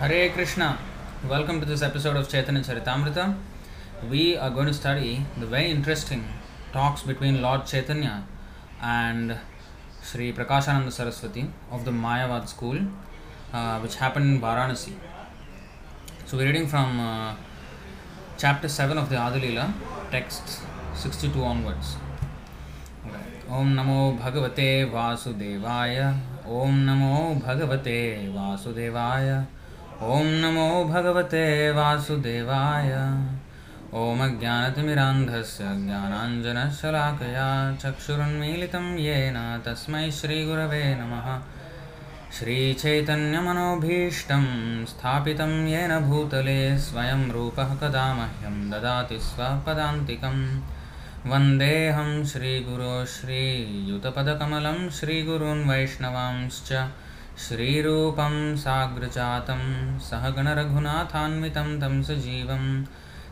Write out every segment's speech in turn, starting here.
Krishna. Welcome to this episode of Chaitanya Charitamrita. We are going to study the very interesting talks between Lord Chaitanya and Sri Prakashananda Saraswati of the Mayavad school, uh, which happened in Varanasi. So we're reading from uh, chapter 7 of the Adilila, texts 62 onwards. ॐ नमो भगवते वासुदेवाय ॐ नमो भगवते वासुदेवाय ॐ नमो भगवते वासुदेवाय। ॐ अज्ञानतिमिरान्धस्य ज्ञानाञ्जनशलाकया चक्षुरुन्मीलितं येन तस्मै श्रीगुरवे नमः। श्रीचैतन्यमनोभीष्टं स्थापितं येन भूतले स्वयं रूपः कदा मह्यं ददाति स्वपदान्तिकम् वन्देऽहं श्रीगुरो श्रीयुतपदकमलं श्रीगुरून् वैष्णवांश्च। श्रीरूपं साग्रजातं सहगणरघुनाथान्वितं तं सजीवं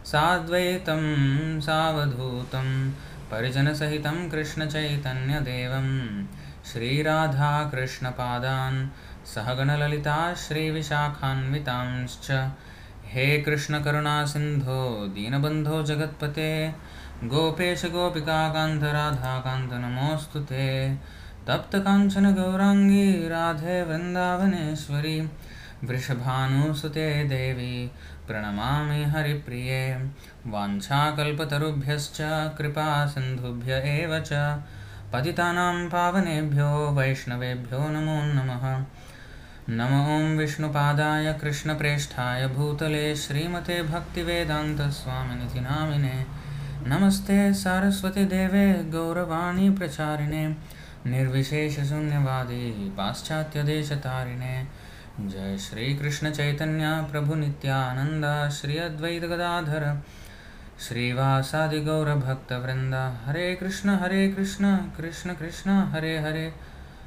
साद्वैतं सावधूतं परिजनसहितं कृष्णचैतन्यदेवं श्रीराधाकृष्णपादान् सहगणललिता श्रीविशाखान्वितांश्च। हे कृष्णकरुणासिन्धो, दीनबन्धो जगत्पते। गोपेश गोपिकान्त नमोऽस्तु ते। तप्तकाञ्चन गौराङ्गी राधे वृन्दावनेश्वरी, वृषभानुसुते देवी, प्रणमामि हरिप्रिये, वाञ्छाकल्पतरुभ्यश्च कृपा एव च। पतितानां पावनेभ्यो, वैष्णवेभ्यो नमो नमः। नम ओं ॐ विष्णुपादाय कृष्णप्रेष्ठाय भूतले श्रीमते भक्तिवेदान्तस्वामिनिधि नामिने नमस्ते सारस्वतीदेवे गौरवाणी प्रचारिणे। निर्विशेषशून्यवादी पाश्चात्यदेशतारिणे। जय श्रीकृष्णचैतन्य प्रभुनित्यानन्द श्री अद्वैतगदाधर श्रीवासादिगौरभक्तवृन्द, हरे कृष्ण हरे कृष्ण कृष्ण कृष्ण, हरे हरे।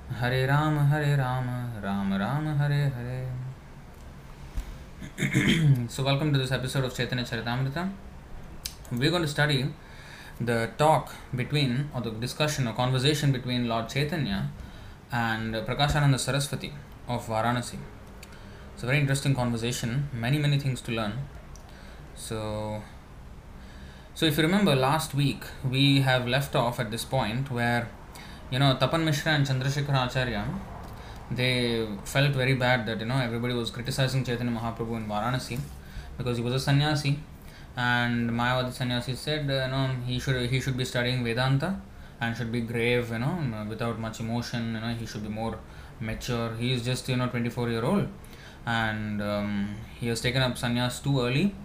हरे राम हरे राम राम राम, हरे हरे। So, welcome to this episode of chaitanya charitamrita. We're going to study the talk between or the discussion or conversation between lord chaitanya and prakashananda saraswati of varanasi. It's a very interesting conversation many many things to learn. So so if you remember last week we have left off at this point where you know tapan mishra and chandrasekhar acharya they felt very bad that you know everybody was criticizing chaitanya mahaprabhu in varanasi because he was a sannyasi and mayavadi sannyasi said uh, you know he should he should be studying vedanta and should be grave you know without much emotion you know he should be more mature. He is just you know 24 year old. And um, he has taken up sannyas too early.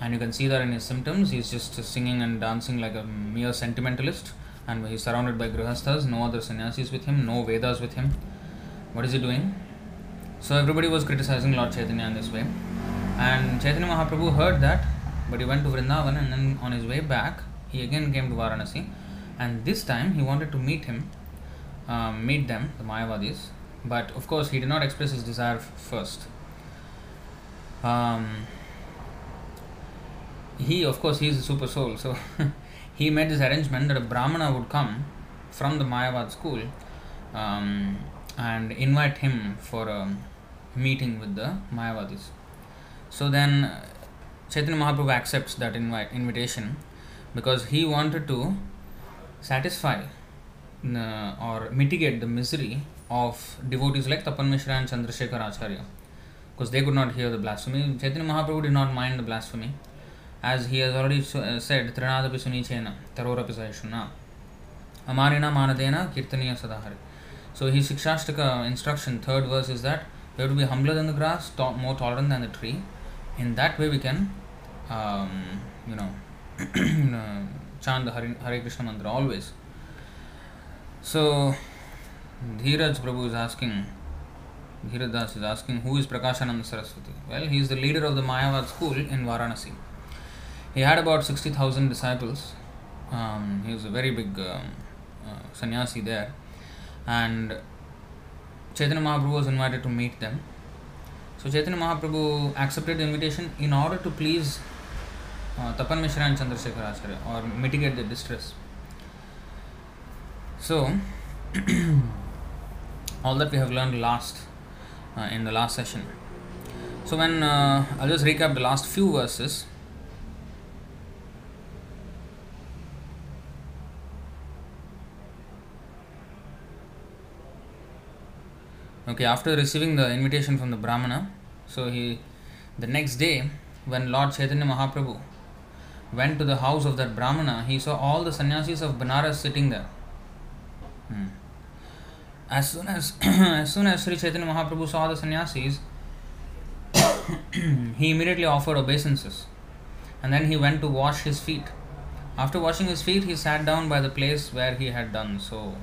And you can see that in his symptoms. He's just singing and dancing like a mere sentimentalist. And he's surrounded by grihasthas. No other sannyasis with him. No vedas with him. What is he doing? So everybody was criticizing lord chaitanya in this way. And chaitanya mahaprabhu heard that but he went to vrindavan and then on his way back he again came to varanasi. And this time he wanted to meet him um, meet them the mayavadis. But of course he did not express his desire first. Um, he of course he is a super soul. So he made this arrangement that a brahmana would come from the mayavad school um, and invite him for a meeting with the mayavadis. So then chaitanya mahaprabhu accepts that invite invitation because he wanted to satisfy uh, or mitigate the misery of devotees like tapan mishra and chandrasekhar acharya because they could not hear the blasphemy chaitanya mahaprabhu did not mind the blasphemy as he has already uh, said trinadapi sunichena tarorapi sahishuna amarina manadena kirtaniya sadahari so his shikshashtaka instruction third verse is that we have to be humbler than the grass to- more tolerant than the tree in that way we can um, you know chant the Hare, Hare Krishna mantra always. So Dheeraj Prabhu is asking Dheeraj Das is asking who is Prakashananda Saraswati? Well he is the leader of the Mayavad school in Varanasi. He had about 60,000 disciples. Um, he was a very big um, uh, sannyasi there. And Chaitanya Mahaprabhu was invited to meet them so Chaitanya Mahaprabhu accepted the invitation in order to please uh, Tapan Mishra and Chandrasekhar or mitigate the distress. So, all that we have learned last uh, in the last session So when uh, I'll just recap the last few verses. Okay, after receiving the invitation from the Brahmana, so he the next day when Lord Chaitanya Mahaprabhu went to the house of that Brahmana, he saw all the sannyasis of Banaras sitting there. Hmm. As soon as as soon as Sri Chaitanya Mahaprabhu saw the sannyasis, he immediately offered obeisances, and then he went to wash his feet. After washing his feet, he sat down by the place where he had done so.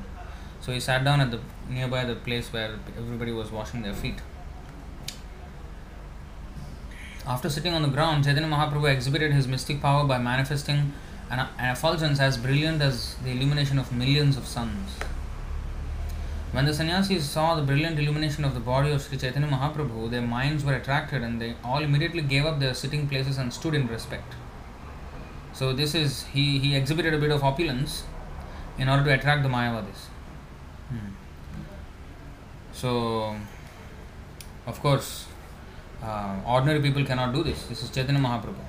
So he sat down at the nearby the place where everybody was washing their feet. After sitting on the ground, Chaitanya Mahaprabhu exhibited his mystic power by manifesting an, an effulgence as brilliant as the illumination of millions of suns. When the sannyasis saw the brilliant illumination of the body of Sri Chaitanya Mahaprabhu, their minds were attracted and they all immediately gave up their sitting places and stood in respect. So this is he, he exhibited a bit of opulence in order to attract the Mayavadis. So of course uh, ordinary people cannot do this. This is Chaitanya Mahaprabhu.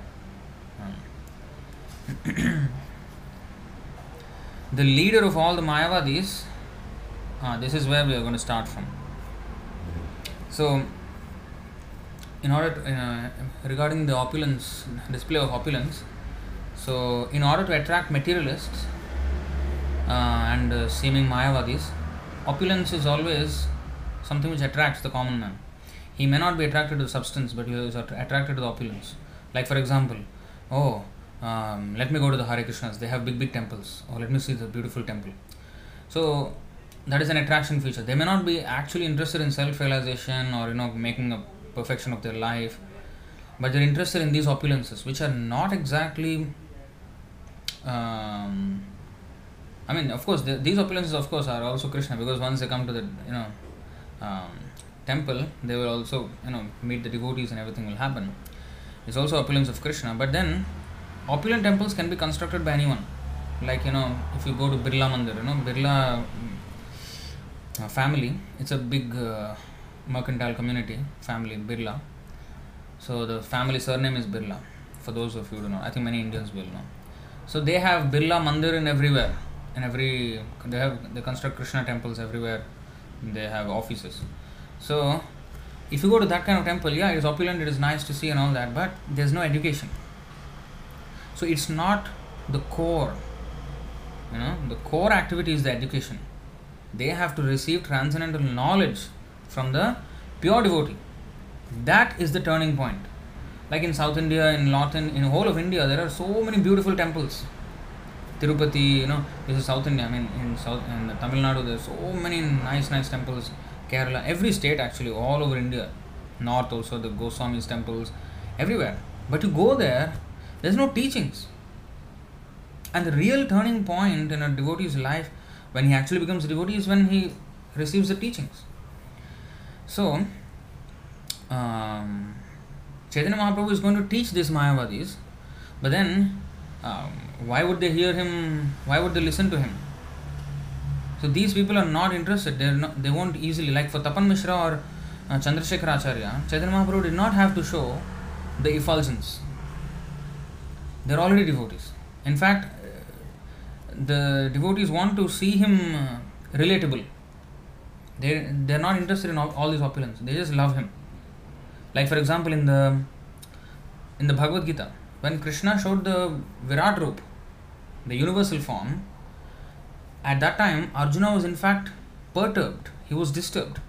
Hmm. the leader of all the Mayavadis, uh, this is where we are going to start from. So, in order to, uh, regarding the opulence, display of opulence, so in order to attract materialists uh, and uh, seeming Mayavadis, opulence is always something which attracts the common man. He may not be attracted to the substance, but he is attracted to the opulence. Like, for example, oh, um, let me go to the Hare Krishnas, they have big, big temples, or let me see the beautiful temple. So, that is an attraction feature. They may not be actually interested in self realization or, you know, making a perfection of their life, but they're interested in these opulences, which are not exactly. Um, I mean, of course, the, these opulences, of course, are also Krishna because once they come to the, you know, um, temple, they will also, you know, meet the devotees and everything will happen. It's also opulence of Krishna. But then, opulent temples can be constructed by anyone. Like, you know, if you go to Birla Mandir, you know, Birla uh, family, it's a big uh, mercantile community, family, Birla. So the family surname is Birla, for those of you who don't know. I think many Indians will know. So they have Birla Mandir in everywhere. In every, they have, they construct Krishna temples everywhere. They have offices. So, if you go to that kind of temple, yeah, it's opulent, it is nice to see and all that, but there's no education. So, it's not the core. You know, the core activity is the education. They have to receive transcendental knowledge from the pure devotee. That is the turning point. Like in South India, in North, in, in whole of India, there are so many beautiful temples. Tirupati, you know, this is South India. I mean, in South in Tamil Nadu, there's so many nice, nice temples. Kerala, every state actually, all over India, North also, the Goswamis temples, everywhere. But you go there, there's no teachings. And the real turning point in a devotee's life, when he actually becomes a devotee, is when he receives the teachings. So, um, Chaitanya Mahaprabhu is going to teach these Mayavadis, but then um, why would they hear him? Why would they listen to him? So these people are not interested. They're not, they won't easily like for Tapan Mishra or uh, Chandrasekhar Acharya. Chaitanya Mahaprabhu did not have to show the effulgence. They're already devotees. In fact, uh, the devotees want to see him uh, relatable. They they're not interested in all, all these opulence. They just love him. Like for example, in the in the Bhagavad Gita, when Krishna showed the Virat Roop, the universal form, at that time Arjuna was in fact perturbed. He was disturbed.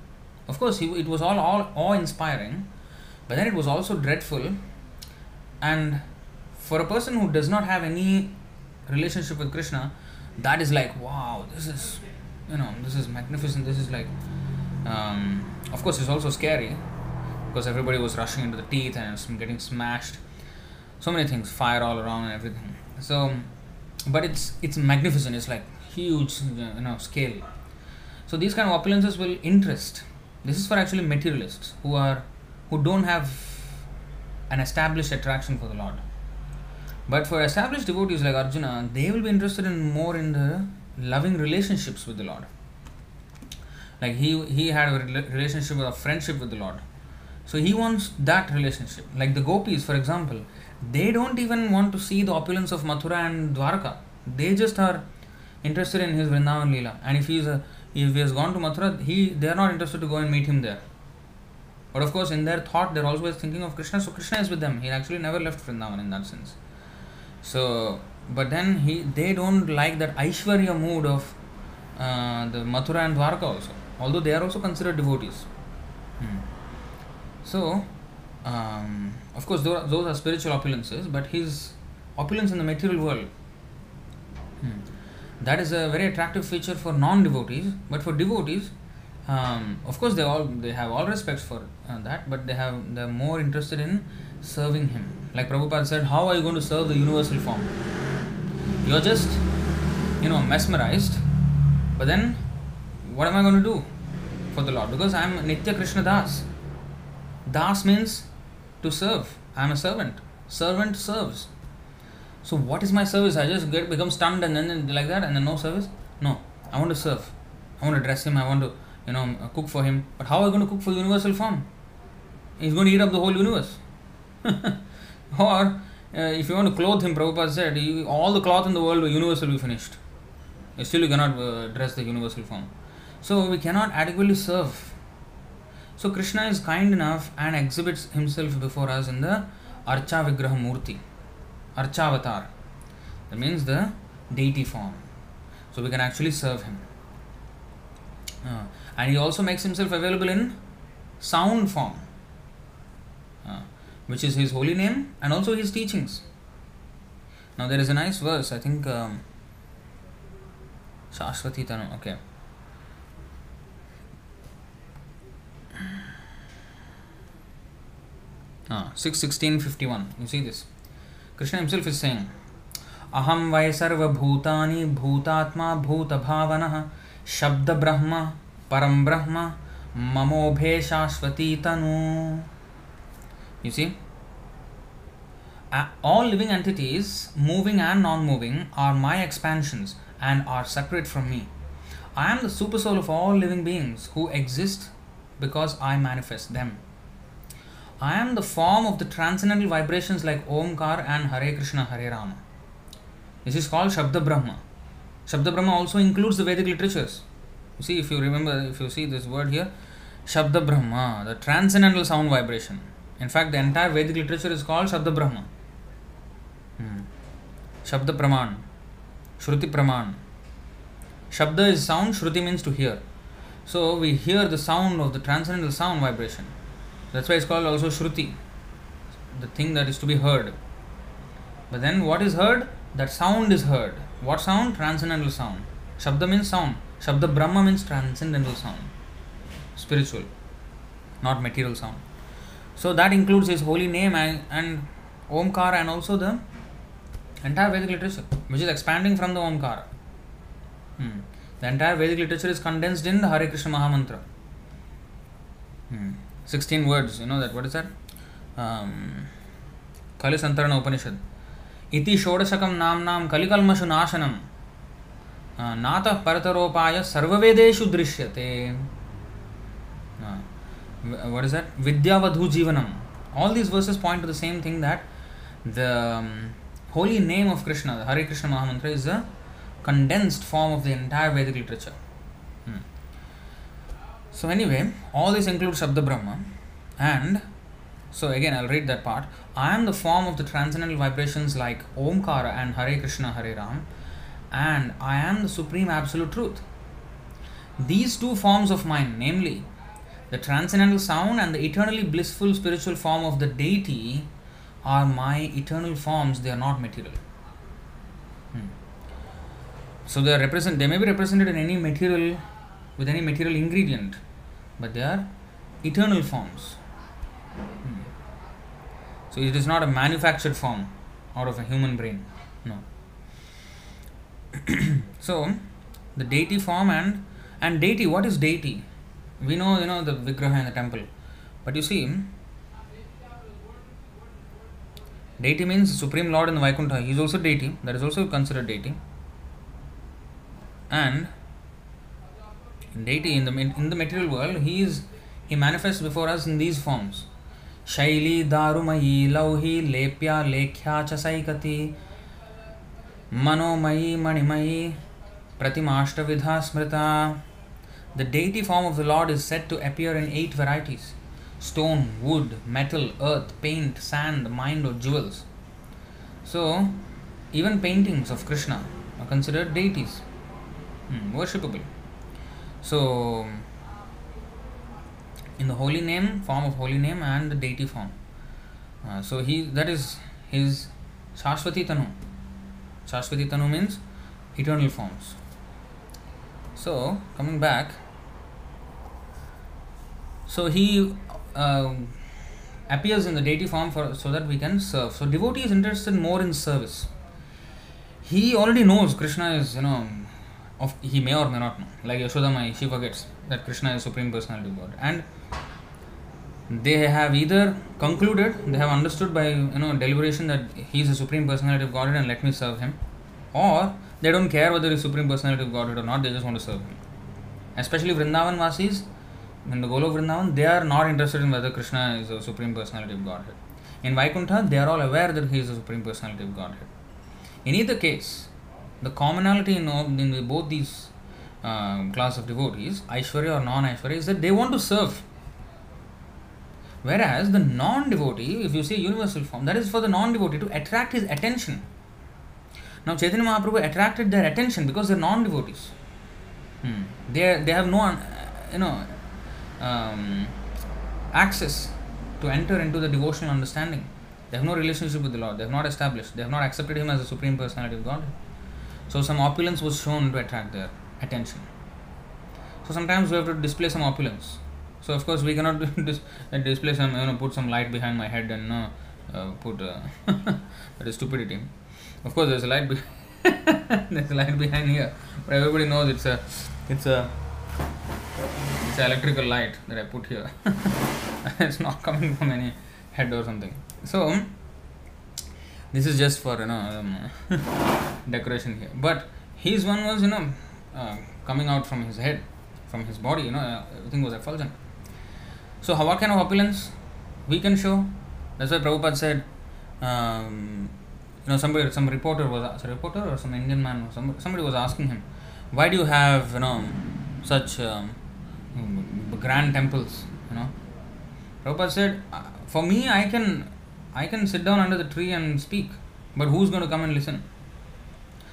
Of course, he, it was all, all awe-inspiring, but then it was also dreadful. And for a person who does not have any relationship with Krishna, that is like wow, this is you know this is magnificent. This is like, um, of course, it's also scary because everybody was rushing into the teeth and getting smashed. So many things, fire all around and everything. So, but it's it's magnificent. It's like huge, you know, scale. So these kind of opulences will interest. This is for actually materialists who are who don't have an established attraction for the Lord. But for established devotees like Arjuna, they will be interested in more in the loving relationships with the Lord. Like he he had a relationship, a friendship with the Lord. So he wants that relationship. Like the gopis, for example, they don't even want to see the opulence of Mathura and Dwarka. They just are interested in his Vrindavan Leela. And if he's a, if he has gone to Mathura, he they are not interested to go and meet him there. But of course, in their thought, they're always thinking of Krishna. So Krishna is with them. He actually never left Vrindavan in that sense. So, but then he they don't like that Aishwarya mood of uh, the Mathura and Dwarka also. Although they are also considered devotees. Hmm. So, um, of course, those, are spiritual opulences, but his opulence in the material world. Hmm. That is a very attractive feature for non-devotees, but for devotees, um, of course, they all they have all respects for uh, that, but they have they're more interested in serving him. Like Prabhupada said, how are you going to serve the universal form? You're just, you know, mesmerized, but then what am I going to do for the Lord? Because I'm Nitya Krishna Das. Das means to serve. I'm a servant. Servant serves. So what is my service? I just get become stunned and then like that and then no service? No. I want to serve. I want to dress him. I want to you know, cook for him. But how are you going to cook for universal form? He's going to eat up the whole universe. or uh, if you want to clothe him, Prabhupada said, you, all the cloth in the world, the universe will be finished. Still, you cannot uh, dress the universal form. So, we cannot adequately serve. So, Krishna is kind enough and exhibits himself before us in the Archa Murti, Archa Avatar. That means the deity form. So, we can actually serve him. Uh, and he also makes himself available in sound form, uh, which is his holy name and also his teachings. Now there is a nice verse, I think um, Shashwati Tanu, okay. Ah, 6 16 51. You see this. Krishna himself is saying, bhutani bhutatma bhuta bhavana shabda brahma param brahma mamobhe shashvati tanu you see all living entities moving and non-moving are my expansions and are separate from me i am the super soul of all living beings who exist because i manifest them i am the form of the transcendental vibrations like omkar and hare krishna hare rama this is called shabda brahma shabda brahma also includes the vedic literatures you see, if you remember, if you see this word here, Shabda Brahma, the transcendental sound vibration. In fact, the entire Vedic literature is called Shabda Brahma. Hmm. Shabda Praman, Shruti Praman. Shabda is sound, Shruti means to hear. So we hear the sound of the transcendental sound vibration. That's why it's called also Shruti, the thing that is to be heard. But then what is heard? That sound is heard. What sound? Transcendental sound. Shabda means sound. Shabda Brahma means transcendental sound, spiritual, not material sound. So that includes his holy name and, and Omkar and also the entire Vedic literature, which is expanding from the Omkar. Hmm. The entire Vedic literature is condensed in the Hare Krishna Mahamantra. Hmm. 16 words, you know that. What is that? Um, Kali Santarana Upanishad. इति षोडशकं नाम्नां कलिकल्मषु नाशनं नातः परतरोपाय सर्ववेदेषु दृश्यते that vidyavadhu jivanam all these verses point to the same thing that the um, holy name of krishna the hare krishna mahamantra is a condensed form of the entire vedic literature hmm. So anyway all this includes shabda brahma and so again i'll read that part i am the form of the transcendental vibrations like omkara and hare krishna hare ram and I am the supreme absolute truth. These two forms of mine, namely the transcendental sound and the eternally blissful spiritual form of the deity, are my eternal forms, they are not material. Hmm. So they are represent they may be represented in any material with any material ingredient, but they are eternal forms. Hmm. So it is not a manufactured form out of a human brain. No. so the deity form and and deity what is deity we know you know the vigraha in the temple but you see deity means supreme lord in the vaikuntha he is also deity that is also considered deity and deity in the in the material world he is he manifests before us in these forms शैली दारुमयी लौही लेप्या लेख्या च सैकति मनोमयी मणिमयी प्रतिमाष्टविधा स्मृता The deity form of the Lord is said to appear in eight varieties stone, wood, metal, earth, paint, sand, mind, or jewels. So, even paintings of Krishna are considered deities, hmm, worshipable. So, in the holy name, form of holy name, and the deity form. Uh, so, he that is his Shashwati Tanu. Tanu means eternal forms. So, coming back, so he uh, appears in the deity form for so that we can serve. So devotee is interested more in service. He already knows Krishna is you know of he may or may not know. Like Yashoda Mai, she forgets that Krishna is supreme personality of God, and they have either concluded, they have understood by you know deliberation that he is the supreme personality of Godhead and let me serve him, or they don't care whether he is a supreme personality of Godhead or not. They just want to serve him. Especially Vrindavan Vasis, in the Golok Vrindavan, they are not interested in whether Krishna is the Supreme Personality of Godhead. In Vaikuntha, they are all aware that he is the Supreme Personality of Godhead. In either case, the commonality in, in both these uh, class of devotees, Aishwarya or non Aishwarya, is that they want to serve. Whereas the non devotee, if you see universal form, that is for the non devotee to attract his attention. Now, Chaitanya Mahaprabhu attracted their attention because they are non devotees. Hmm. They, they have no, you know, um, access to enter into the devotional understanding. They have no relationship with the Lord. They have not established. They have not accepted Him as the supreme personality of God. So some opulence was shown to attract their attention. So sometimes we have to display some opulence. So of course we cannot dis- display some, you know, put some light behind my head and uh, uh, put uh, that is stupidity. Of course, there's a light. Be- there's a light behind here, but everybody knows it's a it's a it's an electrical light that I put here. it's not coming from any head or something. So this is just for you know um, decoration here. But his one was you know uh, coming out from his head, from his body. You know everything was effulgent. So how what kind of opulence we can show? That's why Prabhupada said. Um, you know, somebody, some reporter was a reporter or some Indian man, or somebody, somebody was asking him, why do you have you know such um, grand temples? You know, Prabhupada said, for me, I can, I can sit down under the tree and speak, but who's going to come and listen?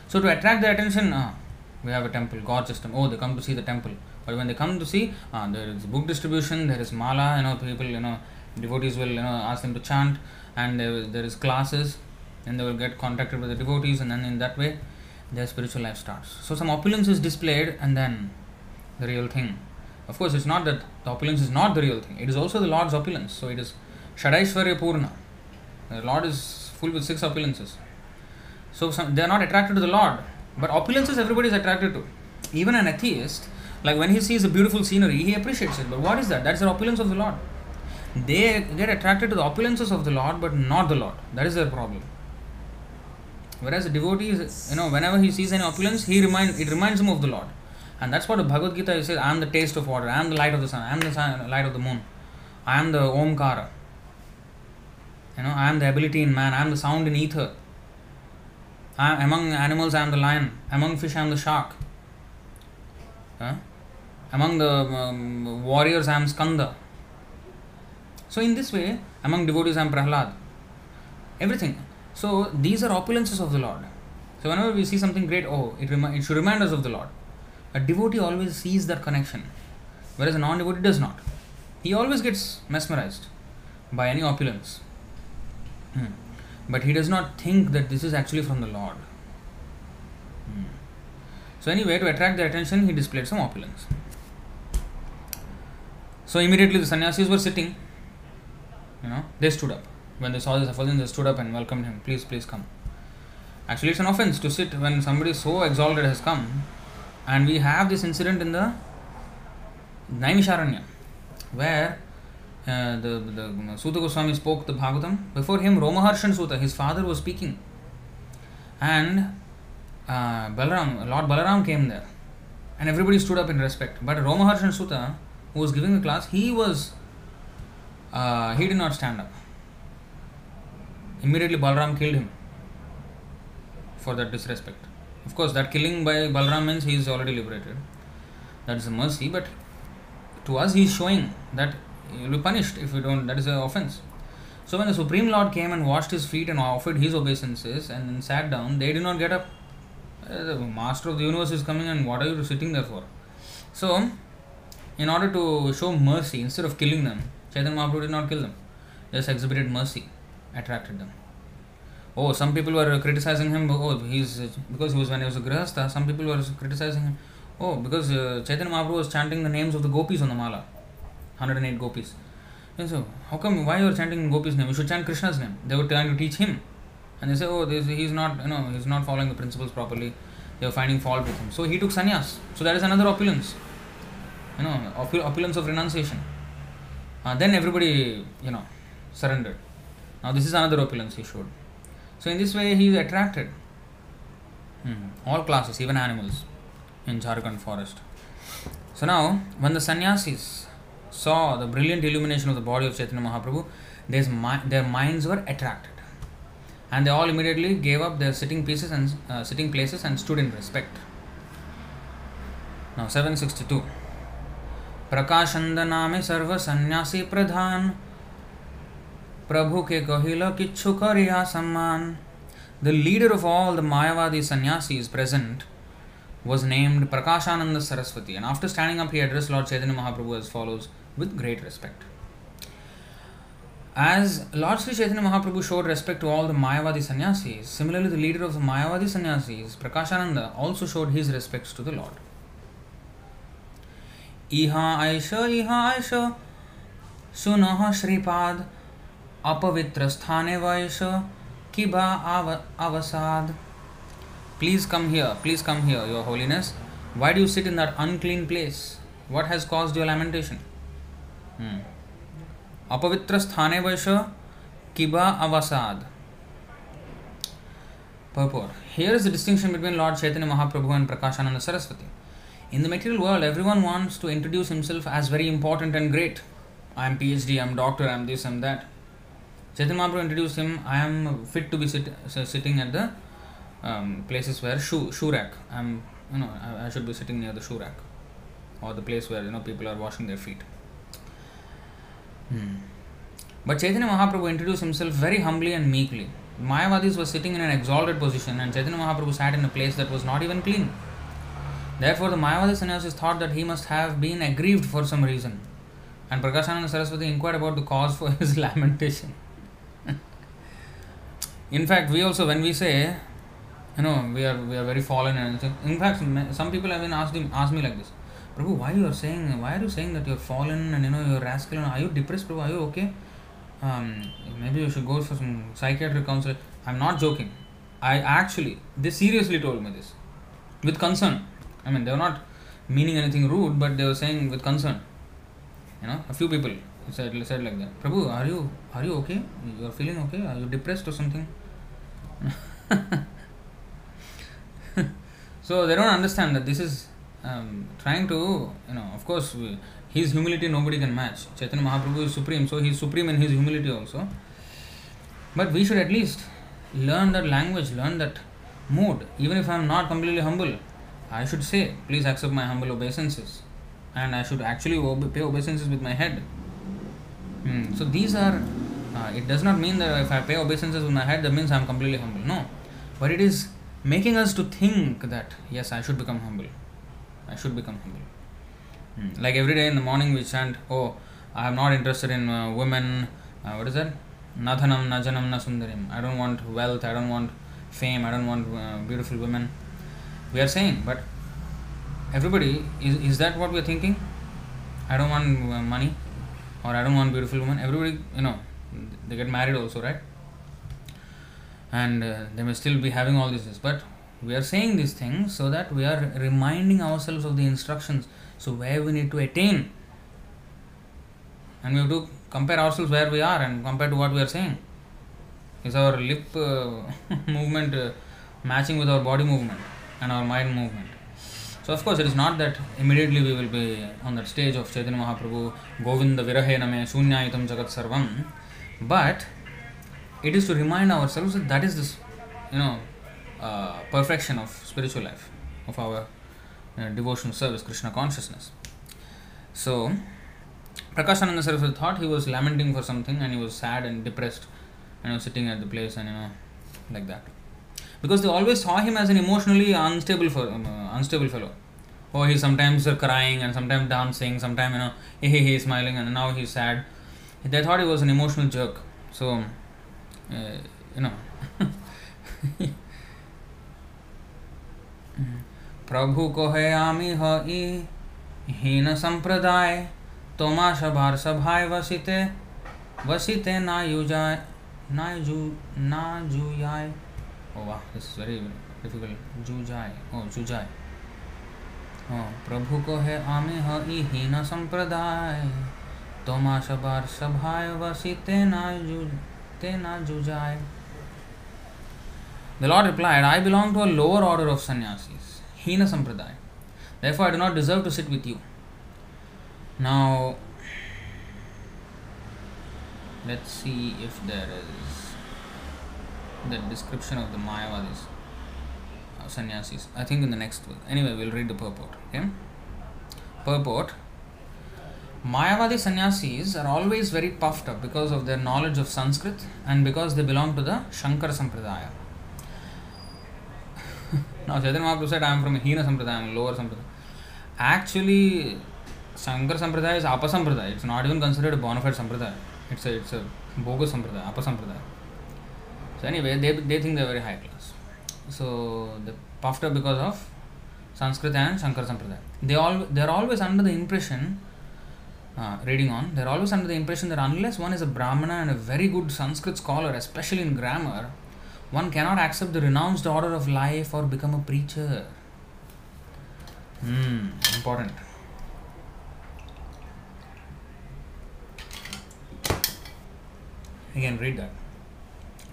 So to attract their attention, ah, we have a temple, God system. Oh, they come to see the temple. But when they come to see, ah, there is book distribution, there is mala. You know, people, you know, devotees will, you know, ask them to chant, and there, there is classes, and they will get contacted with the devotees, and then in that way, their spiritual life starts. So some opulence is displayed, and then the real thing. Of course, it's not that the opulence is not the real thing. It is also the Lord's opulence. So it is Shadaishwarya Purna. The Lord is full with six opulences. So some, they are not attracted to the Lord. But opulences everybody is attracted to. Even an atheist, like when he sees a beautiful scenery, he appreciates it. But what is that? That's the opulence of the Lord. They get attracted to the opulences of the Lord, but not the Lord. That is their problem. Whereas a devotee is, you know, whenever he sees any opulence, he remind it reminds him of the Lord. And that's what the Bhagavad Gita says I am the taste of water, I am the light of the sun, I am the sun, light of the moon, I am the Omkara. You know, I am the ability in man, I am the sound in ether. I am, among animals, I am the lion, among fish, I am the shark. Huh? Among the um, warriors, I am Skanda. So, in this way, among devotees, I am Prahlad. Everything. So, these are opulences of the Lord. So, whenever we see something great, oh, it, it should remind us of the Lord. A devotee always sees that connection, whereas a non devotee does not. He always gets mesmerized by any opulence. Hmm. But he does not think that this is actually from the Lord. Hmm. So, anyway, to attract their attention, he displayed some opulence. So, immediately the sannyasis were sitting. You know, they stood up. When they saw the effulgence, they stood up and welcomed him. Please, please come. Actually, it's an offense to sit when somebody so exalted has come and we have this incident in the Naimisharanya, where uh, the, the Suta Goswami spoke the Bhagavatam. Before him, Romaharshan Suta, his father, was speaking. And uh, Balaram, Lord Balaram came there. And everybody stood up in respect. But Romaharshan Suta, who was giving the class, he was uh, he did not stand up. Immediately Balram killed him for that disrespect. Of course, that killing by Balram means he is already liberated. That is a mercy, but to us he is showing that will be punished if you don't. That is an offense. So when the Supreme Lord came and washed his feet and offered his obeisances and then sat down, they did not get up. Uh, The Master of the universe is coming, and what are you sitting there for? So, in order to show mercy, instead of killing them, Chaitanya Mahaprabhu did not kill them. Just exhibited mercy, attracted them. Oh, some people were criticizing him. Oh, he's because he was when he was a grihastha. Some people were criticizing him. Oh, because uh, Chaitanya Mahaprabhu was chanting the names of the gopis on the mala, 108 gopis. And so, how come? Why you are chanting gopis' name? You should chant Krishna's name. They were trying to teach him, and they say, oh, this, he's not, you know, he's not following the principles properly. They were finding fault with him. So he took sannyas. So that is another opulence. You know, opul- opulence of renunciation. Uh, then everybody, you know, surrendered. Now this is another opulence he showed. So in this way he is attracted. Hmm. All classes, even animals, in Jharkhand forest. So now, when the sannyasis saw the brilliant illumination of the body of Chaitanya Mahaprabhu, their, mi- their minds were attracted, and they all immediately gave up their sitting places and uh, sitting places and stood in respect. Now 762. प्रकाशंद नामे सर्व सन्यासी प्रधान प्रभु के कहिल किच्छु करिया सम्मान The leader of all the Mayavadi sannyasis present was named Prakashananda Saraswati, and after standing up, he addressed Lord Chaitanya Mahaprabhu as follows with great respect. As Lord Sri Chaitanya Mahaprabhu showed respect to all the Mayavadi sannyasis, similarly, the leader of the Mayavadi sannyasis, Prakashananda, also showed his respects to the Lord. Iha Aisha, Iha Aisha, Sunaha Shripad, Apavitrasthane Vaisha, Kiba Avasad. Please come here, please come here, Your Holiness. Why do you sit in that unclean place? What has caused your lamentation? Here is the distinction between Lord Chaitanya Mahaprabhu and Prakashananda Saraswati. In the material world, everyone wants to introduce himself as very important and great. I am PhD, I am doctor, I am this, I am that. Chaitanya Mahaprabhu introduced him, I am fit to be sit, sitting at the um, places where shoe shoe rack. I'm you know I, I should be sitting near the shoe rack or the place where you know people are washing their feet. Hmm. But Chaitanya Mahaprabhu introduced himself very humbly and meekly. Mayavadis were sitting in an exalted position, and Chaitanya Mahaprabhu sat in a place that was not even clean. Therefore, the Mayavadi sannyasis thought that he must have been aggrieved for some reason, and Prakashananda Saraswati inquired about the cause for his lamentation. in fact, we also, when we say you know we are we are very fallen and in fact some people have been asked asked me like this Prabhu why you are saying why are you saying that you're fallen and you know you're rascal and are you depressed Prabhu? Are you okay? Um, maybe you should go for some psychiatric counselor. I'm not joking. I actually they seriously told me this. With concern. I mean they were not meaning anything rude but they were saying with concern. You know a few people said said like that. Prabhu are you are you okay? You're feeling okay? Are you depressed or something? So they don't understand that this is um, trying to you know of course his humility nobody can match. Chaitanya mahaprabhu is supreme so he is supreme in his humility also. But we should at least learn that language learn that mood. Even if i am not completely humble i should say please accept my humble obeisances. And i should actually pay obeisances with my head. Hmm. so these are uh, it does not mean that if i pay obeisances with my head that means i am completely humble. No. But it is making us to think that yes i should become humble i should become humble Hmm. like every day in the morning we chant oh i am not interested in uh, women uh, what is that? Nadhanam najanam na sundarim. I don't want wealth. I don't want fame. I don't want uh, beautiful women. We are saying but everybody is, is that what we are thinking? I don't want uh, money or i don't want beautiful women. Everybody you know they get married also right? And uh, they may still be having all these things. But we are saying these things so that we are reminding ourselves of the instructions. So where we need to attain. And we have to compare ourselves where we are and compare to what we are saying. Is our lip uh, movement uh, matching with our body movement and our mind movement? So, of course, it is not that immediately we will be on that stage of Chaitanya Mahaprabhu, Govinda Virahe Name, Shunyayitam Jagat Sarvam, but it is to remind ourselves that that is this, you know, uh, perfection of spiritual life, of our uh, devotional service, Krishna consciousness. So, Prakashananda Saraswati thought he was lamenting for something and he was sad and depressed and he was sitting at the place and you know, like that. Because they always saw him as an emotionally unstable, for, um, uh, unstable fellow. Oh, he's sometimes crying and sometimes dancing, sometimes you know, he, he, he's smiling and now he's sad. They thought he was an emotional jerk. So, uh, you know. प्रभु को है आमी ही हीन संप्रदाय तोमा सभार सभाय वसिते वसिते ना युजाय ना जू ना जुयाय। ओ वाह दिस इज़ वेरी डिफ़िकल्ट जुजाय ओ जुजाय। हाँ प्रभु को है आमी ही हीन संप्रदाय तोमा सभार सभाय वसिते ना जू ते ना जुजाय। The Lord replied, I belong to a lower order of sannyasis, Hina Sampradaya. Therefore, I do not deserve to sit with you. Now, let's see if there is the description of the Mayavadis, uh, sannyasis. I think in the next one. Anyway, we'll read the purport. Okay? Purport Mayavadi sannyasis are always very puffed up because of their knowledge of Sanskrit and because they belong to the Shankara Sampradaya. Now, Chaitanya Mahaprabhu said, I am from Hina Sampradaya, lower Sampradaya. Actually, Shankar Sampradaya is Apa Sampradaya. It's not even considered a bona fide Sampradaya. It's a, it's a bogus Sampradaya, Apa Sampradaya. So, anyway, they, they think they're very high class. So, they puffed up because of Sanskrit and Shankar Sampradaya. They all they're always under the impression, uh, reading on, they're always under the impression that unless one is a Brahmana and a very good Sanskrit scholar, especially in grammar, one cannot accept the renounced order of life or become a preacher. Hmm, important. Again, read that.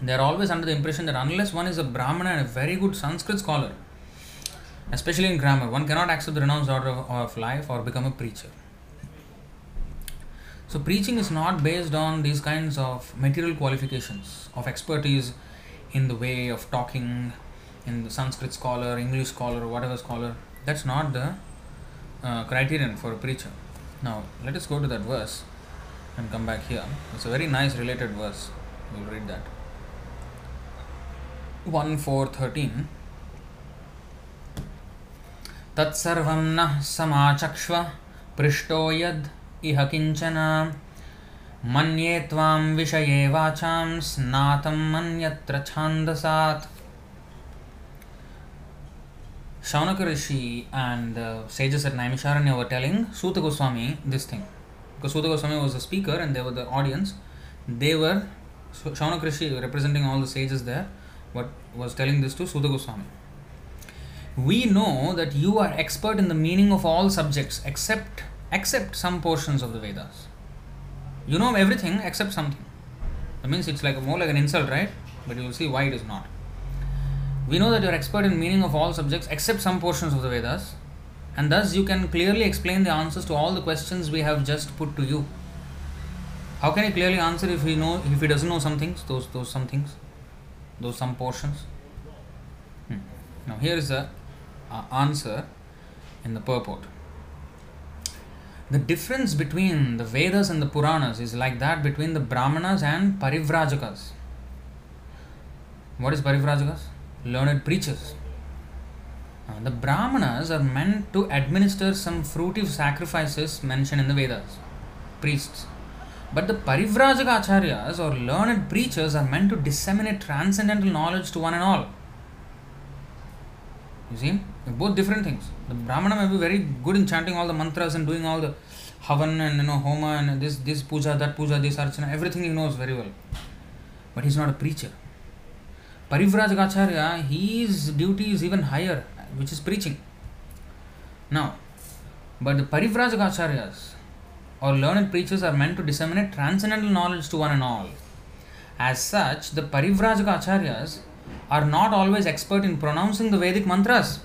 They are always under the impression that unless one is a Brahmana and a very good Sanskrit scholar, especially in grammar, one cannot accept the renounced order of, of life or become a preacher. So, preaching is not based on these kinds of material qualifications of expertise in the way of talking, in the Sanskrit scholar, English scholar, whatever scholar. That's not the uh, criterion for a preacher. Now, let us go to that verse and come back here. It's a very nice related verse. We'll read that. 1 4 13. तत्सर्वं नः समाचक्ष्व पृष्टो यद् इह किञ्चन मन्ये त्वां विषये वाचां स्नातं मन्यत्र छान्दसात् sages at Naimisharanya were telling Suta Goswami this thing. Because Suta Goswami was the speaker and they were the audience. They were, Shaunaka Rishi representing all the sages there, what was telling this to Suta Goswami. We know that you are expert in the meaning of all subjects except except some portions of the Vedas. You know everything except something. That means it's like more like an insult, right? But you will see why it is not. We know that you are expert in meaning of all subjects except some portions of the Vedas, and thus you can clearly explain the answers to all the questions we have just put to you. How can he clearly answer if he know if he doesn't know some things, those those some things, those some portions? Hmm. Now here is the uh, answer in the purport. The difference between the Vedas and the Puranas is like that between the Brahmanas and Parivrajakas. What is Parivrajakas? Learned preachers. The Brahmanas are meant to administer some fruitive sacrifices mentioned in the Vedas, priests. But the Parivrajaka acharyas or learned preachers are meant to disseminate transcendental knowledge to one and all. You see, Both different things. The Brahmana may be very good in chanting all the mantras and doing all the havan and you know homa and this this puja, that puja, this archana, everything he knows very well. But he's not a preacher. Parivrajagacharya, his duty is even higher, which is preaching. Now, but the Parivrajagacharyas or learned preachers are meant to disseminate transcendental knowledge to one and all. As such, the Parivrajagacharyas are not always expert in pronouncing the Vedic mantras.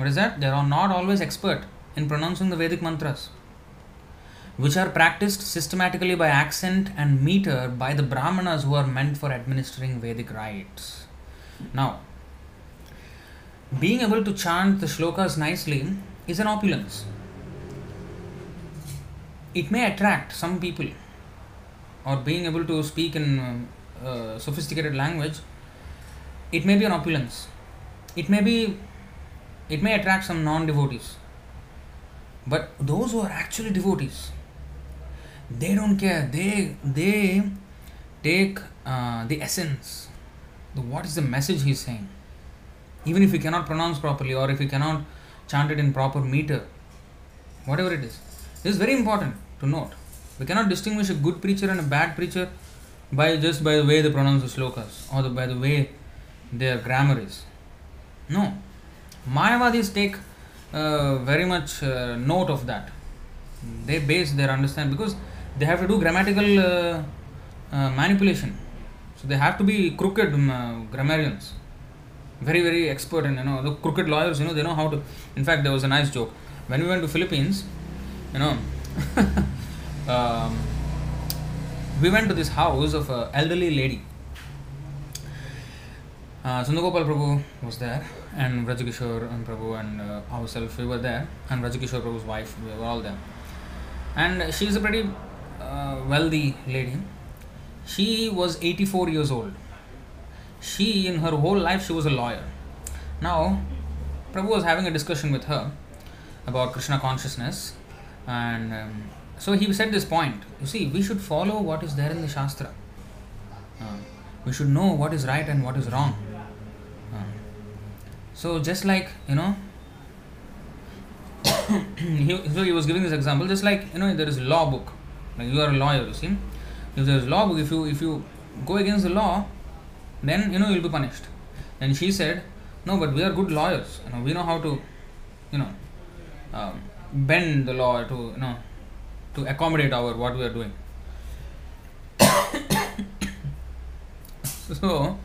What is that? They are not always expert in pronouncing the Vedic mantras, which are practiced systematically by accent and meter by the Brahmanas who are meant for administering Vedic rites. Now, being able to chant the shlokas nicely is an opulence. It may attract some people, or being able to speak in uh, sophisticated language, it may be an opulence. It may be, it may attract some non-devotees. But those who are actually devotees, they don't care. They they take uh, the essence. The, what is the message he's saying? Even if we cannot pronounce properly, or if we cannot chant it in proper meter, whatever it is, this is very important to note. We cannot distinguish a good preacher and a bad preacher by just by the way they pronounce the slokas or the, by the way their grammar is. No, Mayavadis take uh, very much uh, note of that. They base their understanding because they have to do grammatical uh, uh manipulation. So they have to be crooked um, uh, grammarians, very very expert and you know the crooked lawyers. You know they know how to. In fact, there was a nice joke when we went to Philippines. You know. um, we went to this house of an elderly lady. Uh, Sundagopal Prabhu was there, and Vrajagishore and Prabhu and uh, ourselves, we were there, and Vrajagishore Prabhu's wife, we were all there. And she is a pretty uh, wealthy lady. She was 84 years old. She, in her whole life, she was a lawyer. Now, Prabhu was having a discussion with her about Krishna consciousness, and um, so he said this point you see, we should follow what is there in the Shastra. Uh, we should know what is right and what is wrong. So, just like, you know, he, so he was giving this example, just like, you know, there is a law book. Like you are a lawyer, you see. If there is law book, if you if you go against the law, then you know you'll be punished. And she said, No, but we are good lawyers. You know, we know how to, you know, um, bend the law to you know to accommodate our what we are doing. so,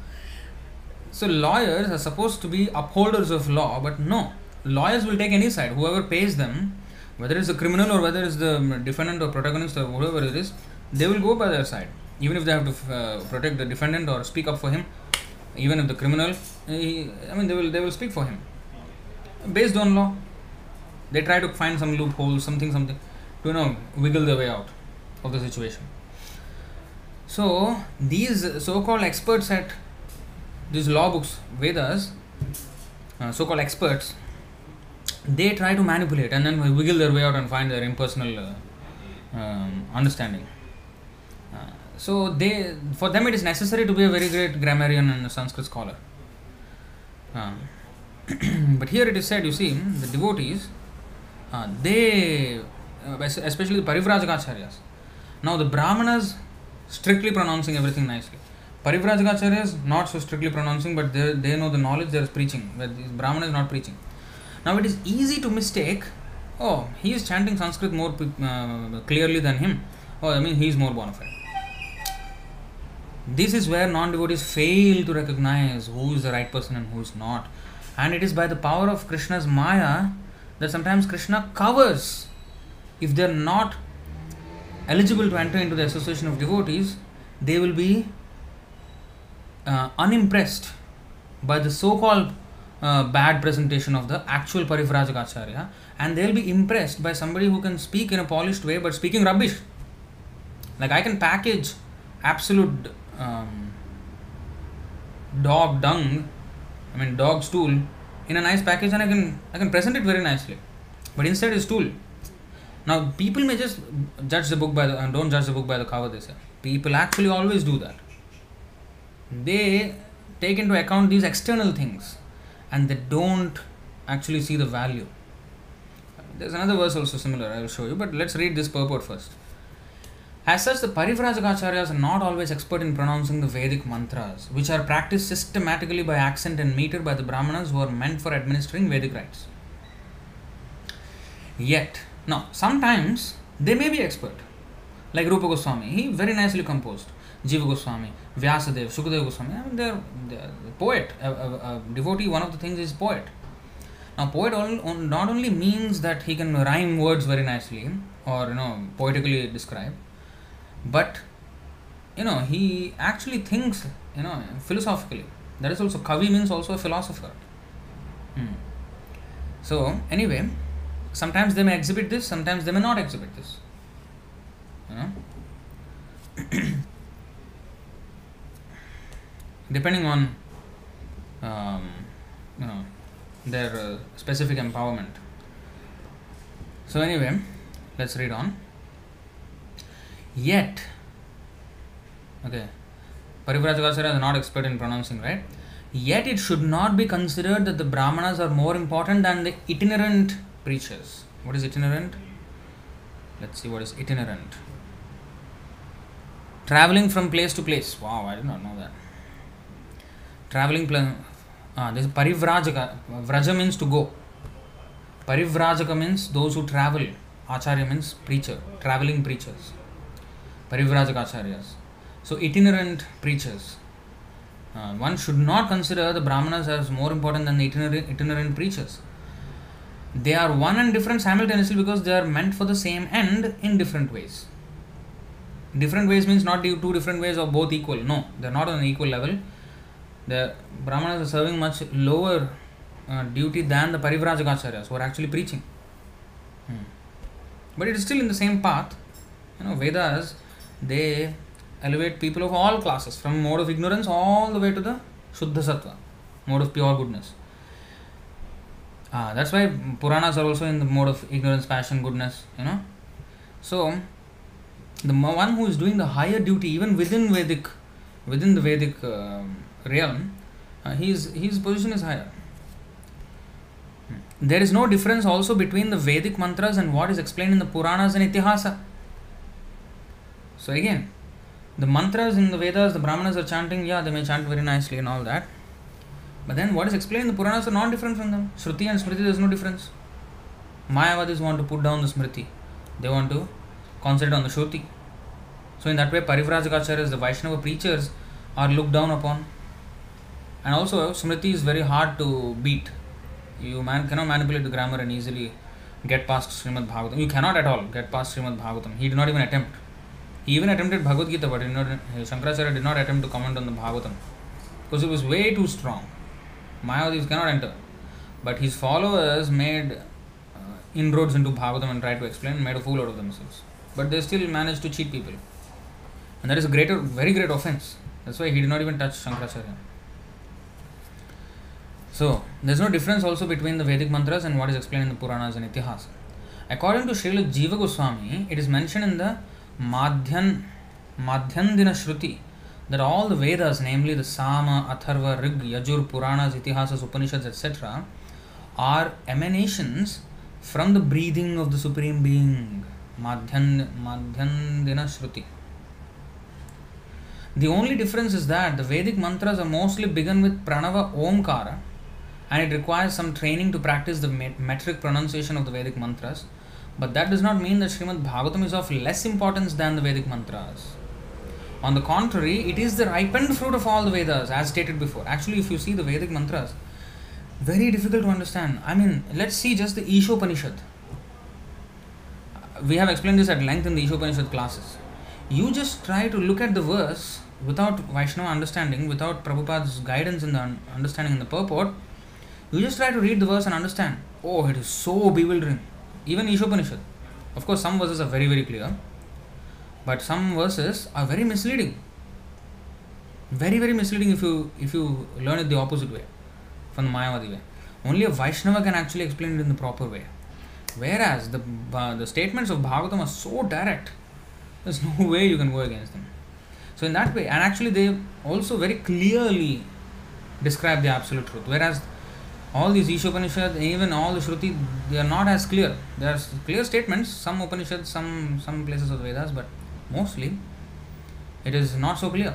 so lawyers are supposed to be upholders of law, but no, lawyers will take any side. Whoever pays them, whether it's the criminal or whether it's the defendant or protagonist or whoever it is, they will go by their side, even if they have to uh, protect the defendant or speak up for him. Even if the criminal, he, I mean, they will they will speak for him based on law. They try to find some loophole, something, something to you know wiggle their way out of the situation. So these so-called experts at these law books, Vedas, uh, so-called experts, they try to manipulate and then wiggle their way out and find their impersonal uh, um, understanding. Uh, so they, for them, it is necessary to be a very great grammarian and a Sanskrit scholar. Uh, but here it is said, you see, the devotees, uh, they uh, especially the Parivrajakacharyas. Now the Brahmanas strictly pronouncing everything nicely. Parivrajakacharyas not so strictly pronouncing, but they, they know the knowledge they are preaching, but this is not preaching. Now it is easy to mistake, oh, he is chanting Sanskrit more uh, clearly than him. Oh, I mean, he is more bona fide. This is where non devotees fail to recognize who is the right person and who is not. And it is by the power of Krishna's Maya that sometimes Krishna covers if they are not eligible to enter into the association of devotees, they will be uh, unimpressed by the so called uh, bad presentation of the actual Parivrajaka and they'll be impressed by somebody who can speak in a polished way but speaking rubbish. Like I can package absolute um, dog dung, I mean dog stool, in a nice package and I can I can present it very nicely. But instead it's stool. Now, people may just judge the book by the and don't judge the book by the cover. They say people actually always do that. They take into account these external things, and they don't actually see the value. There's another verse also similar. I will show you, but let's read this purport first. As such, the Parivrajakacharyas are not always expert in pronouncing the Vedic mantras, which are practiced systematically by accent and meter by the Brahmanas who are meant for administering Vedic rites. Yet, now, sometimes they may be expert, like Rupa Goswami. He very nicely composed. Jiva Goswami, Vyasadeva, Shukadeva Goswami. I mean, they're, they're poet, a, a, a, devotee. One of the things is poet. Now, poet not only means that he can rhyme words very nicely or you know poetically describe, but you know he actually thinks you know philosophically. That is also kavi means also a philosopher. Hmm. So anyway, sometimes they may exhibit this, sometimes they may not exhibit this. Know. depending on um, you know their uh, specific empowerment. So, anyway, let's read on. Yet, okay, Parivrajakacharya is not expert in pronouncing, right? Yet, it should not be considered that the Brahmanas are more important than the itinerant preachers. What is itinerant? Let's see what is itinerant. Traveling from place to place. Wow, I did not know that. Traveling plan Ah, this Parivrajaka. Vraja means to go. Parivrajaka means those who travel. Acharya means preacher, traveling preachers. Parivrajaka acharyas. So, itinerant preachers. Uh, one should not consider the Brahmanas as more important than itinerant preachers. They are one and different simultaneously because they are meant for the same end in different ways. Different ways means not two different ways or both equal. No, they are not on an equal level the Brahmanas are serving much lower uh, duty than the Parivrajakacharyas who are actually preaching. Hmm. But it is still in the same path. You know, Vedas, they elevate people of all classes, from mode of ignorance all the way to the Shuddha Sattva, mode of pure goodness. Ah, that's why Puranas are also in the mode of ignorance, passion, goodness, you know. So, the one who is doing the higher duty, even within Vedic, within the Vedic uh, realm, uh, his, his position is higher. There is no difference also between the Vedic mantras and what is explained in the Puranas and Itihasa. So again, the mantras in the Vedas, the Brahmanas are chanting, yeah, they may chant very nicely and all that. But then what is explained in the Puranas are not different from them. Shruti and Smriti, there is no difference. Mayavadis want to put down the Smriti. They want to concentrate on the Shruti. So in that way, Parivrajakacharyas, the Vaishnava preachers, are looked down upon and also smriti is very hard to beat you man cannot manipulate the grammar and easily get past Srimad Bhagavatam. You cannot at all get past Srimad Bhagavatam. He did not even attempt. He even attempted Bhagavad Gita, but not, Shankaracharya did not attempt to comment on the Bhagavatam because it was way too strong. Mayavadis cannot enter. But his followers made uh, inroads into Bhagavatam and tried to explain, made a fool out of themselves. But they still managed to cheat people. And that is a greater, very great offense. That's why he did not even touch Shankaracharya. So, there is no difference also between the Vedic mantras and what is explained in the Puranas and Itihasa. According to Srila Jiva Goswami, it is mentioned in the Madhyan, Madhyandina Shruti that all the Vedas, namely the Sama, Atharva, Rig, Yajur, Puranas, Itihasas, Upanishads, etc., are emanations from the breathing of the Supreme Being. Madhyan, Madhyandina Shruti. The only difference is that the Vedic mantras are mostly begun with Pranava Omkara and it requires some training to practice the metric pronunciation of the Vedic mantras. But that does not mean that Srimad Bhagavatam is of less importance than the Vedic mantras. On the contrary, it is the ripened fruit of all the Vedas, as stated before. Actually, if you see the Vedic mantras, very difficult to understand. I mean, let's see just the Ishopanishad. We have explained this at length in the Ishopanishad classes. You just try to look at the verse without Vaishnava understanding, without Prabhupada's guidance in the understanding in the purport, you just try to read the verse and understand. Oh, it is so bewildering. Even Ishopanishad. Of course, some verses are very, very clear, but some verses are very misleading. Very, very misleading if you if you learn it the opposite way, from the Mayavadi way. Only a Vaishnava can actually explain it in the proper way. Whereas the uh, the statements of Bhagavatam are so direct, there's no way you can go against them. So in that way, and actually they also very clearly describe the absolute truth. Whereas all these Ishopanishads, even all the Shruti, they are not as clear. There are clear statements, some Upanishads, some, some places of Vedas, but mostly it is not so clear.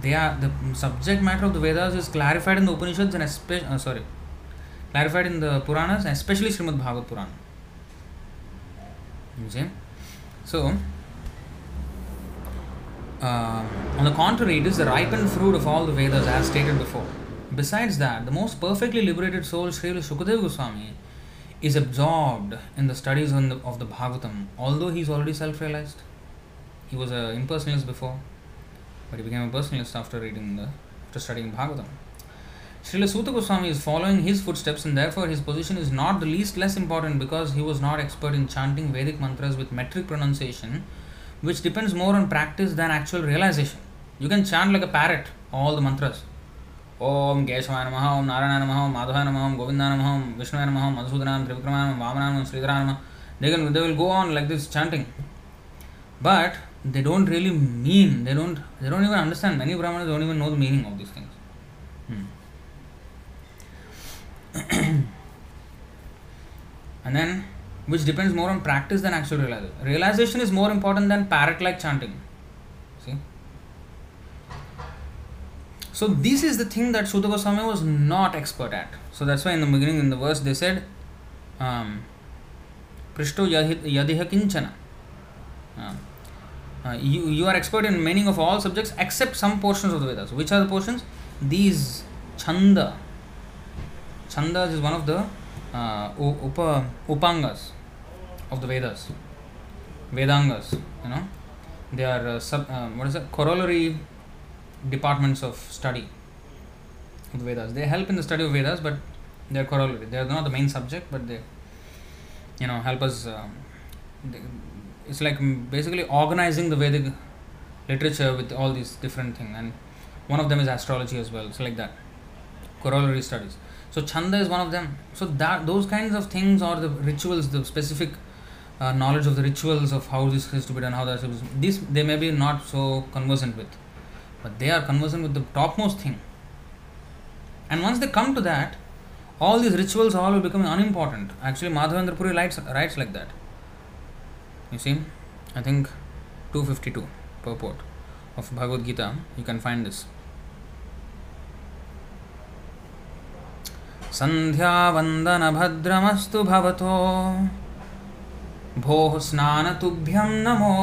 They are the subject matter of the Vedas is clarified in the Upanishads and especially uh, sorry, clarified in the Puranas, especially Srimad Bhagavad Purana. You see, so uh, on the contrary, it is the ripened fruit of all the Vedas, as stated before Besides that, the most perfectly liberated soul, Srila Shukadeva Goswami, is absorbed in the studies the, of the Bhagavatam, although he is already self realized. He was an impersonalist before, but he became a personalist after reading the after studying Bhagavatam. Srila Suta Goswami is following his footsteps and therefore his position is not the least less important because he was not expert in chanting Vedic mantras with metric pronunciation, which depends more on practice than actual realization. You can chant like a parrot all the mantras. Om Keshwaya Namaha, Om Narayana Namaha, Om Madhavaya Namaha, Om Govinda Namaha, Om Vishnuvaya Namaha, Om Madhusudana, Trivikrama, Vamana, Om Sridhara Namaha. They, can, they will go on like this chanting. But they don't really mean, they don't, they don't even understand. Many Brahmanas don't even know the meaning of these things. Hmm. and then which depends more on practice than actual realization. Realization is more important than parrot like chanting. See? So, this is the thing that Suta Goswami was not expert at. So, that's why in the beginning, in the verse, they said, um, Prishto yadiha kinchana. Uh, uh, you, you are expert in meaning of all subjects except some portions of the Vedas. Which are the portions? These chanda. Chanda is one of the uh, upa, upangas of the Vedas. Vedangas, you know. They are uh, sub, uh, what is it? Corollary departments of study of the Vedas. They help in the study of Vedas, but they are corollary. They are not the main subject, but they, you know, help us. Um, they, it's like basically organizing the Vedic literature with all these different things, and one of them is astrology as well. It's like that, corollary studies. So chanda is one of them. So that those kinds of things or the rituals, the specific uh, knowledge of the rituals of how this is to be done, how that is. This they may be not so conversant with but they are conversant with the topmost thing. And once they come to that, all these rituals all will become unimportant. Actually, Madhavendra Puri writes, writes like that. You see, I think 252 purport of Bhagavad Gita, you can find this. सन्ध्यावन्दनभद्रमस्तु भवतो भोः स्नानतुभ्यं नमो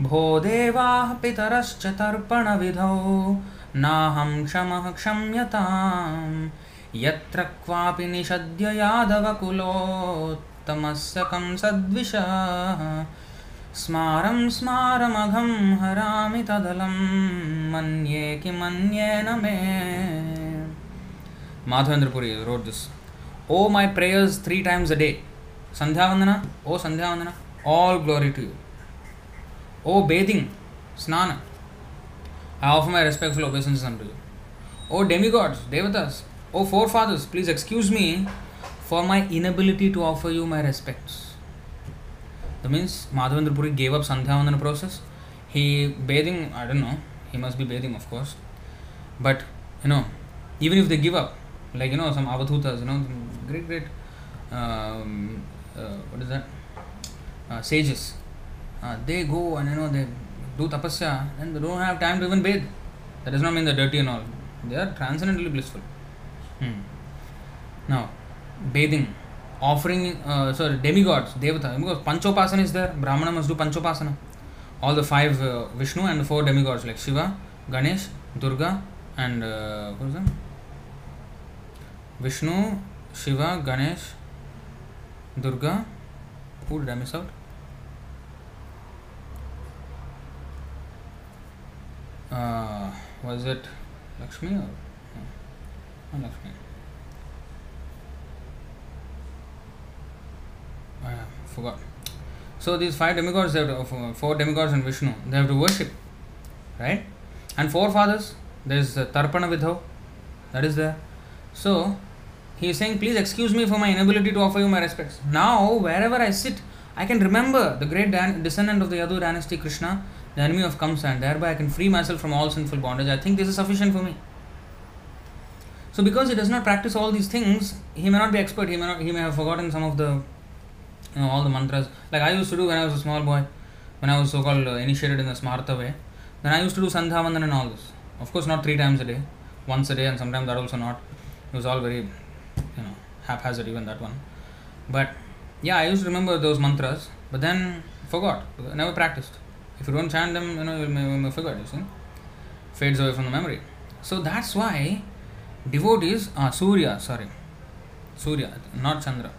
भो देवाः पितरश्च तर्पणविधौ नाहं क्षमः क्षम्यताम् यत्र क्वापि निषद्य यादवकुलोत्तमस्य कं सद्विषः स्मारं स्मारमघं हरामि तदलं मन्ये किमन्येन मे Madhavendra Puri wrote this. Oh, my prayers three a day. Vandana, oh Vandana, all glory to you. O bathing, snana, I offer my respectful obeisances unto you. O demigods, devatas, O forefathers, please excuse me for my inability to offer you my respects. That means Madhavendra Puri gave up Sandhya process. He bathing, I don't know, he must be bathing, of course. But, you know, even if they give up, like, you know, some avadhutas, you know, great, great, um, what is that? Uh, sages uh, they go and you know they do tapasya and they don't have time to even bathe. That does not mean they're dirty and all. They are transcendently blissful. Hmm. Now, bathing, offering, uh, sorry, demigods, devata, because panchopasana is there. Brahmana must do panchopasana. All the five uh, Vishnu and the four demigods like Shiva, Ganesh, Durga, and uh, what is that? Vishnu, Shiva, Ganesh, Durga. Who did I miss out? uh, was it Lakshmi or no, Lakshmi? I forgot. So these five demigods, they have to, uh, four demigods and Vishnu, they have to worship, right? And four fathers, there is Tarpana Vidho, that is there. So he is saying, please excuse me for my inability to offer you my respects. Now, wherever I sit, I can remember the great dan- descendant of the Yadu dynasty, Krishna, the enemy of Kamsa, and thereby I can free myself from all sinful bondage. I think this is sufficient for me. So because he does not practice all these things, he may not be expert. He may not. He may have forgotten some of the, you know, all the mantras. Like I used to do when I was a small boy, when I was so-called uh, initiated in the smarta way. Then I used to do sandhyavandan and all this. Of course, not three times a day, once a day, and sometimes that also not. It was all very, haphazard even that one. But yeah, I used to remember those mantras, but then forgot. Never practiced. If you don't chant them, you know, you may, you may forget, you see. Fades away from the memory. So that's why devotees, ah, Surya, sorry, Surya, not Chandra.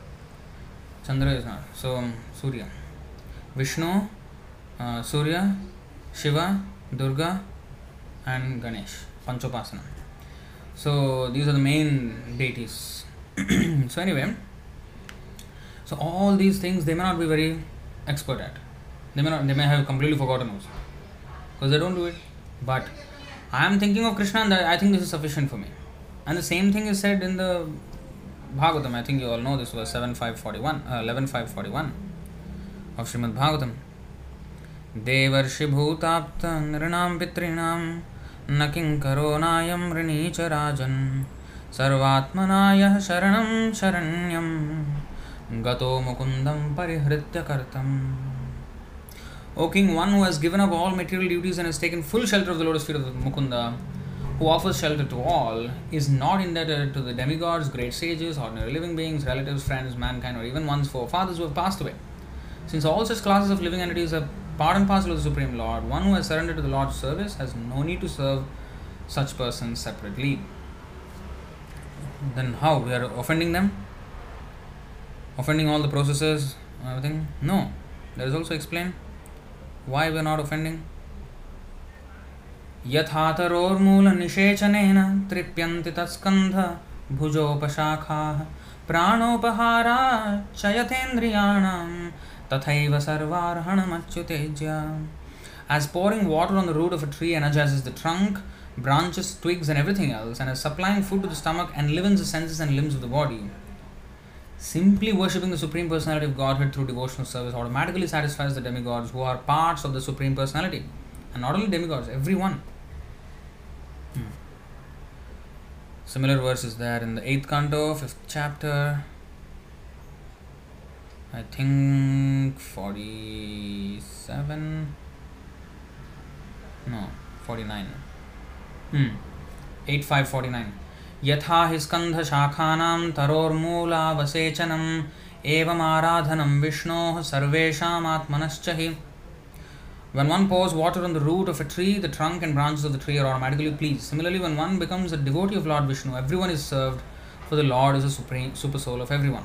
Chandra is not. So, um, Surya. Vishnu, uh, Surya, Shiva, Durga, and Ganesh, Panchopasana. So, these are the main deities. So, anyway, so all these things they may not be very expert at. They may not, they may have completely forgotten also because they don't do it. But I am thinking of Krishna and I think this is sufficient for me. And the same thing is said in the Bhagavatam. I think you all know this was 7541, uh, 11541 of Srimad Bhagavatam. देवर्षिभूताप्त नृणां पितॄणां न किङ्करो नायं ऋणी च राजन् सर्वात्मनायः शरणं शरण्यं गतो मुकुन्दं परिहृत्य कर्तम् O king, one who has given up all material duties and has taken full shelter of the lotus feet of Mukunda, who offers shelter to all, is not indebted to the demigods, great sages, ordinary living beings, relatives, friends, mankind, or even one's forefathers who have passed away. Since all such classes of living entities are part and parcel of the Supreme Lord, one who has surrendered to the Lord's service has no need to serve such persons separately. Then how? We are offending them? Offending all the processes, everything? No. That is also explained why we are not offending. यथातरोर्मूलनिषेचनेन तृप्यन्ति तत्स्कन्ध भुजोपशाखाः प्राणोपहारा च यथेन्द्रियाणां तथैव सर्वार्हणमच्युतेज्य As pouring water on the root of a tree energizes the trunk, branches, twigs, and everything else, and is supplying food to the stomach enlivens the senses and limbs of the body, Simply worshipping the Supreme Personality of Godhead through devotional service automatically satisfies the demigods who are parts of the Supreme Personality. And not only demigods, everyone. Hmm. Similar verse is there in the 8th canto, 5th chapter. I think 47. No, 49. Hmm. 8549. यथा हि स्कन्धशाखानां तरोर्मूलावसेचनम् एवमाराधनं विष्णोः सर्वेषामात्मनश्च हि When one pours water on the root of a tree, the trunk and branches of the tree are automatically pleased. Similarly, when one becomes a devotee of Lord Vishnu, everyone is served, for the Lord is the supreme super soul of everyone.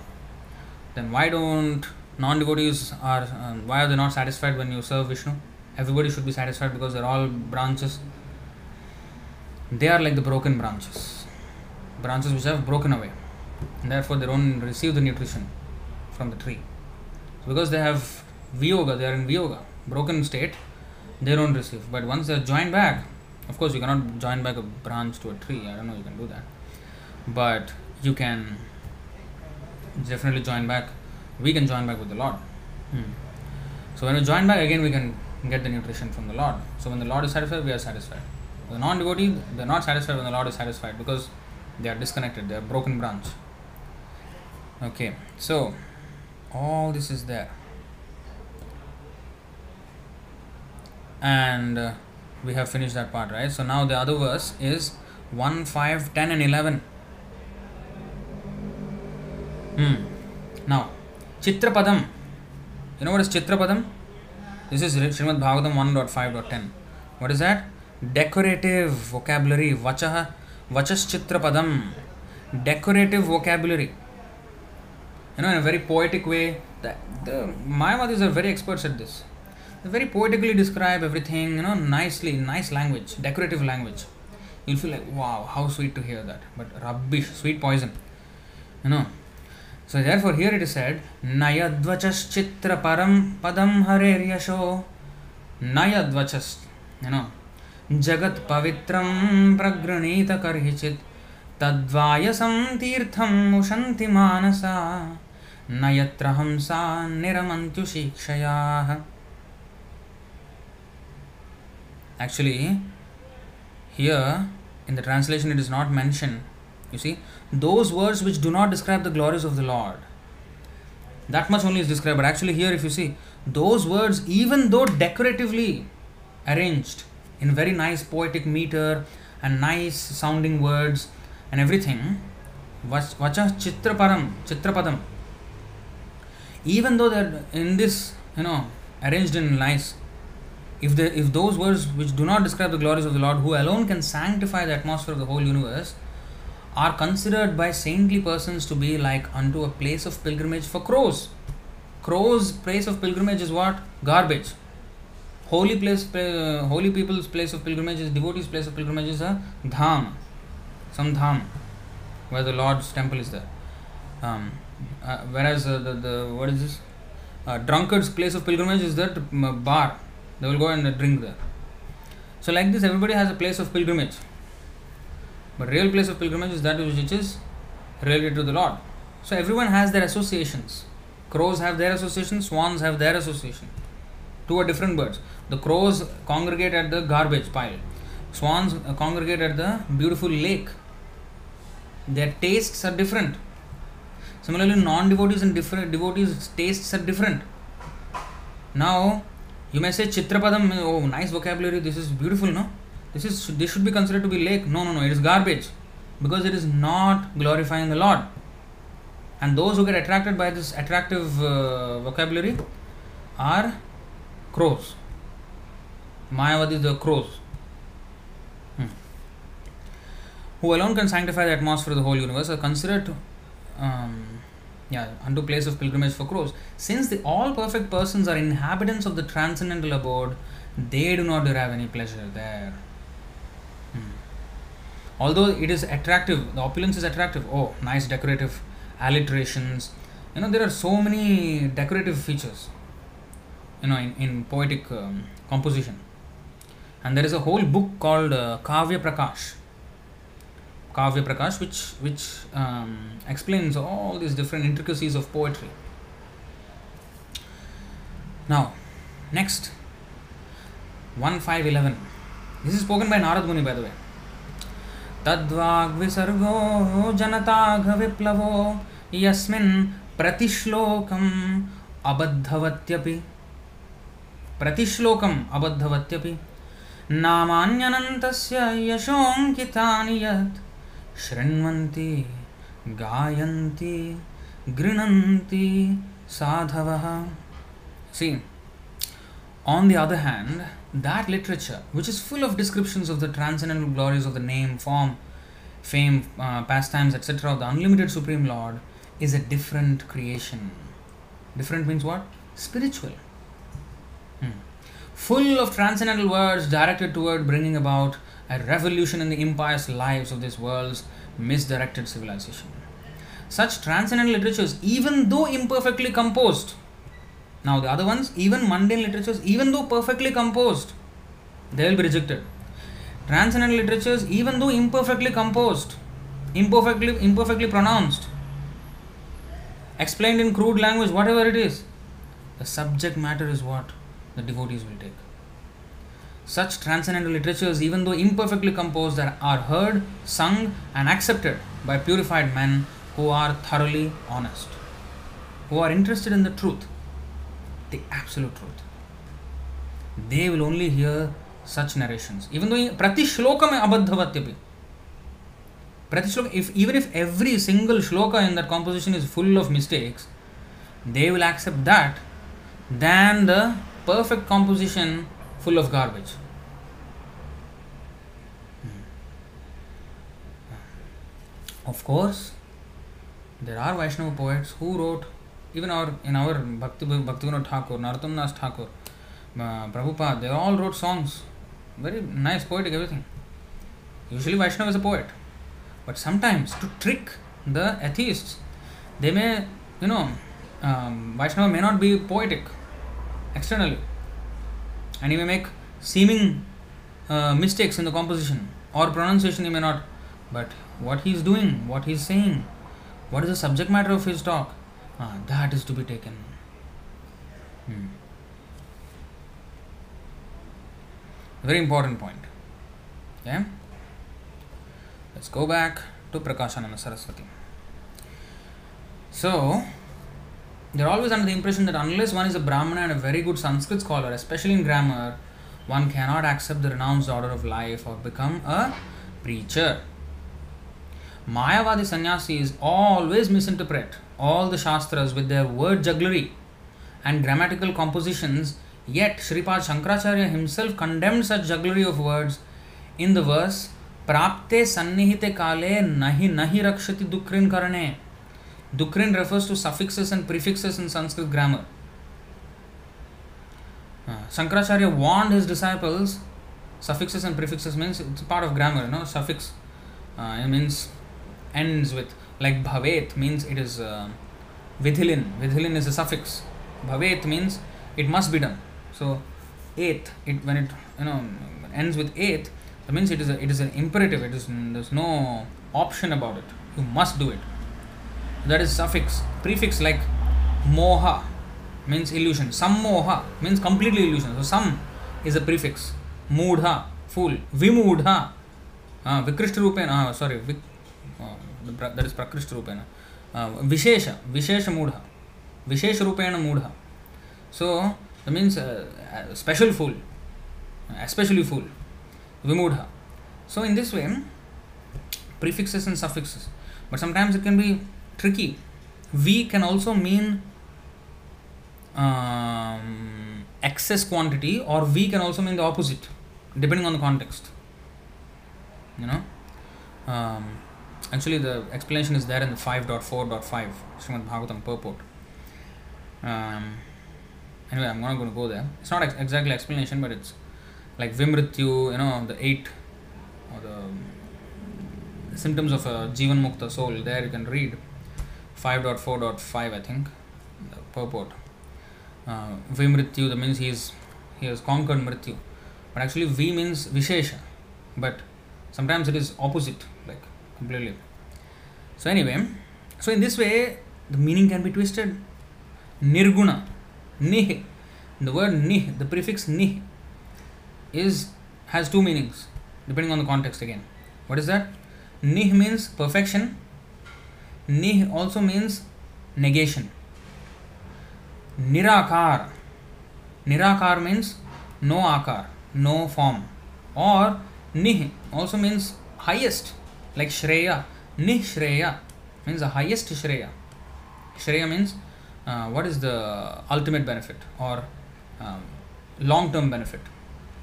Then why don't non-devotees are um, why are they not satisfied when you serve Vishnu? Everybody should be satisfied because they're all branches. they are like the broken branches branches which have broken away. And therefore, they don't receive the nutrition from the tree. So because they have viyoga, they are in viyoga, broken state, they don't receive. But once they are joined back, of course, you cannot join back a branch to a tree. I don't know you can do that. But you can definitely join back. We can join back with the Lord. Hmm. So when we join back again, we can get the nutrition from the Lord. So when the Lord is satisfied, we are satisfied. The non-devotee, they are not satisfied when the Lord is satisfied because they are disconnected they are broken branch. Okay so all this is there. And uh, we have finished that part right? So now the other verse is 1 5 10 and 11 hmm. Now chitrapadam. You know what is chitrapadam? This is Srimad Bhagavatam 1.5.10 what is that decorative vocabulary वच वचश्चित्रपदम decorative vocabulary you know in very poetic way the Mayavadis are very experts at this very poetically describe everything you know nicely nice language decorative language you feel like wow how sweet to hear that but rubbish sweet poison you know so therefore here it is said नयद्वचश्चित्र पदम हरे यशो you know जगत् पवित्रं प्रगृणीत कर्हिचित्। तद्वायसं तीर्थं मुशन्ति मानसा। न यत्र हंसा निरमन्त्युशिक्षयाः actually here in the translation it is not mention you see those words which do not describe the glories of the Lord that much only is describe actually here if you see those words even though decoratively arranged in very nice poetic meter and nice sounding words and everything. Vacha Chitraparam, Chitrapadam. Even though they're in this, you know, arranged in nice, if the if those words which do not describe the glories of the Lord, who alone can sanctify the atmosphere of the whole universe, are considered by saintly persons to be like unto a place of pilgrimage for crows. Crows' place of pilgrimage is what? Garbage. Holy place, uh, holy people's place of pilgrimage is devotees' place of pilgrimage is a dham, some dham, where the Lord's temple is there. Um, uh, whereas uh, the, the what is this? Uh, drunkard's place of pilgrimage is that bar. They will go and drink there. So like this, everybody has a place of pilgrimage. But real place of pilgrimage is that which is related to the Lord. So everyone has their associations. Crows have their association, swans have their association. Two are different birds. The crows congregate at the garbage pile. Swans congregate at the beautiful lake. Their tastes are different. Similarly, non-devotees and different devotees' tastes are different. Now, you may say Chitrapadam, oh, nice vocabulary, this is beautiful, no? This is this should be considered to be lake. No, no, no, it is garbage because it is not glorifying the Lord. And those who get attracted by this attractive uh, vocabulary are crows. Mayavadi, the crows. Hmm. Who alone can sanctify the atmosphere of the whole universe are considered um, yeah, unto place of pilgrimage for crows. Since the all perfect persons are inhabitants of the transcendental abode, they do not derive any pleasure there. Hmm. Although it is attractive, the opulence is attractive. Oh, nice decorative alliterations. You know, there are so many decorative features, you know, in, in poetic um, composition And there is a whole book called uh, Kavya Prakash Kavya Prakash, which which um, explains all these different intricacies of poetry. Now, next, one five eleven. This is spoken by Narad Muni, by the way. तद्वाग्विसर्गो जनताघविप्लवो यस्मिन् प्रतिश्लोकम् अबद्धवत्यपि प्रतिश्लोकम् अबद्धवत्यपि नामान्यनन्तस्य यशोऽङ्कितानि यत् शृण्वन्ति गायन्ति गृह्णन्ति साधवः See, on the other hand, that literature, which is full of descriptions of the transcendental glories of the name, form, fame, uh, pastimes, etc., of the unlimited Supreme Lord, is a different creation. Different means what? Spiritual. Full of transcendental words directed toward bringing about a revolution in the impious lives of this world's misdirected civilization. Such transcendental literatures, even though imperfectly composed, now the other ones, even mundane literatures, even though perfectly composed, they will be rejected. Transcendental literatures, even though imperfectly composed, imperfectly imperfectly pronounced, explained in crude language, whatever it is, the subject matter is what the devotees will take. Such transcendental literatures, even though imperfectly composed, are, heard, sung, and accepted by purified men who are thoroughly honest, who are interested in the truth, the absolute truth. They will only hear such narrations. Even though in prati shlokam abadhavatyapi. Prati shloka, if even if every single shloka in that composition is full of mistakes, they will accept that than the perfect composition full of garbage. Of course, there are Vaishnava poets who wrote, even our in our Bhakti Bhaktivinoda Thakur, Narottam Das Thakur, uh, Prabhupada, they all wrote songs. Very nice, poetic, everything. Usually, Vaishnava is a poet. But sometimes, to trick the atheists, they may, you know, um, Vaishnava may not be poetic externally. And he may make seeming uh, mistakes in the composition or pronunciation, he may not. But what he is doing, what he is saying, what is the subject matter of his talk, uh, that is to be taken. Hmm. Very important point. Yeah? Let's go back to Prakashananda Saraswati. So, they're always under the impression that unless one is a Brahmana and a very good Sanskrit scholar, especially in grammar, one cannot accept the renounced order of life or become a preacher. Mayavadi sannyasis always misinterpret all the Shastras with their word jugglery and grammatical compositions, yet Sripad Shankaracharya himself condemned such jugglery of words in the verse Prapte sannihite kale nahi nahi rakshati dukrin karane. Dukrin refers to suffixes and prefixes in Sanskrit grammar. Uh, Shankaracharya warned his disciples suffixes and prefixes means it's part of grammar, you know, suffix uh, it means ends with like bhavet means it is uh, vidhilin. Vidhilin is a suffix. Bhavet means it must be done. So eighth, it when it you know ends with eighth, that means it is a, it is an imperative. It is there's no option about it. You must do it. That is suffix. Prefix like moha means illusion. Sammoha means completely illusion. So sam is a prefix. Moodha fool. Vimoodha uh, Vikrishta Rupena. Uh, sorry, Vik, uh, that is Prakrishta Rupena. Uh, Vishesha Vishesha Moodha. Vishesha Rupena Moodha. So that means uh, special fool, especially fool, Vimudha. So in this way, prefixes and suffixes. But sometimes it can be tricky. V can also mean um, excess quantity, or V can also mean the opposite, depending on the context. You know, um, actually the explanation is there in the 5.4.5 Srimad Bhagavatam purport. Um, anyway, I'm not going to go there. It's not ex- exactly explanation, but it's like Vimrityu, you know, the eight or the symptoms of a Jivan Mukta soul. There you can read 5.4.5, I think, the purport. Uh, Vimrityu, that means he is he has conquered Mrityu. But actually, V means Vishesha. But sometimes it is opposite, like completely. So, anyway, so in this way, the meaning can be twisted. Nirguna, Nih. The word Nih, the prefix Nih, is has two meanings depending on the context again. What is that? Nih means perfection. Nih also means negation. Nirakar. Nirakar means no akar, no form. Or Nih also means highest, like Shreya. Nih Shreya means the highest Shreya. Shreya means uh, what is the ultimate benefit or um, long term benefit.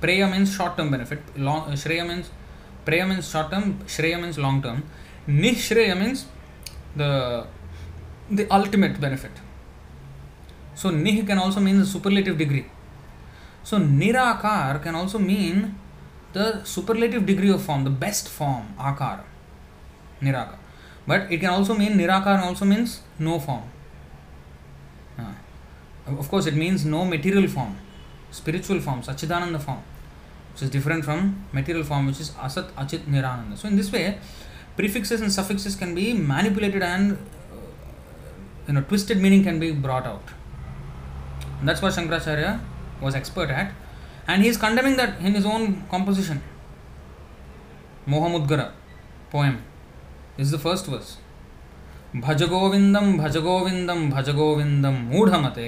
Preya means short term benefit. Long, uh, Shreya means Preya means short term. Shreya means long term. Nishreya means the the ultimate benefit. So nih can also mean the superlative degree. So nirakar can also mean the superlative degree of form, the best form, akar, nirakar. But it can also mean nirakar also means no form. Uh, of course, it means no material form, spiritual form, Sachidananda form, which is different from material form, which is Asat, Achit, Nirananda. So, in this way, prefixes and suffixes can be manipulated and uh, you know twisted meaning can be brought out. And that's what Shankaracharya was expert at, and he is condemning that in his own composition. Mohamudgara poem. Is the first verse. भज गोविंदम भज गोविंदम भज गोविंदम मूढ़मते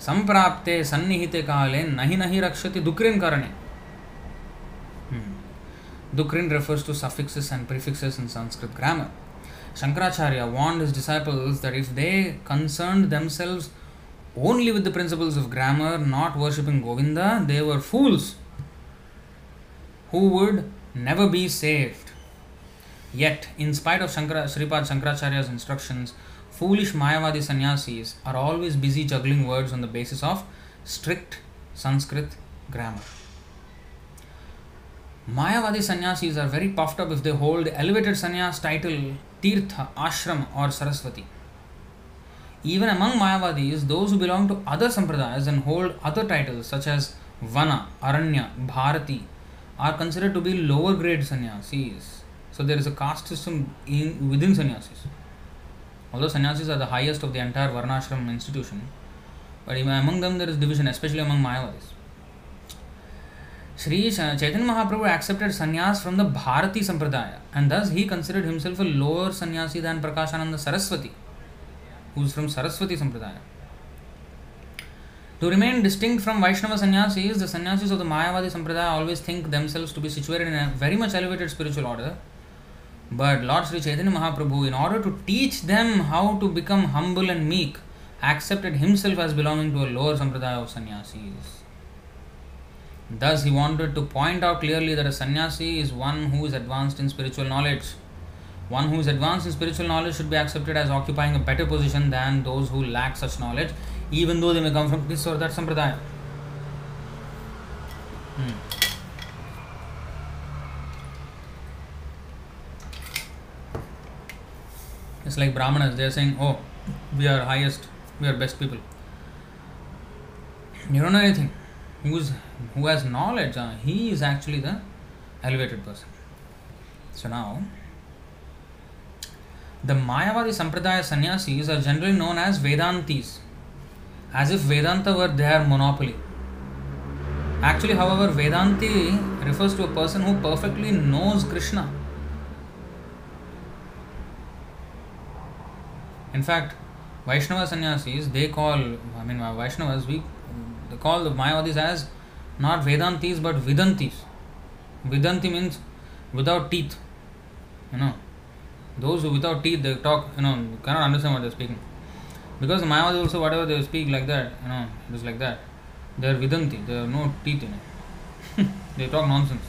संप्राप्ते सन्निहिते काले नहि नहि रक्षति दुक्रिन करणे Dukrin refers to suffixes and prefixes in Sanskrit grammar. Shankaracharya warned his disciples that if they concerned themselves only with the principles of grammar, not worshipping Govinda, they were fools who would never be saved. Yet, in spite of Shankara, Sripad Shankaracharya's instructions, foolish Mayavadi sannyasis are always busy juggling words on the basis of strict Sanskrit grammar. Mayavadi sannyasis are very puffed up if they hold elevated sannyasa title Tirtha Ashrama or Sarasvati even among Mayavadi is those belong to other sampradayas and hold other title such as Vana Aranya Bharati are considered to be lower grade sannyasis so there is a caste system in within sannyasis all sannyasis are the highest of the entire varnashrama institution but even among them there is division especially among Mayavadis Sri Chaitanya Mahaprabhu accepted sannyas from the Bharati Sampradaya and thus he considered himself a lower sannyasi than Prakashananda Saraswati, who is from Saraswati Sampradaya. To remain distinct from Vaishnava sannyasis, the sannyasis of the Mayavadi Sampradaya always think themselves to be situated in a very much elevated spiritual order. But Lord Sri Chaitanya Mahaprabhu, in order to teach them how to become humble and meek, accepted himself as belonging to a lower sampradaya of sannyasis. Thus, he wanted to point out clearly that a sannyasi is one who is advanced in spiritual knowledge. One who is advanced in spiritual knowledge should be accepted as occupying a better position than those who lack such knowledge, even though they may come from this or that sampradaya. Hmm. It's like Brahmanas, they are saying, Oh, we are highest, we are best people. You don't know anything. Who's, who has knowledge, uh, he is actually the elevated person. So now, the Mayavadi Sampradaya sannyasis are generally known as Vedantis, as if Vedanta were their monopoly. Actually, however, Vedanti refers to a person who perfectly knows Krishna. In fact, Vaishnava sannyasis, they call, I mean, Vaishnavas, we they call the Mayavadis as not Vedantis but Vidantis. Vidanti means without teeth. You know, those who without teeth they talk, you know, cannot understand what they're speaking. Because the Mayavadis also, whatever they speak like that, you know, it is like that. They are Vidanti, there are no teeth in it. they talk nonsense.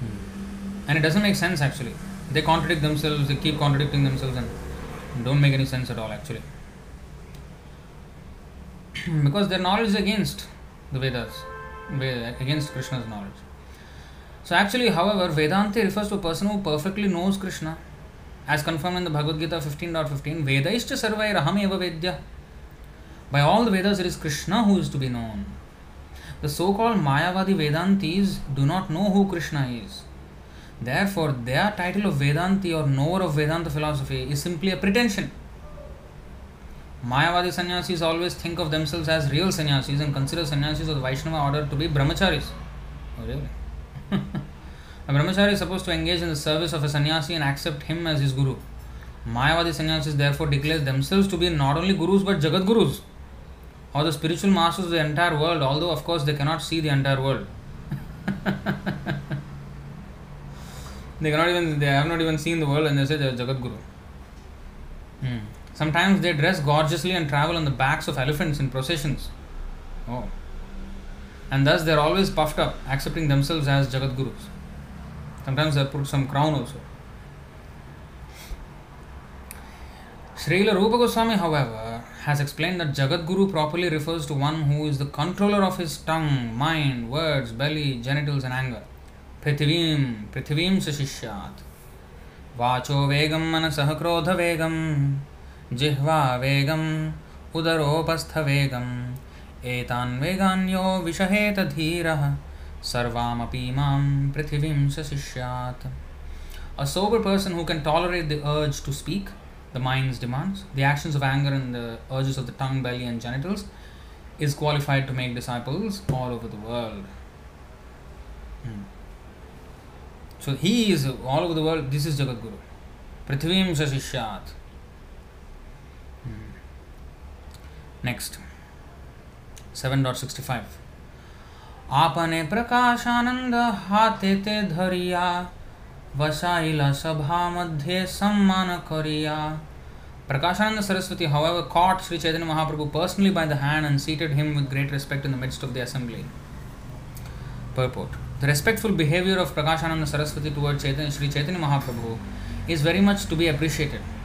Hmm. And it doesn't make sense actually. They contradict themselves, they keep contradicting themselves and don't make any sense at all actually. because their knowledge is against the Vedas, against Krishna's knowledge. So, actually, however, Vedanti refers to a person who perfectly knows Krishna, as confirmed in the Bhagavad Gita 15.15 Vedaishcha sarvairaham eva vedya. By all the Vedas, it is Krishna who is to be known. The so called Mayavadi Vedantis do not know who Krishna is. Therefore, their title of Vedanti or knower of Vedanta philosophy is simply a pretension. Mayavadi sannyasis always think of themselves as real sannyasis and consider sannyasis of the Vaishnava order to be brahmacharis. Oh, really? a brahmachari is supposed to engage in the service of a sannyasi and accept him as his guru. Mayavadi sannyasis therefore declare themselves to be not only gurus but jagat gurus or the spiritual masters of the entire world, although of course they cannot see the entire world. they cannot even they have not even seen the world and they say they are jagat guru. Hmm. Sometimes they dress gorgeously and travel on the backs of elephants in processions. Oh. And thus they are always puffed up, accepting themselves as Jagat Gurus. Sometimes they put some crown also. Srila Rupa Goswami, however, has explained that Jagat Guru properly refers to one who is the controller of his tongue, mind, words, belly, genitals, and anger. Prithivim, Prithivim Sashishyat. Vacho Vegam Manasah Krodha Vegam. जिह्वा वेगम् उदरोपस्थवेगम् एतान् वेगान्यो विषहेत धीरः सर्वामपि माँ पृथिवीं सशिष्यात् A sober person who can tolerate the urge to speak, the mind's demands, the actions of anger and the urges of the tongue, belly and genitals, is qualified to make disciples all over the world. Hmm. So he is all over the world. This is Jagat Guru. Prithivim Sasishyat. Next seven dot sixty five आपने प्रकाश आनंद हाते ते धरिया, वसाइला सभा मध्य सम्मान करिया। Prakashananda Sarasvati however caught Shri Chaitanya Mahaprabhu personally by the hand and seated him with great respect in the midst of the assembly purport the respectful behaviour of Prakashananda Sarasvati toward Chaitanya Shri Chaitanya Mahaprabhu is very much to be appreciated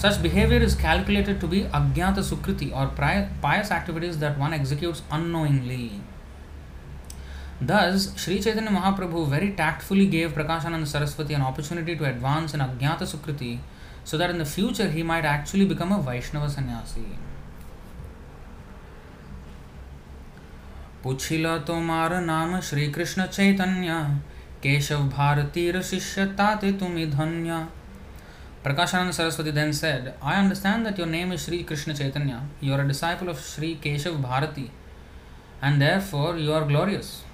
Such behavior is calculated to be Ajnata Sukriti or pious activities that one executes unknowingly. Thus, Sri Chaitanya Mahaprabhu very tactfully gave Prakashananda Saraswati an opportunity to advance in Ajnata Sukriti so that in the future he might actually become a Vaishnava sannyasi. पुछिल तोमार नाम श्री कृष्ण चैतन्य केशव भारतीर शिष्य ताते तुमि धन्य Prakashananda Saraswati then said, I understand that your name is Sri Krishna Chaitanya. You are a disciple of Sri Keshav Bharati, and therefore you are glorious.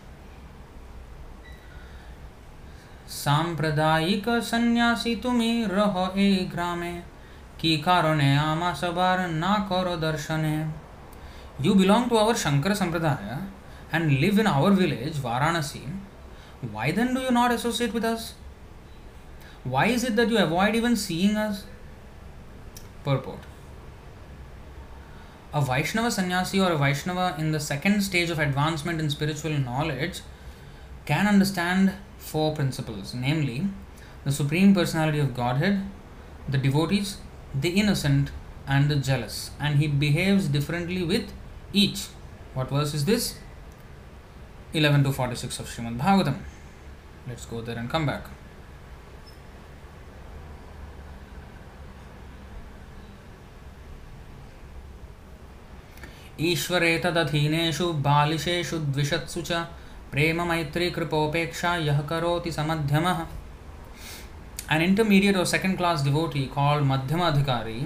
सांप्रदायिक सन्यासी तुम्ही रह ए ग्रामे की कारणे आमा सबार ना करो दर्शने You belong to our Shankara Sampradaya and live in our village, Varanasi. Why then do you not associate with us? Why is it that you avoid even seeing us? Purport a Vaishnava sannyasi or a Vaishnava in the second stage of advancement in spiritual knowledge can understand four principles namely, the Supreme Personality of Godhead, the devotees, the innocent, and the jealous, and he behaves differently with each. What verse is this? 11 to 46 of Srimad Bhagavatam. Let's go there and come back. ईश्वरे तदधीनेषु बालिशेषु द्विषत्सु च प्रेम मैत्री कृपोपेक्षा यः करोति स मध्यमः an intermediate or second class devotee called madhyama adhikari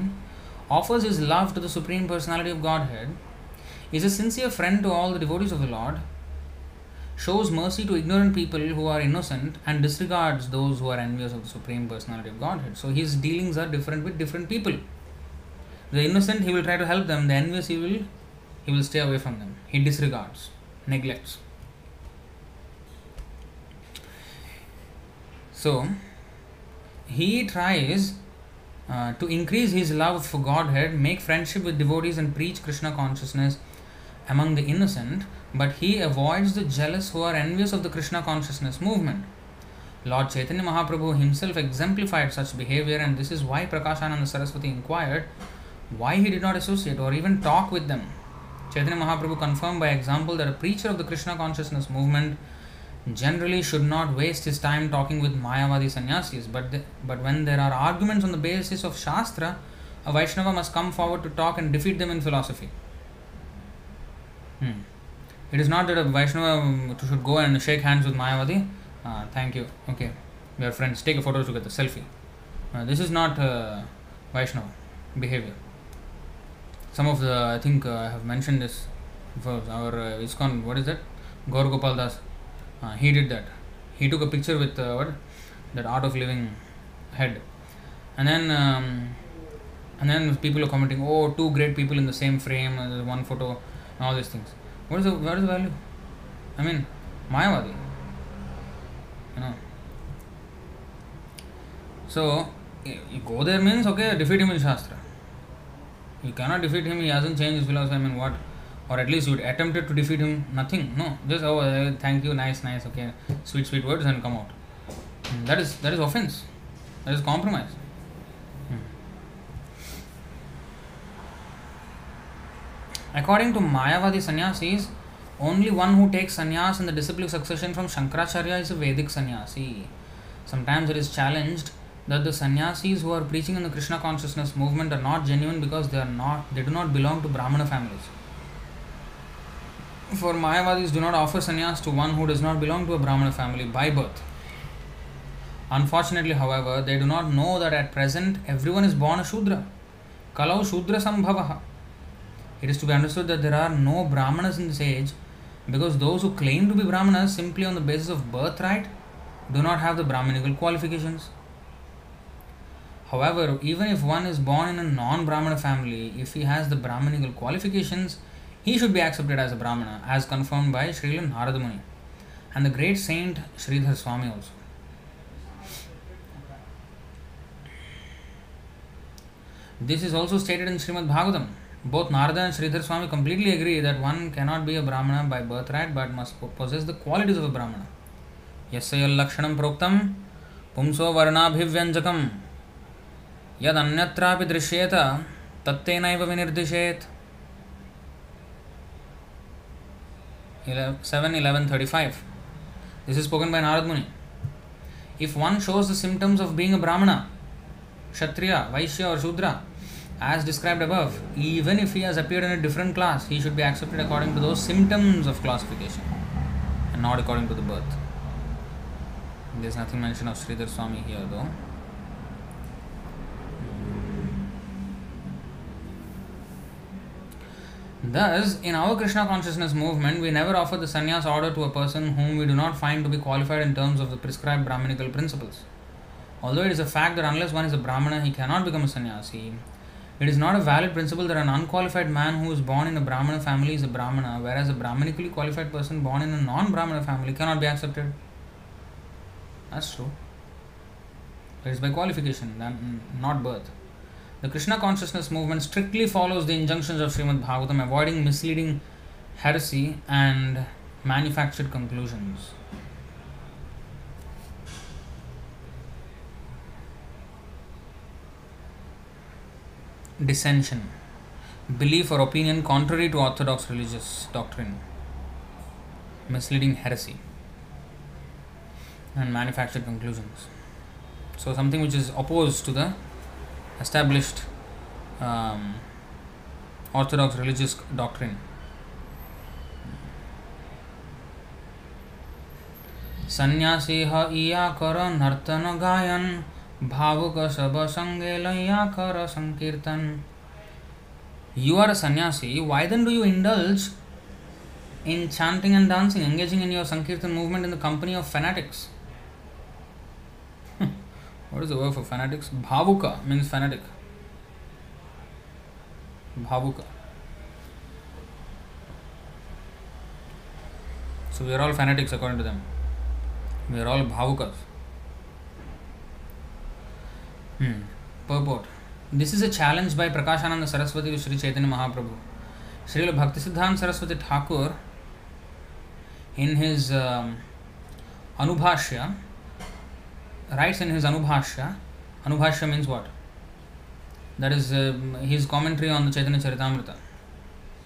offers his love to the supreme personality of godhead is a sincere friend to all the devotees of the Lord shows mercy to ignorant people who are innocent and disregards those who are envious of the supreme personality of godhead so his dealings are different with different people the innocent he will try to help them the envious he will he will stay away from them. He disregards, neglects. So, he tries uh, to increase his love for Godhead, make friendship with devotees, and preach Krishna consciousness among the innocent, but he avoids the jealous who are envious of the Krishna consciousness movement. Lord Chaitanya Mahaprabhu himself exemplified such behavior, and this is why Prakashananda Saraswati inquired why he did not associate or even talk with them. Chaitanya Mahaprabhu confirmed by example that a preacher of the Krishna consciousness movement generally should not waste his time talking with Mayavadi sannyasis, but, the, but when there are arguments on the basis of Shastra, a Vaishnava must come forward to talk and defeat them in philosophy. Hmm. It is not that a Vaishnava should go and shake hands with Mayavadi. Uh, thank you. Okay, we are friends. Take a photo together. Selfie. Uh, this is not uh, Vaishnava behavior. Some of the, I think uh, I have mentioned this for our uh, ISKCON, what is that? Gaur Gopal Das. Uh, he did that. He took a picture with uh, what? That art of living head. And then um, and then people are commenting, oh, two great people in the same frame, uh, one photo, and all these things. What is the what is the value? I mean, Mayavadi. You know. So you go there means okay, defeat him in Shastra. You cannot defeat him. He hasn't changed his philosophy. I mean, what? Or at least you attempted to defeat him. Nothing. No. Just oh, uh, thank you, nice, nice. Okay, sweet, sweet words and come out. Hmm, that is that is offense. That is compromise. Hmm. According to Mayavadi sannyasis, only one who takes sannyas in the disciplic succession from Shankaracharya is a Vedic sannyasi. Sometimes it is challenged that the sannyasis who are preaching in the Krishna consciousness movement are not genuine because they are not they do not belong to Brahmana families. For Mayavadis do not offer sannyas to one who does not belong to a Brahmana family by birth. Unfortunately, however, they do not know that at present everyone is born a Shudra. Kalau Shudra Sambhavaha. It is to be understood that there are no Brahmanas in this age because those who claim to be Brahmanas simply on the basis of birthright do not have the Brahmanical qualifications. However, even if one is born in a non Brahmana family, if he has the Brahmanical qualifications, he should be accepted as a Brahmana, as confirmed by Srila Naradamuni and the great saint Sridhar Swami also. This is also stated in Srimad Bhagavatam. Both Narada and Sridhar Swami completely agree that one cannot be a Brahmana by birthright but must possess the qualities of a Brahmana. यस्य यल्लक्षणं प्रोक्तं पुंसो bhivyanjakam. यदन्यत्रापि दृश्येत तत्तेनैव विनिर्दिशेत् 7 11 35 this is spoken by Narad Muni if one shows the symptoms of being a Brahmana Kshatriya, Vaishya or Shudra as described above even if he has appeared in a different class he should be accepted according to those symptoms of classification and not according to the birth there's nothing mentioned of Sridhar Swami here though Thus, in our Krishna consciousness movement, we never offer the sannyas order to a person whom we do not find to be qualified in terms of the prescribed Brahminical principles. Although it is a fact that unless one is a Brahmana, he cannot become a sannyasi, it is not a valid principle that an unqualified man who is born in a Brahmana family is a Brahmana, whereas a Brahmanically qualified person born in a non Brahmana family cannot be accepted. That's true. It is by qualification, mm, not birth. The Krishna consciousness movement strictly follows the injunctions of Srimad Bhagavatam, avoiding misleading heresy and manufactured conclusions. Dissension. Belief or opinion contrary to orthodox religious doctrine. Misleading heresy and manufactured conclusions. So, something which is opposed to the established um, orthodox religious doctrine. सन्यासी ह इया कर नर्तन गायन भावुक सब संगे लैया कर संकीर्तन You are a sannyasi, why then do you indulge in chanting and dancing, engaging in your Sankirtan movement in the company of fanatics? What is the word for fanatics? Bhavuka means fanatic. Bhavuka. So we are all fanatics according to them. We are all bhavukas. Hmm. Purport. This is a challenge by Prakashananda Saraswati to Sri Chaitanya Mahaprabhu. Srila Bhaktisiddhanta Saraswati Thakur, in his um, Anubhashya, writes in his Anubhashya, Anubhashya means what? That is uh, his commentary on the Chaitanya Charitamrita.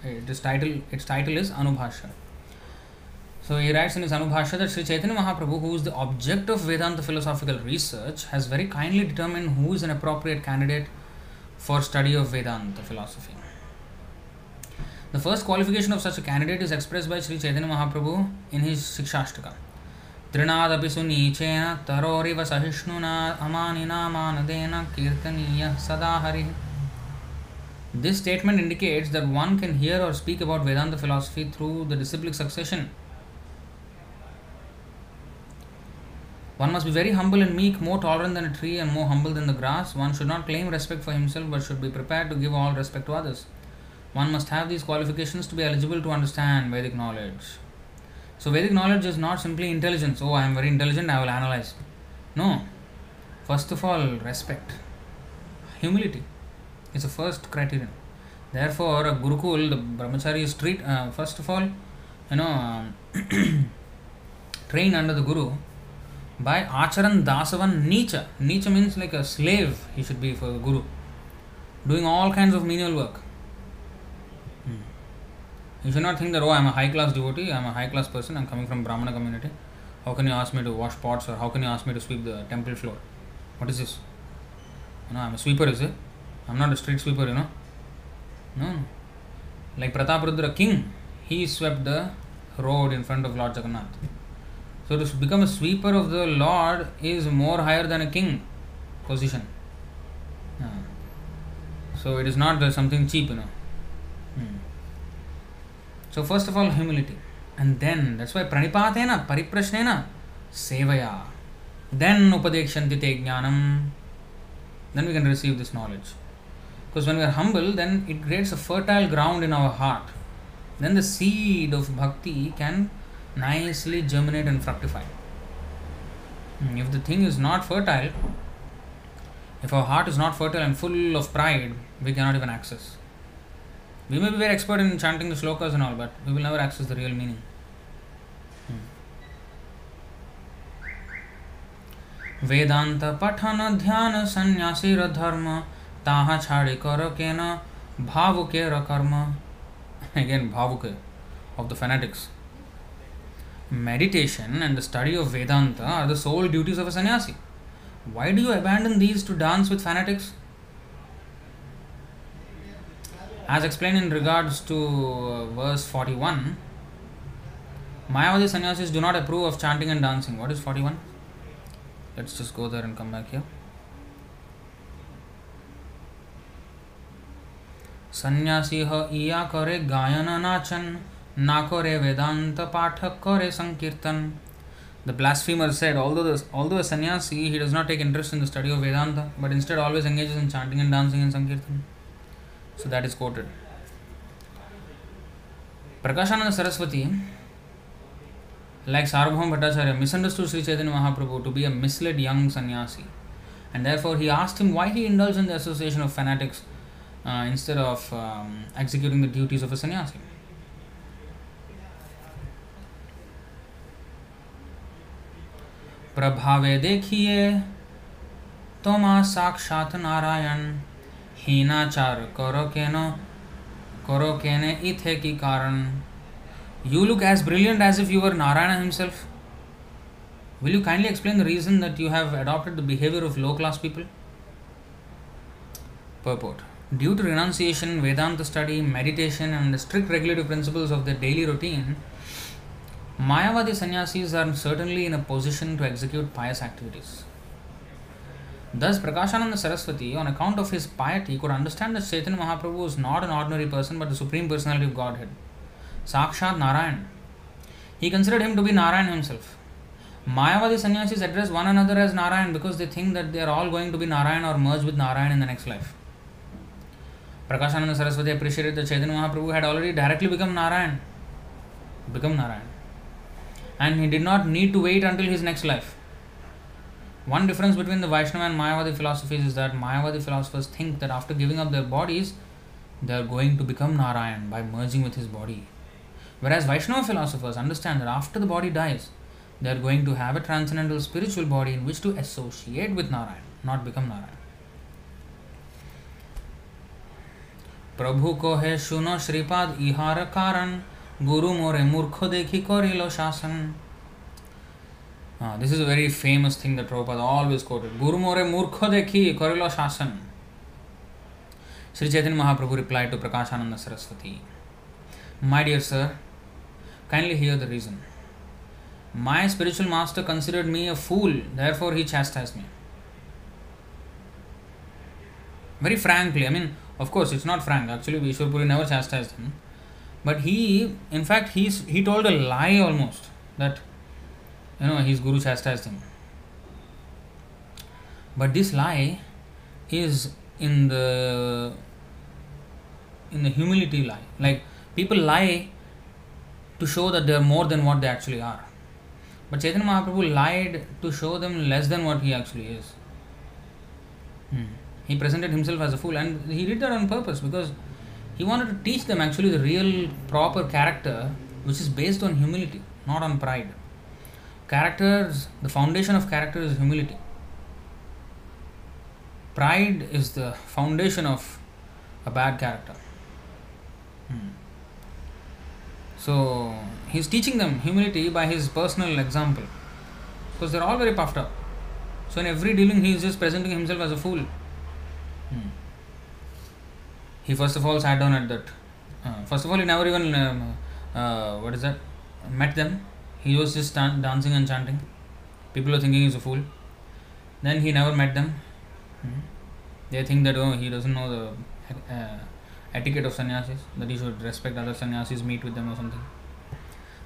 It is title, its title is Anubhashya. So he writes in his Anubhashya that Sri Chaitanya Mahaprabhu, who is the object of Vedanta philosophical research, has very kindly determined who is an appropriate candidate for study of Vedanta philosophy. The first qualification of such a candidate is expressed by Sri Chaitanya Mahaprabhu in his Shikshashtaka. त्रिनादपि सुनीचेन तरोरिव सहिष्णुना अमानिना मानदेन कीर्तनीय सदा हरिः This statement indicates that one can hear or speak about Vedanta philosophy through the disciplic succession. One must be very humble and meek, more tolerant than a tree and more humble than the grass. One should not claim respect for himself but should be prepared to give all respect to others. One must have these qualifications to be eligible to understand Vedic knowledge. So, Vedic knowledge is not simply intelligence. Oh, I am very intelligent, I will analyze. No. First of all, respect. Humility is the first criterion. Therefore, a Gurukul, the brahmachari is treat, uh, first of all, you know, um, trained under the Guru by Acharan Dasavan Nicha. Nicha means like a slave, he should be for the Guru, doing all kinds of menial work. You should not think that, oh, I am a high class devotee, I am a high class person, I am coming from Brahmana community. How can you ask me to wash pots or how can you ask me to sweep the temple floor? What is this? You know, I am a sweeper, is it? I am not a street sweeper, you know. No. Like Prataparudra king, he swept the road in front of Lord Jagannath. So to become a sweeper of the Lord is more higher than a king position. Uh, so it is not something cheap, you know. Hmm. So first of all, humility, and then that's why pranipatena, pariprashnena, sevaya. Then upadekshanti te jnanam. Then we can receive this knowledge. Because when we are humble, then it creates a fertile ground in our heart. Then the seed of bhakti can nicely germinate and fructify. If the thing is not fertile, if our heart is not fertile and full of pride, we cannot even access. We may be very expert in chanting the slokas and all, but we will never access the real meaning. वेदांत पठन ध्यान सन्यासी धर्म ताहा छाड़ी कर के न भावुके कर्म again bhavuke of the fanatics meditation and the study of vedanta are the sole duties of a sannyasi why do you abandon these to dance with fanatics as explained in regards to uh, verse 41 mayavadi sannyasis do not approve of chanting and dancing what is 41 let's just go there and come back here सन्यासी ह इया करे गायन नाचन ना करे वेदांत पाठक करे संकीर्तन The blasphemer said, although, the, although a sannyasi, he does not take interest in the study of Vedanta, but instead always engages in chanting and dancing in Sankirtan. So that is quoted. Prakashananda Saraswati, like Sarvabhauma Bhattacharya, misunderstood Sri Chaitanya Mahaprabhu to be a misled young sannyasi And therefore, he asked him why he indulged in the association of fanatics uh, instead of um, executing the duties of a sannyasi. प्रभावे देखिए तोमा साक्षात नारायण हीनाचार करो केनो करो केने इथे की कारण you look as brilliant as if you were Narayana himself. Will you kindly explain the reason that you have adopted the behavior of low class people? Purport Due to renunciation, Vedanta study, meditation, and the strict regulative principles of their daily routine, Mayavadi sannyasis are certainly in a position to execute pious activities. Thus, Prakashananda Saraswati, on account of his piety, could understand that Chaitanya Mahaprabhu was not an ordinary person but the Supreme Personality of Godhead. Sakshat Narayan. He considered him to be Narayan himself. Mayavadi sannyasis address one another as Narayan because they think that they are all going to be Narayan or merge with Narayan in the next life. Prakashananda Saraswati appreciated that Chaitanya Mahaprabhu had already directly become Narayan. Become Narayan. And he did not need to wait until his next life. One difference between the Vaishnava and Mayavadi philosophies is that Mayavadi philosophers think that after giving up their bodies, they are going to become Narayan by merging with his body. Whereas Vaishnava philosophers understand that after the body dies, they are going to have a transcendental spiritual body in which to associate with Narayan, not become Narayan. প্রভু কহে শুনো শ্রীপাদ ইহার কারণ গুরু মোরে মূর্খ দেখি করিল this is a very famous thing that Prabhupada always quoted. Guru more murkho dekhi korilo shasan. Sri Chaitanya Mahaprabhu replied to Prakashananda Saraswati, My dear sir, kindly hear the reason. My spiritual master considered me a fool, therefore he chastised me. Very frankly, I mean, of course, it's not frank. Actually, Vishwapuri never chastised him. But he, in fact, he's, he told a lie almost that you know, his guru chastised him. But this lie is in the in the humility lie. Like people lie to show that they are more than what they actually are. But Chaitanya Mahaprabhu lied to show them less than what he actually is. Hmm. He presented himself as a fool and he did that on purpose because he wanted to teach them actually the real proper character which is based on humility, not on pride. Characters, the foundation of character is humility. Pride is the foundation of a bad character. Hmm. So he's teaching them humility by his personal example. Because they're all very puffed up. So in every dealing, he is just presenting himself as a fool. Hmm. He first of all sat down at that. Uh, first of all, he never even um, uh, what is that? Met them. He was just dancing and chanting. People are thinking he's a fool. Then he never met them. Hmm. They think that oh he doesn't know the uh, etiquette of sannyasis, that he should respect other sannyasis, meet with them or something.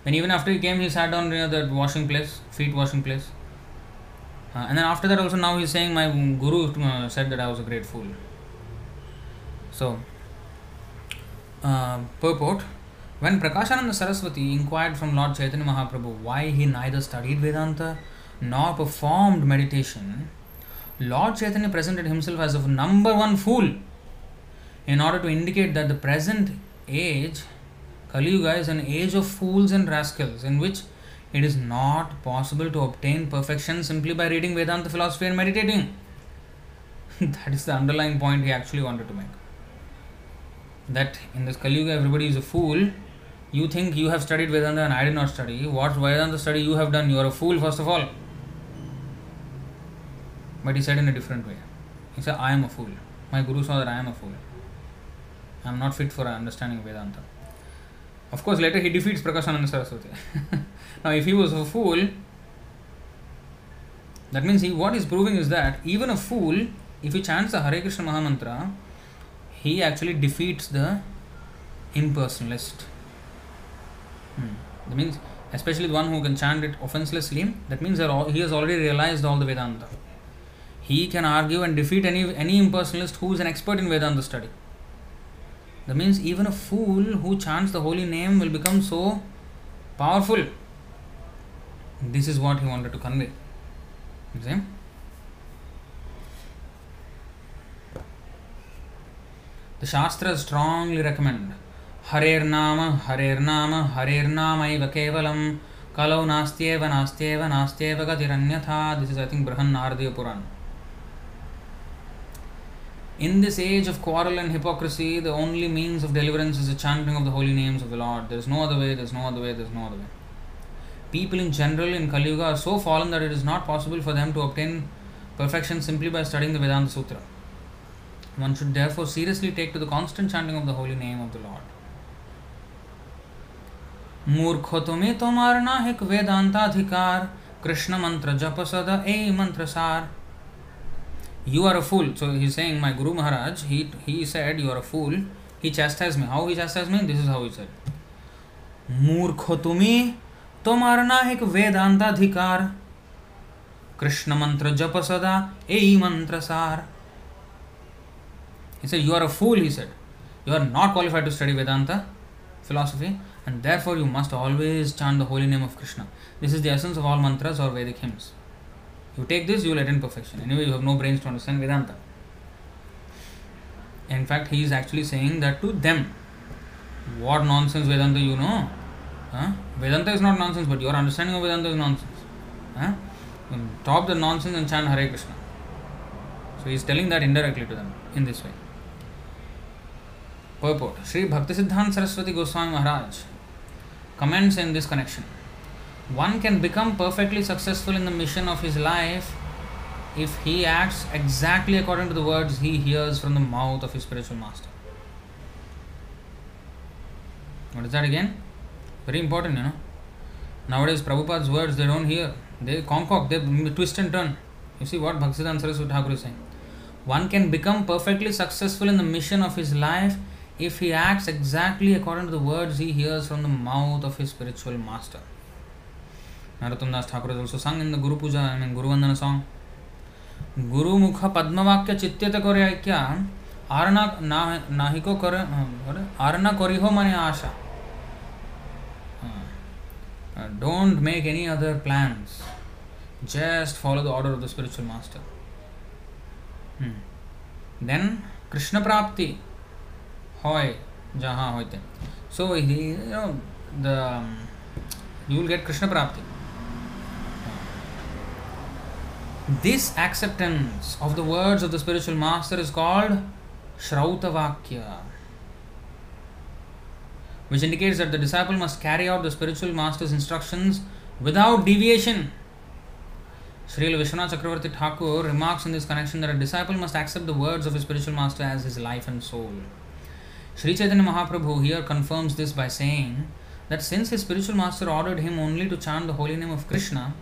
Then even after he came, he sat down near that washing place, feet washing place. Uh, and then after that also now he's saying my guru uh, said that I was a great fool. So, uh, purport. When Prakashananda Saraswati inquired from Lord Chaitanya Mahaprabhu why he neither studied Vedanta nor performed meditation, Lord Chaitanya presented himself as a number one fool in order to indicate that the present age, Kali Yuga, is an age of fools and rascals in which it is not possible to obtain perfection simply by reading Vedanta philosophy and meditating. that is the underlying point he actually wanted to make. That in this Kali Yuga, everybody is a fool. You think you have studied Vedanta and I did not study. What Vedanta study you have done? You are a fool, first of all. But he said in a different way. He said, I am a fool. My guru saw that I am a fool. I am not fit for understanding Vedanta. Of course, later he defeats Prakashananda Saraswati. now, if he was a fool, that means he, what he's proving is that even a fool, if he chants the Hare Krishna Mahamantra, he actually defeats the impersonalist. That means, especially the one who can chant it offenselessly, that means he has already realized all the Vedanta. He can argue and defeat any, any impersonalist who is an expert in Vedanta study. That means even a fool who chants the holy name will become so powerful. This is what he wanted to convey. You see? The Shastras strongly recommend Nama Eva Kevalam, Kalau Nastyeva, Nastyeva, Nastyeva Gatiranyatha. This is, I think, Brahan Naradiya Puran. In this age of quarrel and hypocrisy, the only means of deliverance is the chanting of the holy names of the Lord. There is no other way, there is no other way, there is no other way. People in general in Kali Yuga are so fallen that it is not possible for them to obtain perfection simply by studying the Vedanta Sutra. One should therefore seriously take to the constant chanting of the holy name of the Lord. मूर्ख तुम्हें तुम्हार नाहिक वेदांताधिकार। कृष्ण मंत्र जप सद, ए मंत्र सार। You are a fool so he saying my guru Maharaj he he said you are a fool he chastise me how he chastise me this is how he said मूर्ख तुम्हें तुम्हार नाहिक वेदांताधिकार। कृष्ण मंत्र जप सदा, ए मंत्र सार। He said you are a fool he said you are not qualified to study Vedanta philosophy and therefore you must always chant the holy name of Krishna. This is the essence of all mantras or Vedic hymns. You take this, you will attain perfection. Anyway, you have no brains to understand Vedanta. In fact, he is actually saying that to them. What nonsense Vedanta you know? Huh? Vedanta is not nonsense, but your understanding of Vedanta is nonsense. Huh? The nonsense and chant Hare Krishna. So he is telling that indirectly to them in this way. Purport Sri Bhaktisiddhanta Saraswati Goswami Maharaj comments in this connection. One can become perfectly successful in the mission of his life if he acts exactly according to the words he hears from the mouth of his spiritual master. What is that again? Very important, you know. Nowadays, Prabhupada's words they don't hear, they concoct, they twist and turn. You see what Bhaktisiddhanta Saraswati Thakur is saying. One can become perfectly successful in the mission of his life if he acts exactly according to the words he hears from the mouth of his spiritual master. Narottam Das Thakur is also sung in the Guru Puja, I mean Guru Vandana song. Guru Mukha Padmavakya Chityata Kore Aikya Arna Nahiko Kore uh, Arna Koriho Mani Asha. Uh, uh, don't make any other plans. Just follow the order of the spiritual master. Hmm. Then Krishna Prapti. Hoy jahan hoite so he you know the um, you will get krishna prapti this acceptance of the words of the spiritual master is called shrautavakya which indicates that the disciple must carry out the spiritual master's instructions without deviation. Srila Vishwanath Chakravarti Thakur remarks in this connection that a disciple must accept the words of his spiritual master as his life and soul. Sri Chaitanya Mahaprabhu here confirms this by saying that since his spiritual master ordered him only to chant the holy name of Krishna,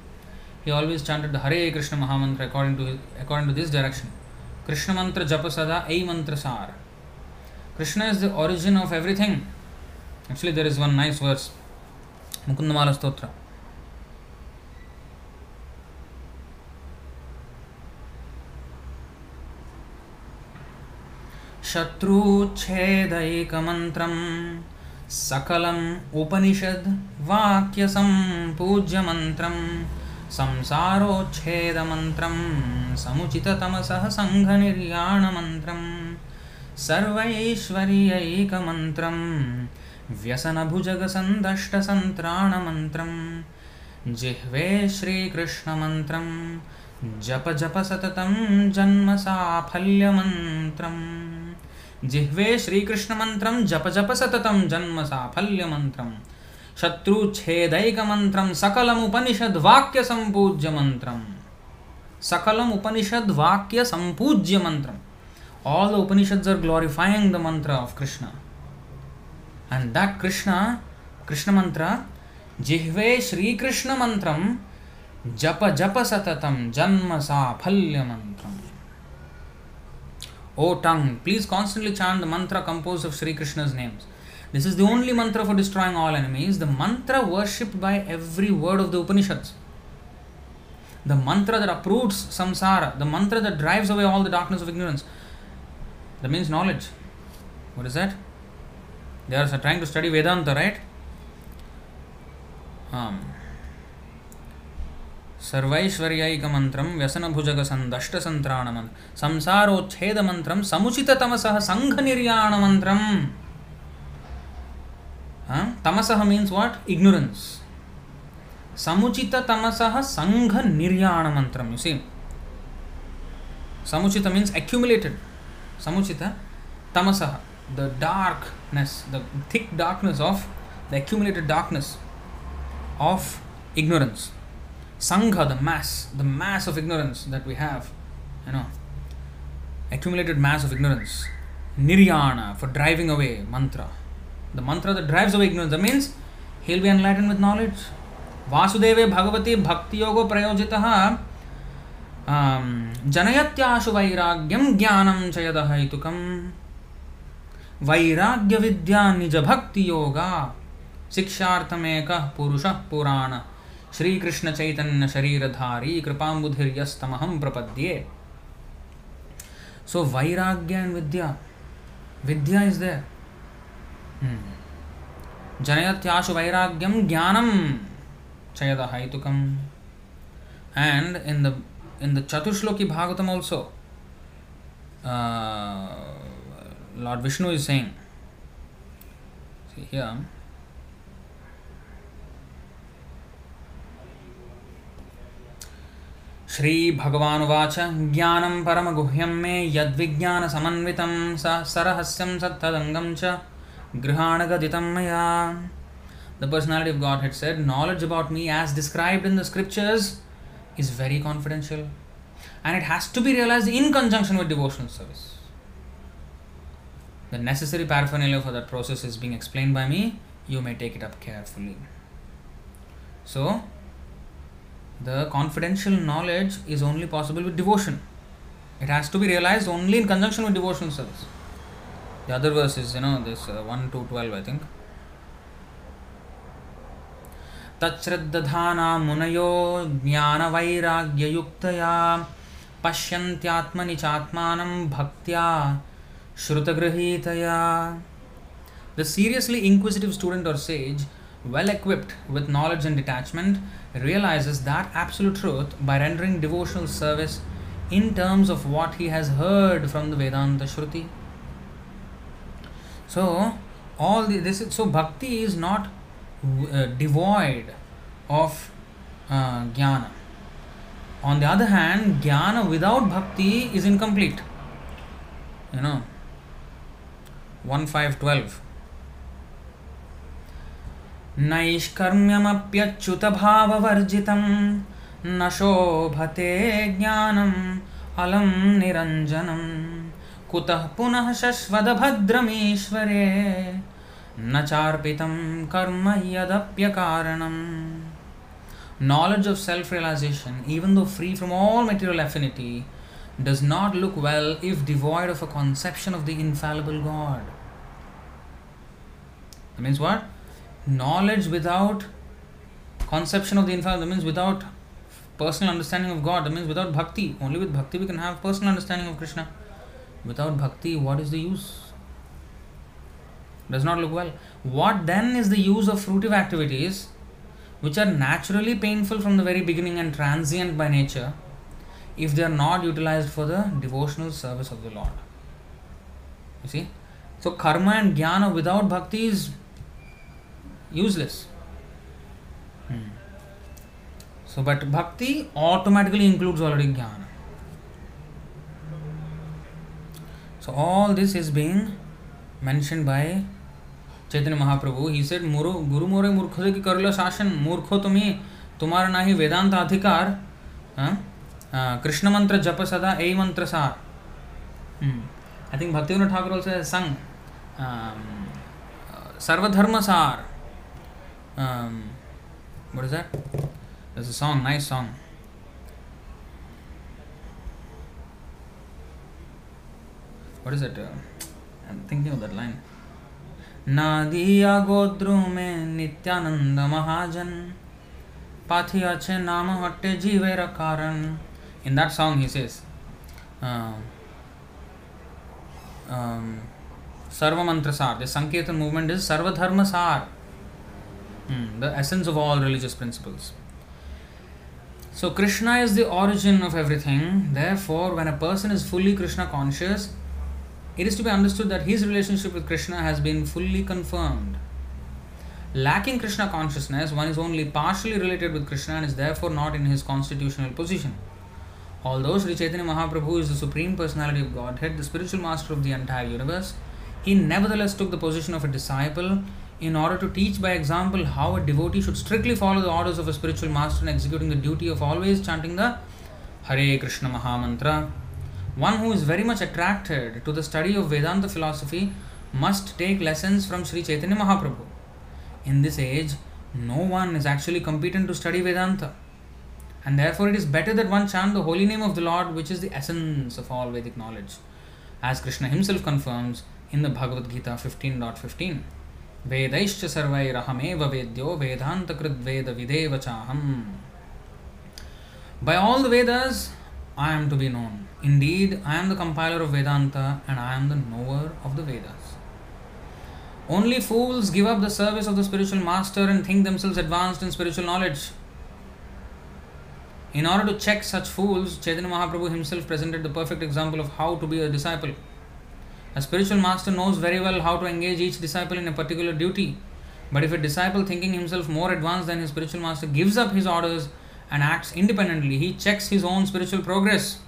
he always chanted the Hare Krishna Mahamantra according to, according to this direction. Krishna mantra japa sada ai mantra sar. Krishna is the origin of everything. Actually, there is one nice verse, Mukundamala Stotra. शत्रुच्छेदैकमन्त्रं सकलम् उपनिषद् वाक्यसम्पूज्यमन्त्रं संसारोच्छेदमन्त्रं समुचिततमसः सङ्घनिर्याणमन्त्रं सर्वैश्वर्यैकमन्त्रं व्यसनभुजगसन्दष्टसन्त्राणमन्त्रं जिह्वे श्रीकृष्णमन्त्रं जप जप सततं जन्म साफल्यमन्त्रम् जिह्वे श्रीकृष्णमन्त्रं जप जप सततं जन्म साफल्यमन्त्रं शत्रुच्छेदैकमन्त्रं सकलमुपनिषद्वाक्यसम्पूज्यमन्त्रं सकलमुपनिषद्वाक्यसम्पूज्यमन्त्रम् All the Upanishads are glorifying the mantra of Krishna. And that Krishna, Krishna mantra, Jihve Sri Krishna mantram, Japa Japa Satatam, Janma Safalya mantram. O tongue, please constantly chant the mantra composed of Sri Krishna's names. This is the only mantra for destroying all enemies, the mantra worshipped by every word of the Upanishads. The mantra that uproots samsara, the mantra that drives away all the darkness of ignorance. That means knowledge. What is that? They are trying to study Vedanta, right? Um, सर्वैश्वर्यैकमन्त्रं व्यसनभुजगसन्दष्टसन्त्राणमन्, संसारोच्छेदमन्त्रं समुचिततमसः सङ्घनिर्याणमन्त्रं तमसः means what ignorance समुचिततमसः सङ्घनिर्याणमन्त्रं you see समुचित means accumulated samuchita tamasah the darkness the thick darkness of the accumulated darkness of ignorance sangha the mass the mass of ignorance that we have you know accumulated mass of ignorance niryana for driving away mantra the mantra that drives away ignorance that means he'll be enlightened with knowledge वासुदेवे भगवती भक्ति योगो प्रयोजितः जनयत्याशु वैराग्यं ज्ञानं च यदहैतुकम् वैराग्यविद्या निजभक्तियोगा शिक्षार्थमेकः पुरुषः पुराण श्रीकृष्ण चैतन्य शरीरधारी कृपाबुधिस्तमहम प्रपद्ये। सो वैराग्य and Vidya Vidya is they जनयत्याशु वैराग्यम ज्ञानम चयद हैतुकम and in the in the Chatuhshloki Bhagavatam also Lord Vishnu is saying Shri Bhagavan watch परम गुह्यम मे यद्विज्ञान समन्वित स सरहस्यम सत्तदंगम च ग्रहण गदितम मया। The personality of godhead said knowledge about me as describe in the scriptures is very confidential and it has to be realised in conjunction with devotional service the necessary paraphernalia for that process is being explain by me you may take it up carefully so the confidential knowledge is only possible with devotion. It has to be realized only in conjunction with devotional service. The other verse is, you know, this uh, 1 to 12, I think. तच्छ्रद्दधाना मुनयो ज्ञानवैराग्ययुक्तया पश्यन्त्यात्मनि चात्मानं भक्त्या श्रुतगृहीतया The seriously inquisitive student or sage, well equipped with knowledge and detachment, realizes that absolute truth by rendering devotional service in terms of what he has heard from the Vedanta Shruti. So, all the, this is, so bhakti is not uh, devoid of uh, jnana. On the other hand, jnana without bhakti is incomplete. You know, 1 5 12. नैष्कर्म्यमप्यच्युत भाववर्जितं न शोभते ज्ञानम्, अलं निरञ्जनं कुतः पुनः शश्वतभद्रमीश्वरे न चार्पितं कर्म यदप्यकारणम्। Knowledge of self realisation even though free from all material affinity does not look well if devoid a conception of the infallible God means what Knowledge without conception of the infinite, that means without personal understanding of God, that means without bhakti. Only with bhakti we can have personal understanding of Krishna. Without bhakti, what is the use? Does not look well. What then is the use of fruitive activities which are naturally painful from the very beginning and transient by nature if they are not utilized for the devotional service of the Lord? You see? So, karma and jnana without bhakti is useless. Hmm. So, but bhakti automatically includes already jnana. So, all this is being mentioned by Mahaprabhu he said मुरु गुरु मोरे मूर्ख की कर लो शासन मूर्खो तुम्हें तुम्हारा ना ही वेदांत अधिकार कृष्ण मंत्र जप सदा ए मंत्र सार आई थिंक भक्ति ठाकुर संग सर्वधर्म सार Um, what is that? There's a song, nice song. What is it? Uh, I'm thinking of that line. Nadia গোদ্রুমে নিত্যানন্দ মহাজন পাথি আছে নাম হটে জীবের কারণ in that song he says सर्वमंत्र सार द संकेतन मूवमेंट इज़ सर्वधर्म सार hmm, the essence of all religious principles So, Krishna is the origin of everything. Therefore, when a person is fully Krishna conscious, it is to be understood that his relationship with Krishna has been fully confirmed. Lacking Krishna consciousness, one is only partially related with Krishna and is therefore not in his constitutional position. Although Sri Chaitanya Mahaprabhu is the Supreme Personality of Godhead, the spiritual master of the entire universe, he nevertheless took the position of a disciple in order to teach by example how a devotee should strictly follow the orders of a spiritual master in executing the duty of always chanting the Hare Krishna Maha Mantra. One who is very much attracted to the study of Vedanta philosophy must take lessons from Sri Chaitanya Mahaprabhu. In this age, no one is actually competent to study Vedanta. And therefore, it is better that one chant the holy name of the Lord, which is the essence of all Vedic knowledge. As Krishna himself confirms in the Bhagavad Gita 15.15. वेदैश्च सर्वैरहमेव वेद्यो वेदान्तकृद्वेद विदेव चाहम् By all the Vedas, I am to be known. Indeed, I am the compiler of Vedanta and I am the knower of the Vedas. Only fools give up the service of the spiritual master and think themselves advanced in spiritual knowledge. In order to check such fools, Chaitanya Mahaprabhu himself presented the perfect example of how to be a disciple. A spiritual master knows very well how to engage each disciple in a particular duty. But if a disciple, thinking himself more advanced than his spiritual master, gives up his orders and acts independently, he checks his own spiritual progress.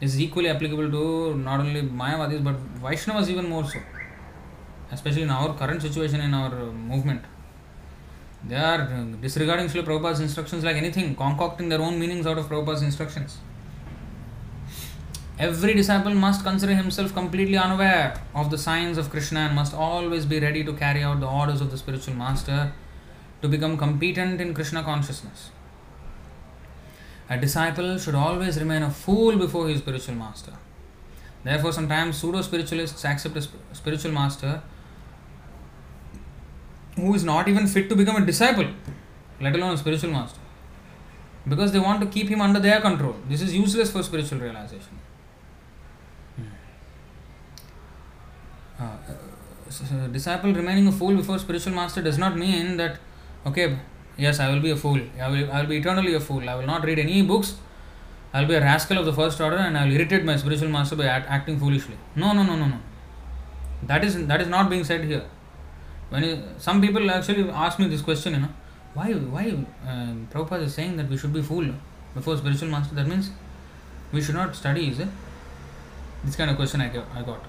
This is equally applicable to not only Mayavadis but Vaishnavas even more so. Especially in our current situation in our movement. They are disregarding Srila Prabhupada's instructions like anything, concocting their own meanings out of Prabhupada's instructions. Every disciple must consider himself completely unaware of the signs of Krishna and must always be ready to carry out the orders of the spiritual master to become competent in Krishna consciousness. A disciple should always remain a fool before his spiritual master. Therefore, sometimes pseudo spiritualists accept a spiritual master who is not even fit to become a disciple, let alone a spiritual master, because they want to keep him under their control. This is useless for spiritual realization. Uh, disciple remaining a fool before spiritual master does not mean that okay yes i will be a fool. I will i will be eternally a fool. I will not read any books. I will be a rascal of the first order and i will irritate my spiritual master by act, acting foolishly. No no no no no. That is that is not being said here. When you, some people actually ask me this question you know why why uh, Prabhupada is saying that we should be fool before spiritual master? That means we should not study is it? This kind of question I I got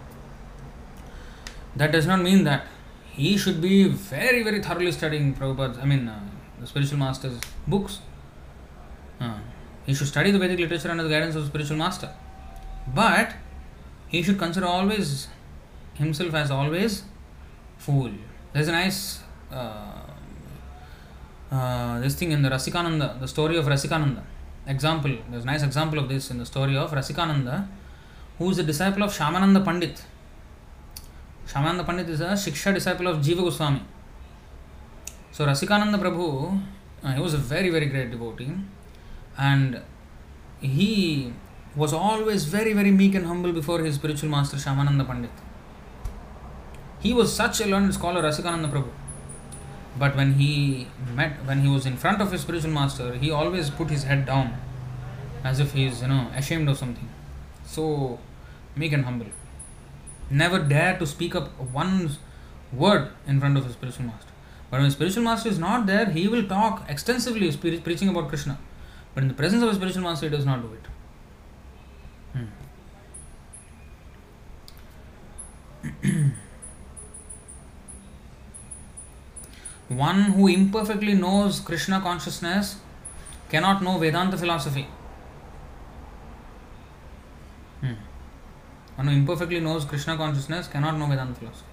that does not mean that he should be very, very thoroughly studying Prabhupada's, I mean, uh, the spiritual master's books. Uh, he should study the Vedic literature under the guidance of the spiritual master. But he should consider always himself as always fool. There's a nice uh, uh, this thing in the Rasikananda, the story of Rasikananda. Example, there's a nice example of this in the story of Rasikananda, who is a disciple of Shyamananda Pandit. Shyamananda Pandit is a Shiksha disciple of Jiva Goswami. So Rasikananda Prabhu, uh, he was a very, very great devotee and he was always very, very meek and humble before his spiritual master Shyamananda Pandit. He was such a learned scholar, Rasikananda Prabhu. But when he met, when he was in front of his spiritual master, he always put his head down as if he is, you know, ashamed of something. So meek and humble never dare to speak up one word in front of a spiritual master. But when a spiritual master is not there, he will talk extensively, preaching about Krishna. But in the presence of a spiritual master, he does not do it. Hmm. One who imperfectly knows Krishna consciousness cannot know Vedanta philosophy. One who imperfectly knows Krishna consciousness cannot know Vedanta philosophy.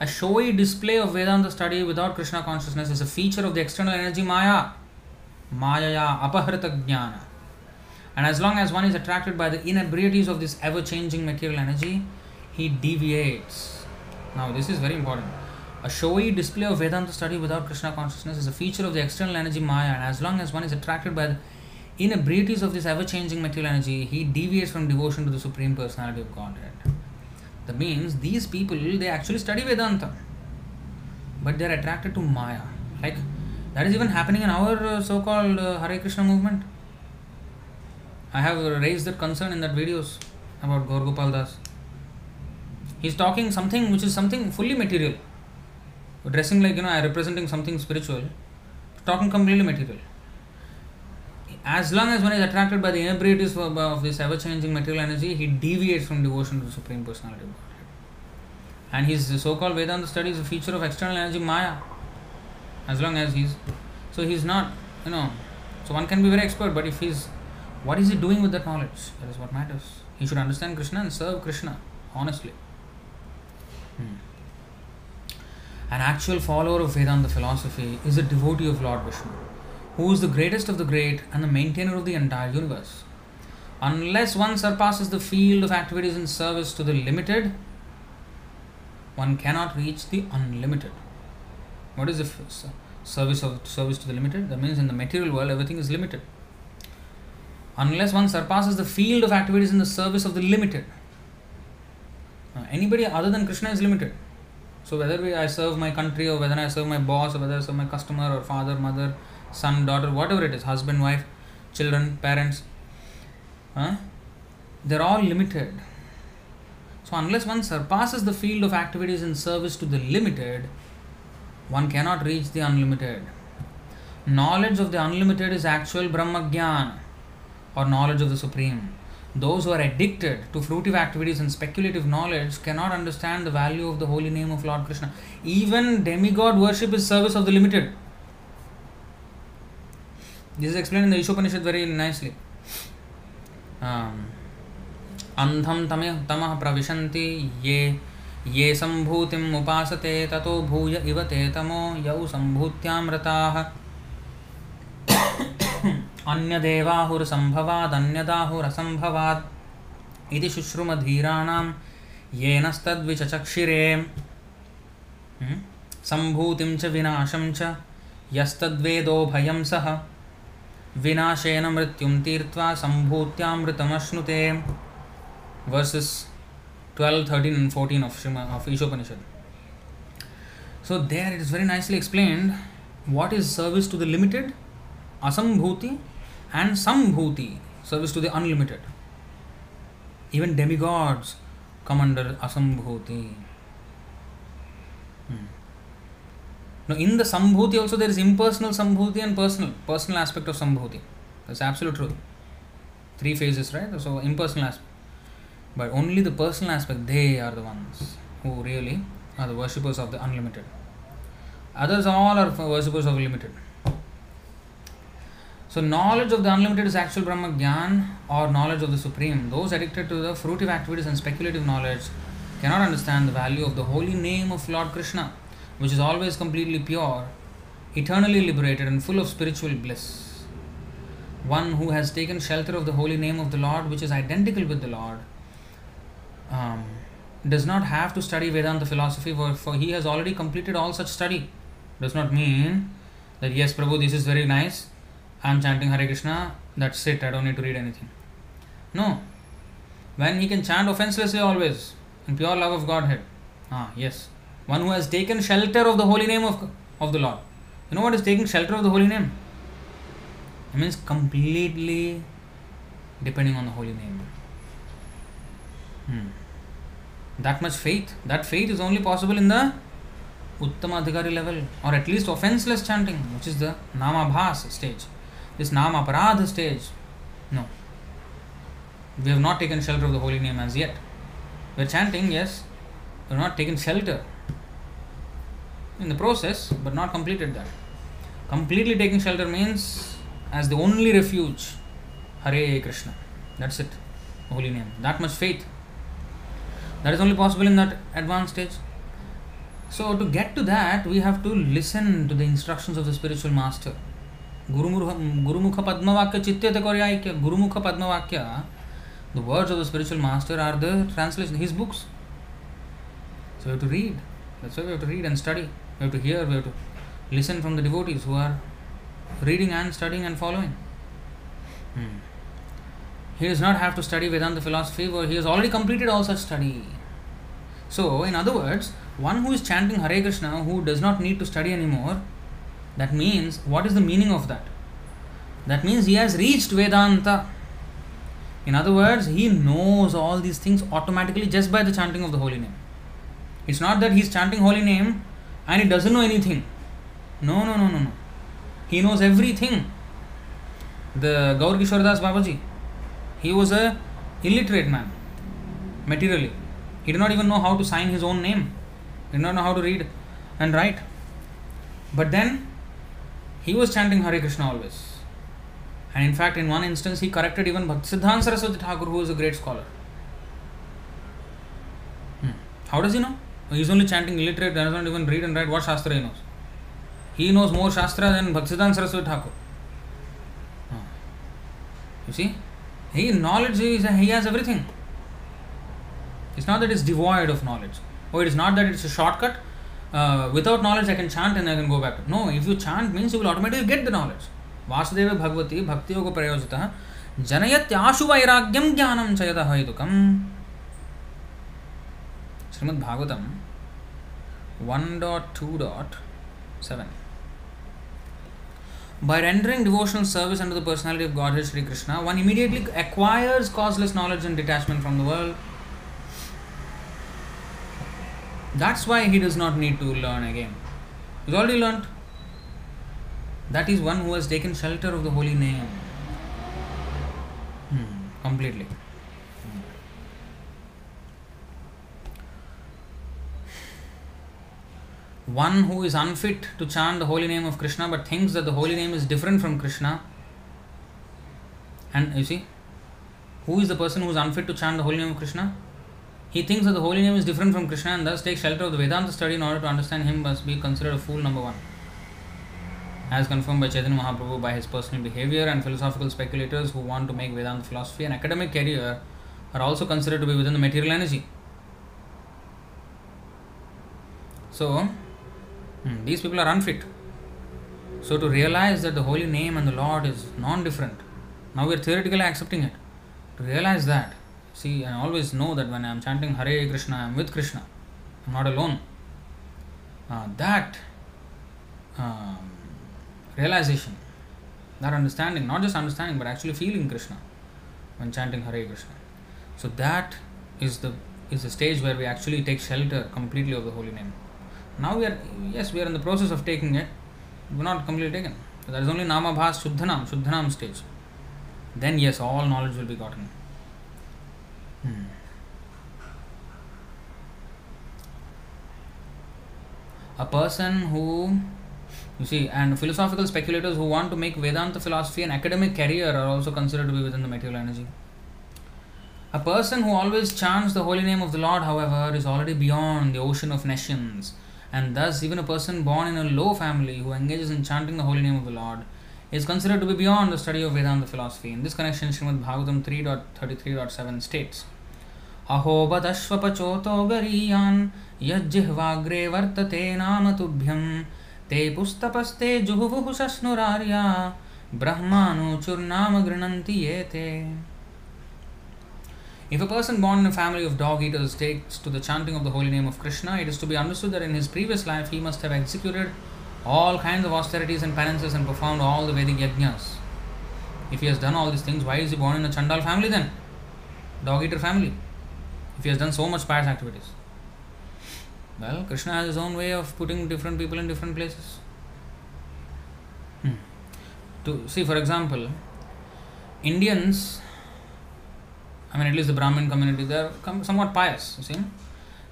A showy display of Vedanta study without Krishna consciousness is a feature of the external energy Maya. Mayaya apahrita jnana. And as long as one is attracted by the inebrieties of this ever changing material energy, he deviates. Now, this is very important. A showy display of Vedanta study without Krishna consciousness is a feature of the external energy Maya, and as long as one is attracted by the inebriaties of this ever changing material energy, he deviates from devotion to the Supreme Personality of Godhead. That means these people they actually study Vedanta, but they are attracted to Maya. Like that is even happening in our uh, so called uh, Hare Krishna movement. I have raised that concern in that videos about Gaur Gopal Das. He's talking something which is something fully material. Dressing like, you know, representing something spiritual, talking completely material. As long as one is attracted by the inebriaties of, of this ever changing material energy, he deviates from devotion to the Supreme Personality of Godhead. And his so called Vedanta study is a feature of external energy Maya. As long as he's. So he's not, you know. So one can be very expert, but if he's. What is he doing with that knowledge? That is what matters. He should understand Krishna and serve Krishna, honestly. Hmm. An actual follower of Vedanta philosophy is a devotee of Lord Vishnu, who is the greatest of the great and the maintainer of the entire universe. Unless one surpasses the field of activities in service to the limited, one cannot reach the unlimited. What is the service of service to the limited? That means in the material world everything is limited. Unless one surpasses the field of activities in the service of the limited. Uh, anybody other than Krishna is limited. So whether I serve my country or whether I serve my boss or whether I serve my customer or father, mother, son, daughter, whatever it is, husband, wife, children, parents, huh? they're all limited. So unless one surpasses the field of activities in service to the limited, one cannot reach the unlimited. Knowledge of the unlimited is actual Brahmagyan or knowledge of the Supreme. Those who are addicted to fruitive activities and speculative knowledge cannot understand the value of the holy name of Lord Krishna. Even demigod worship is service of the limited. This is explained in the Ishopanishad very अन्धं तमः तमः प्रविशन्ति ये ये सम्भूतिम् उपासते ततो भूय इव ते तमो यौ सम्भूत्यामृताः अन्यदेवाहुरसम्भवादन्यदाहुरसम्भवात् इति शुश्रुमधीराणां येनस्तद्विचचक्षिरे सम्भूतिं च विनाशं च यस्तद्वेदो भयं सः विनाशेन मृत्यु तीर्थ संभूत्यामृतमश्नुते verses 12 13 and 14 of of Ishopanishad so there it is very nicely explained what is service to the limited asambhuti and sambhuti service to the unlimited even demigods asambhuti Now, in the sambhuti also there is impersonal sambhuti and personal, personal aspect of sambhuti. That's absolute truth. Three phases, right? So, impersonal aspect but only the personal aspect they are the ones who really are the worshippers of the unlimited others all are worshippers of limited so knowledge of the unlimited is actual brahma gyan or knowledge of the supreme those addicted to the fruitive activities and speculative knowledge cannot understand the value of the holy name of lord krishna which is always completely pure eternally liberated and full of spiritual bliss one who has taken shelter of the holy name of the lord which is identical with the lord um, does not have to study Vedanta philosophy for, for he has already completed all such study. Does not mean that yes, Prabhu, this is very nice. I am chanting Hare Krishna. That's it. I don't need to read anything. No. When he can chant offenselessly always in pure love of Godhead. Ah, yes. One who has taken shelter of the holy name of, of the Lord. You know what is taking shelter of the holy name? It means completely depending on the holy name. Hmm. That much faith. That faith is only possible in the Uttama Adhikari level, or at least offenseless chanting, which is the Nama Namabhas stage. This Nama Namaparad stage, no. We have not taken shelter of the holy name as yet. We are chanting, yes, we have not taken shelter in the process, but not completed that. Completely taking shelter means as the only refuge, Hare Krishna. That's it, holy name. That much faith. That is only possible in that advanced stage. So, to get to that, we have to listen to the instructions of the spiritual master. Koryaikya. Gurumukha Padmavakya, the words of the spiritual master are the translation, his books. So, we have to read. That's why we have to read and study. We have to hear, we have to listen from the devotees who are reading and studying and following. Hmm. He does not have to study Vedanta philosophy, for he has already completed all such study. So, in other words, one who is chanting Hare Krishna, who does not need to study anymore, that means, what is the meaning of that? That means he has reached Vedanta. In other words, he knows all these things automatically just by the chanting of the holy name. It's not that he's chanting holy name and he doesn't know anything. No, no, no, no, no. He knows everything. The Gaur Kishordas Babaji, he was a illiterate man, materially. He did not even know how to sign his own name. He did not know how to read and write. But then he was chanting Hare Krishna always. And in fact, in one instance, he corrected even Bhaktisiddhanta Saraswati Thakur, who was a great scholar. Hmm. How does he know? He's only chanting illiterate, does not even read and write what Shastra he knows. He knows more Shastra than Bhaktisiddhanta Saraswati Thakur. Hmm. You see? He knowledge is he has everything. It's not that it's devoid of knowledge. Or it is not that it's a shortcut. Uh, without knowledge I can chant and I can go back. No, if you chant means you will automatically get the knowledge. Vasudev भगवती भक्तियोग प्रयोजितः जनयत्याशु वैराग्यम ज्ञानं च यद हेतुकम् Shrimad Bhagavatam 1.2.7 By rendering devotional service under the personality of Godhead Sri Krishna, one immediately acquires causeless knowledge and detachment from the world. That's why he does not need to learn again. He's already learned. That is one who has taken shelter of the holy name. Hmm, completely. One who is unfit to chant the holy name of Krishna but thinks that the holy name is different from Krishna. And you see, who is the person who is unfit to chant the holy name of Krishna? He thinks that the holy name is different from Krishna and thus takes shelter of the Vedanta study in order to understand him must be considered a fool number one as confirmed by Chaitanya Mahaprabhu by his personal behavior, and philosophical speculators who want to make Vedanta philosophy an academic career are also considered to be within the material energy. So, hmm, these people are unfit. So, to realize that the holy name and the Lord is non different, now we are theoretically accepting it. To realize that, see, I always know that when I am chanting Hare Krishna, I am with Krishna, I am not alone. Uh, that. Um, realization, that understanding, not just understanding, but actually feeling Krishna when chanting Hare Krishna. So that is the is the stage where we actually take shelter completely of the holy name. Now we are yes, we are in the process of taking it, we're not completely taken. So that is only Nama Bhas Shuddhanam, Shuddhanam stage. Then yes, all knowledge will be gotten. Hmm. A person who you see, and philosophical speculators who want to make Vedanta philosophy an academic career are also considered to be within the material energy. A person who always chants the holy name of the Lord, however, is already beyond the ocean of nescience, and thus, even a person born in a low family who engages in chanting the holy name of the Lord is considered to be beyond the study of Vedanta philosophy. In this connection, Srimad Bhagavatam 3.33.7 states अहो बदश्वपचोतो गरीयान् यज्जिह्वाग्रे वर्तते नाम तुभ्यम् ते पुस्तपस्ते जुहुवुः शश्नुरार्या ब्रह्मानुचुर्नाम गृह्णन्ति ये ते if a person born in a family of dog eaters takes to the chanting of the holy name of Krishna, it is to be understood that in his previous life he must have executed all kinds of austerities and penances and performed all the Vedic yajnas. If he has done all these things, why is he born in a Chandal family then? Dog eater family. If he has done so much pious activities. Well, Krishna has his own way of putting different people in different places. Hmm. To see, for example, Indians, I mean, at least the Brahmin community, they are somewhat pious. You see,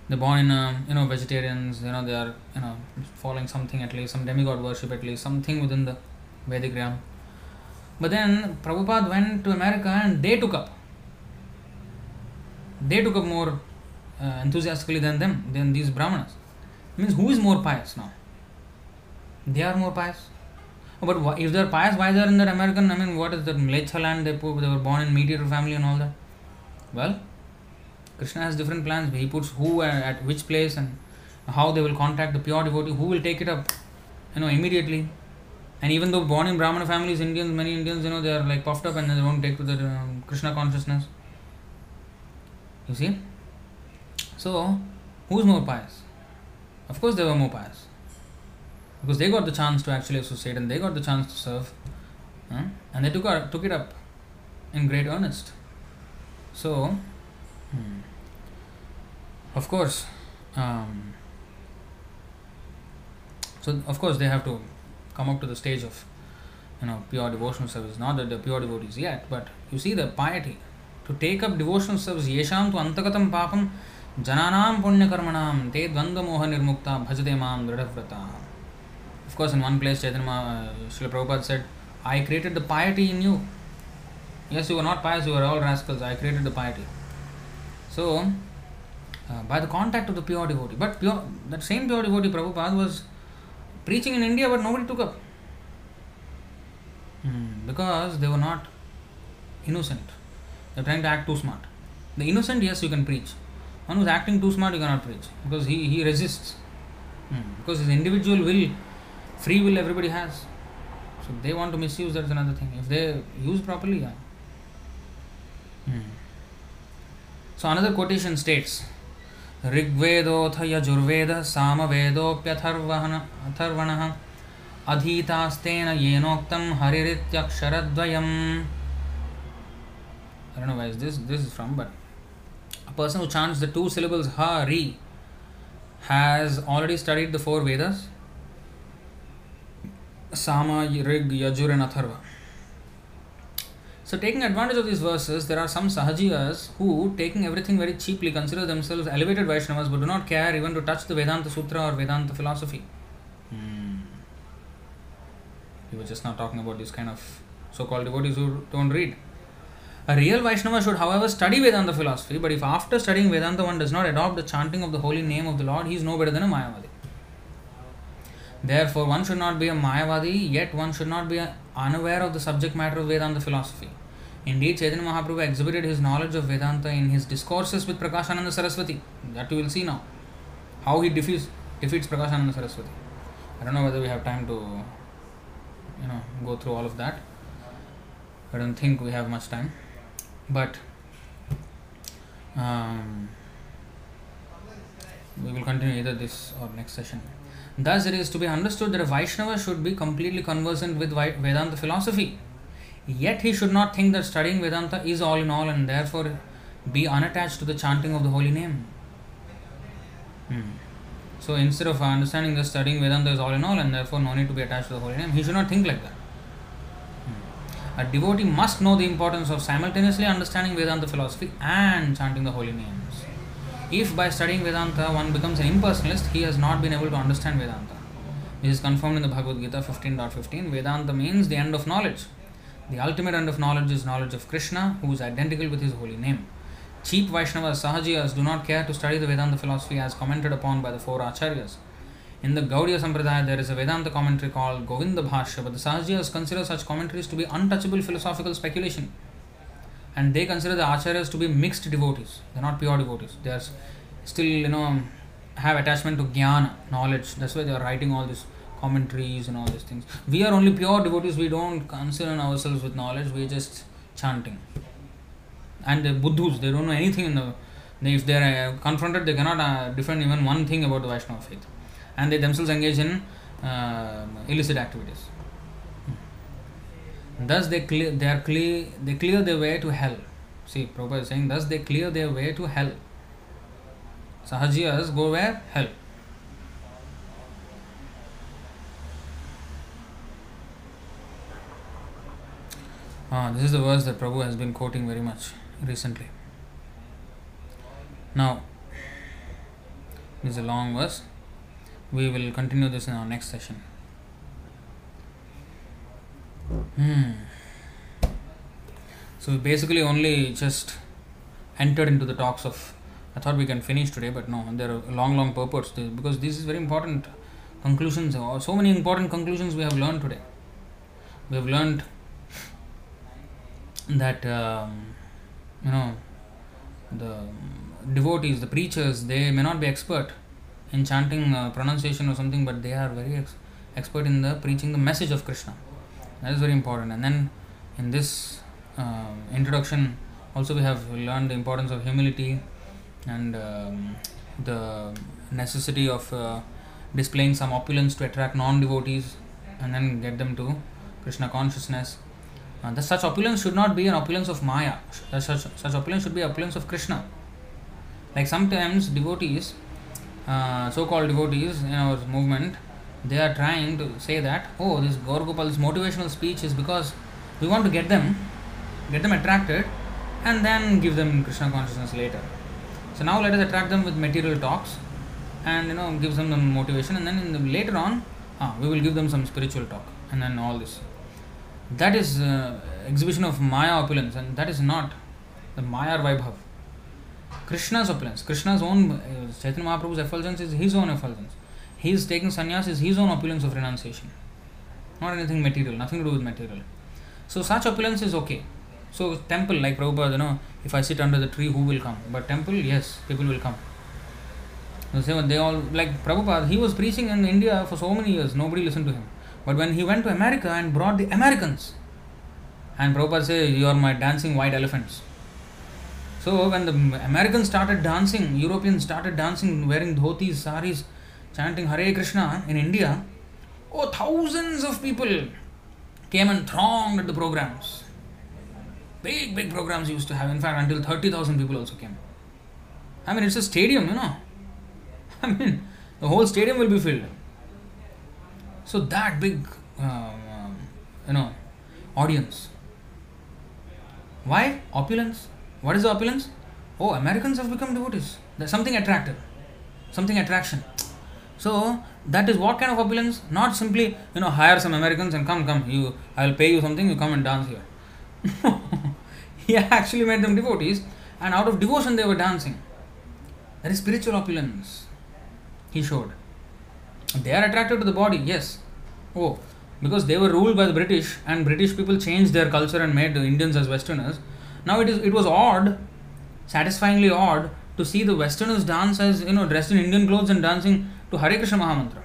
they're born in a, you know vegetarians. You know they are you know following something at least some demigod worship at least something within the Vedic realm. But then Prabhupada went to America and they took up. They took up more uh, enthusiastically than them, than these Brahmanas. Means who is more pious now? They are more pious. But if they are pious, why they are in that American? I mean, what is that Mlecha land? They, they were born in meteor family and all that. Well, Krishna has different plans. He puts who at which place and how they will contact the pure devotee. Who will take it up? You know, immediately. And even though born in Brahmana families, Indians, many Indians, you know, they are like puffed up and they won't take to the um, Krishna consciousness. You see? So, who's more pious? Of course, they were more pious. Because they got the chance to actually associate and they got the chance to serve. Huh? And they took, took it up in great earnest. So, hmm, of course, um, so of course they have to come up to the stage of you know pure devotional service. Not that they're pure devotees yet, but you see the piety to take up devotional service. Yesham tu antagatam papam jananam punyakarmanam te dvandva moha nirmukta bhajate mam dridhavrata. Of course, in one place, Chaitanya uh, Srila Prabhupada said, I created the piety in you. Yes, you were not pious, you were all rascals. I created the piety. So, uh, by the contact of the pure devotee. But pure, that same pure devotee, Prabhupada, was preaching in India, but nobody took up. Hmm, because they were not innocent. They're trying to act too smart. The innocent, yes, you can preach. One who's acting too smart, you cannot preach. Because he, he resists. Hmm, because his individual will, free will, everybody has. So they want to misuse, that's another thing. If they use properly, yeah. Hmm. So another quotation states ऋग्वेदोऽथ Yajurveda सामवेदोऽप्यथर्वण अथर्वणः अधीतास्तेन येनोक्तं हरिरित्यक्षरद्वयम् I don't know where is this this is from, but a person who chants the two syllables Hari has already studied the four Vedas Sama, Rig, Yajur, and Atharva. So, taking advantage of these verses, there are some Sahajiyas who, taking everything very cheaply, consider themselves elevated Vaishnavas but do not care even to touch the Vedanta Sutra or Vedanta philosophy. Hmm. We were just now talking about these kind of so called devotees who don't read. A real Vaishnava should, however, study Vedanta philosophy, but if after studying Vedanta one does not adopt the chanting of the holy name of the Lord, he is no better than a Mayavadi. Therefore, one should not be a Mayavadi, yet one should not be unaware of the subject matter of Vedanta philosophy. Indeed, Chaitanya Mahaprabhu exhibited his knowledge of Vedanta in his discourses with Prakashananda Saraswati. That you will see now. How he defeats, defeats Prakashananda Saraswati. I don't know whether we have time to you know go through all of that. I don't think we have much time. But um, we will continue either this or next session. Thus, it is to be understood that a Vaishnava should be completely conversant with Vedanta philosophy Yet he should not think that studying Vedanta is all in all and therefore be unattached to the chanting of the holy name. Hmm. So instead of understanding that studying Vedanta is all in all and therefore no need to be attached to the holy name, he should not think like that. Hmm. A devotee must know the importance of simultaneously understanding Vedanta philosophy and chanting the holy names. If by studying Vedanta one becomes an impersonalist, he has not been able to understand Vedanta. This is confirmed in the Bhagavad Gita 15.15. Vedanta means the end of knowledge. The ultimate end of knowledge is knowledge of Krishna, who is identical with his holy name. Cheap Vaishnavas, Sahajiyas, do not care to study the Vedanta philosophy as commented upon by the four Acharyas. In the Gaudiya Sampradaya, there is a Vedanta commentary called Govinda Bhashya, but the Sahajiyas consider such commentaries to be untouchable philosophical speculation. And they consider the Acharyas to be mixed devotees. They are not pure devotees. They are still, you know, have attachment to jnana, knowledge. That's why they are writing all this commentaries and all these things. We are only pure devotees, we don't concern ourselves with knowledge, we're just chanting. And the Buddhus, they don't know anything in the. If they are uh, confronted, they cannot uh, defend even one thing about the Vaishnava faith. And they themselves engage in uh, illicit activities. Thus, they clear, they are clear, they clear their way to hell. See, Prabhupada is saying, thus they clear their way to hell. Sahajiyas go where? Hell. Ah, this is the verse that Prabhu has been quoting very much recently. Now, this is a long verse. We will continue this in our next session. Hmm. So, basically only just entered into the talks of. I thought we can finish today, but no, there are long, long purports because this is very important conclusions. So many important conclusions we have learned today. We have learned that um, you know the devotees, the preachers, they may not be expert in chanting uh, pronunciation or something, but they are very ex- expert in the preaching the message of Krishna. That is very important. And then in this uh, introduction, also we have learned the importance of humility and um, the necessity of uh, displaying some opulence to attract non devotees and then get them to Krishna consciousness Uh, such opulence should not be an opulence of Maya. Such, such opulence should be opulence of Krishna. Like sometimes devotees, uh, so-called devotees in our movement, they are trying to say that, oh, this Gaur Gopal's motivational speech is because we want to get them, get them attracted, and then give them Krishna consciousness later. So now let us attract them with material talks, and you know gives them the motivation, and then the, later on, ah, we will give them some spiritual talk, and then all this. That is uh, exhibition of Maya opulence, and that is not the Maya Vaibhav. Krishna's opulence, Krishna's own uh, Chaitanya Mahaprabhu's effulgence is his own effulgence. He is taking sannyas is his own opulence of renunciation, not anything material, nothing to do with material. So such opulence is okay. So temple like Prabhupada, you know, if I sit under the tree, who will come? But temple, yes, people will come. They all like Prabhupada. He was preaching in India for so many years. Nobody listened to him. But when he went to America and brought the Americans, and Prabhupada said, "You are my dancing white elephants." So when the Americans started dancing, Europeans started dancing, wearing dhotis, saris, chanting Hare Krishna in India, oh, thousands of people came and thronged at the programs. Big, big programs used to have. In fact, until 30,000 people also came. I mean, it's a stadium, you know. I mean, the whole stadium will be filled. So that big, um, you know, audience. Why? Opulence. What is the opulence? Oh, Americans have become devotees. There's something attractive, something attraction. So that is what kind of opulence? Not simply you know hire some Americans and come come you I'll pay you something you come and dance here. he actually made them devotees, and out of devotion they were dancing. That is spiritual opulence. He showed. They are attracted to the body, yes. Oh, because they were ruled by the British, and British people changed their culture and made the Indians as Westerners. Now it is it was odd, satisfyingly odd, to see the Westerners dance as you know dressed in Indian clothes and dancing to Hare Krishna Mahamantra.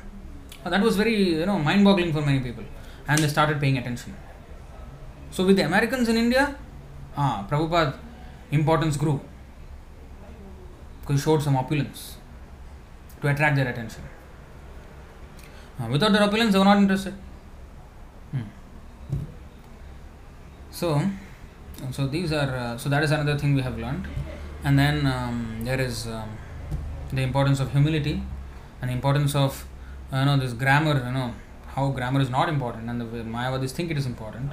That was very you know mind-boggling for many people, and they started paying attention. So with the Americans in India, ah, Prabhupada importance grew because he showed some opulence to attract their attention. Without their opulence, they were not interested. Hmm. So, so these are uh, so that is another thing we have learned, and then um, there is um, the importance of humility and the importance of you know this grammar. You know how grammar is not important, and the Mayavadis think it is important.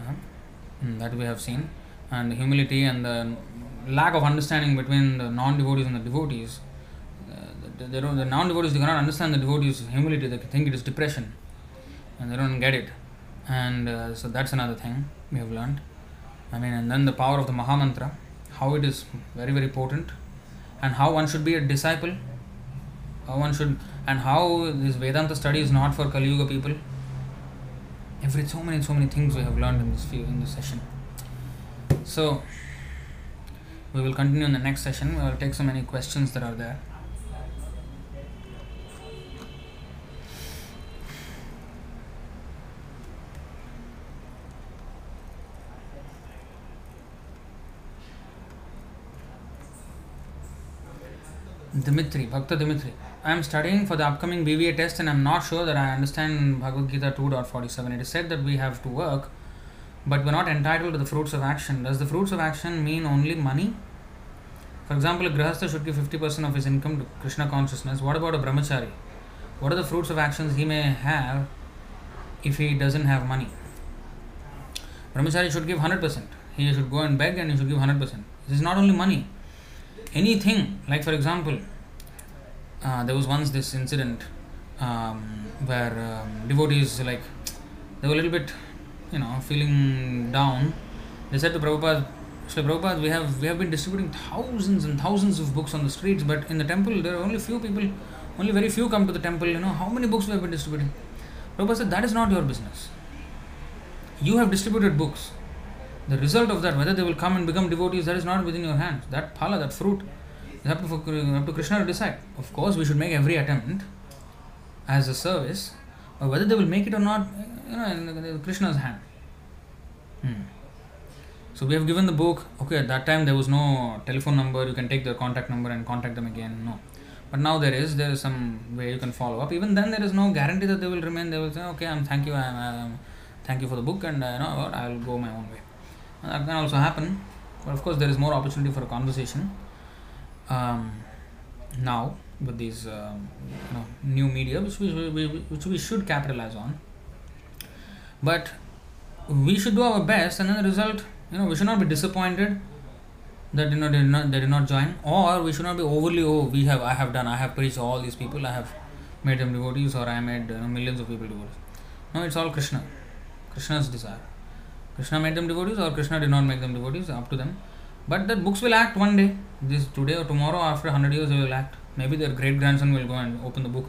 Uh, that we have seen, and humility and the lack of understanding between the non-devotees and the devotees they don't, the non-devotees they cannot understand the devotees' humility. They think it is depression, and they don't get it. And uh, so that's another thing we have learned. I mean, and then the power of the Mahamantra, how it is very very potent, and how one should be a disciple. How one should, and how this Vedanta study is not for Kali Yuga people. Every so many so many things we have learned in this few, in this session. So we will continue in the next session. We will take so many questions that are there. Dimitri, Bhakta Dimitri. I am studying for the upcoming BVA test and I am not sure that I understand Bhagavad Gita 2.47. It is said that we have to work, but we're not entitled to the fruits of action. Does the fruits of action mean only money? For example, a Grihastha should give 50% of his income to Krishna consciousness. What about a Brahmachari? What are the fruits of actions he may have if he doesn't have money? Brahmachari should give 100%. He should go and beg and he should give 100%. This is not only money anything like for example uh, there was once this incident um, where um, devotees like they were a little bit you know feeling down. They said to Prabhupada so Prabhupada we have we have been distributing thousands and thousands of books on the streets but in the temple there are only few people only very few come to the temple you know. How many books we have been distributing? Prabhupada said that is not your business. You have distributed books. The result of that, whether they will come and become devotees, that is not within your hands. That phala, that fruit, is up to, to Krishna to decide. Of course, we should make every attempt as a service, but whether they will make it or not, you know, in Krishna's hand. Hmm. So we have given the book. Okay, at that time there was no telephone number. You can take their contact number and contact them again. No, but now there is. There is some way you can follow up. Even then, there is no guarantee that they will remain. They will say, "Okay, I'm thank you. I'm, I'm thank you for the book, and uh, you know what, I will go my own way. And that can also happen, but of course, there is more opportunity for a conversation um, now with these um, you know, new media, which we, we, which we should capitalize on. But we should do our best, and then the result, you know, we should not be disappointed that you know they did not they did not join, or we should not be overly oh we have I have done I have preached all these people I have made them devotees or I made you know, millions of people devotees. No, it's all Krishna, Krishna's desire. Krishna made them devotees or Krishna did not make them devotees, up to them. But the books will act one day. This today or tomorrow, after hundred years, they will act. Maybe their great grandson will go and open the book,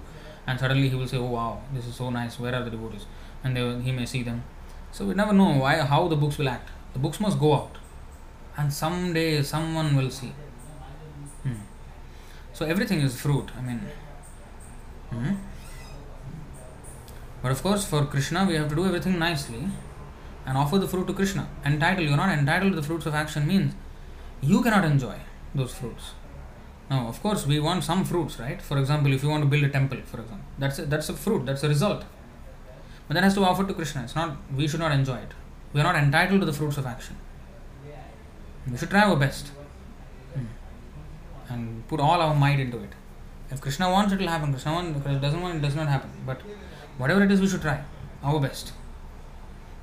and suddenly he will say, "Oh wow, this is so nice. Where are the devotees?" And they, he may see them. So we never know why how the books will act. The books must go out and someday someone will see. Hmm. So everything is fruit. I mean, hmm. but of course, for Krishna, we have to do everything nicely and offer the fruit to Krishna. Entitled, you're not entitled to the fruits of action means you cannot enjoy those fruits. Now, of course, we want some fruits, right? For example, if you want to build a temple, for example, that's a, that's a fruit, that's a result. But that has to be offered to Krishna. It's not we should not enjoy it. We are not entitled to the fruits of action. We should try our best hmm. and put all our might into it. If Krishna wants, it will happen. Krishna wants, Krishna doesn't want, it does not happen. But whatever it is, we should try our best.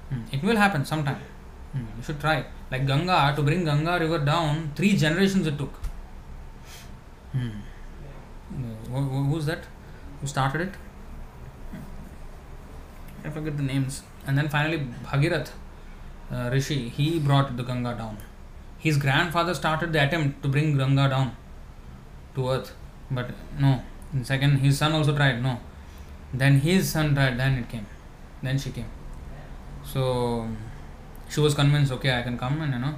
Hmm. It will happen sometime. Hmm. You should try. Like Ganga, to bring Ganga river down, three generations it took. Hmm. Who's that? Who started it? I forget the names. And then finally, Bhagirath uh, Rishi, he brought the Ganga down. His grandfather started the attempt to bring Ganga down to earth, but no. And second, his son also tried, no. Then his son tried, then it came. Then she came. So she was convinced, okay, I can come, and you know,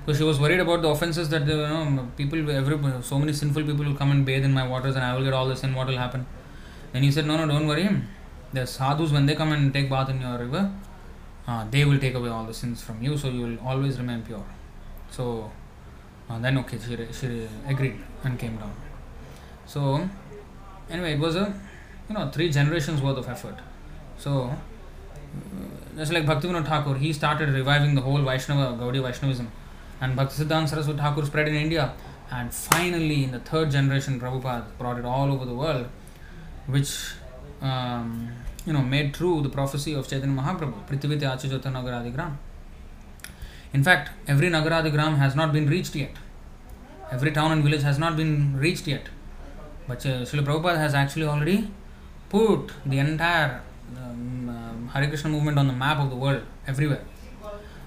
because she was worried about the offenses that you know people, every so many sinful people will come and bathe in my waters, and I will get all this sin. What will happen? And he said, no, no, don't worry. The sadhus when they come and take bath in your river, uh, they will take away all the sins from you, so you will always remain pure. So uh, then okay, she, she agreed and came down. So anyway, it was a you know three generations worth of effort. So just like Bhaktivinoda Thakur, he started reviving the whole Vaishnava Gaudiya Vaishnavism, and Bhaktisiddhanta Saraswati Thakur spread in India, and finally in the third generation, Prabhupada brought it all over the world, which um, you know made true the prophecy of Chaitanya Mahaprabhu, Prithivite Achajota Nagaradigram. In fact, every Nagaradigram has not been reached yet. Every town and village has not been reached yet. But uh, Srila Prabhupada has actually already put the entire um, um, Hare Krishna movement on the map of the world everywhere.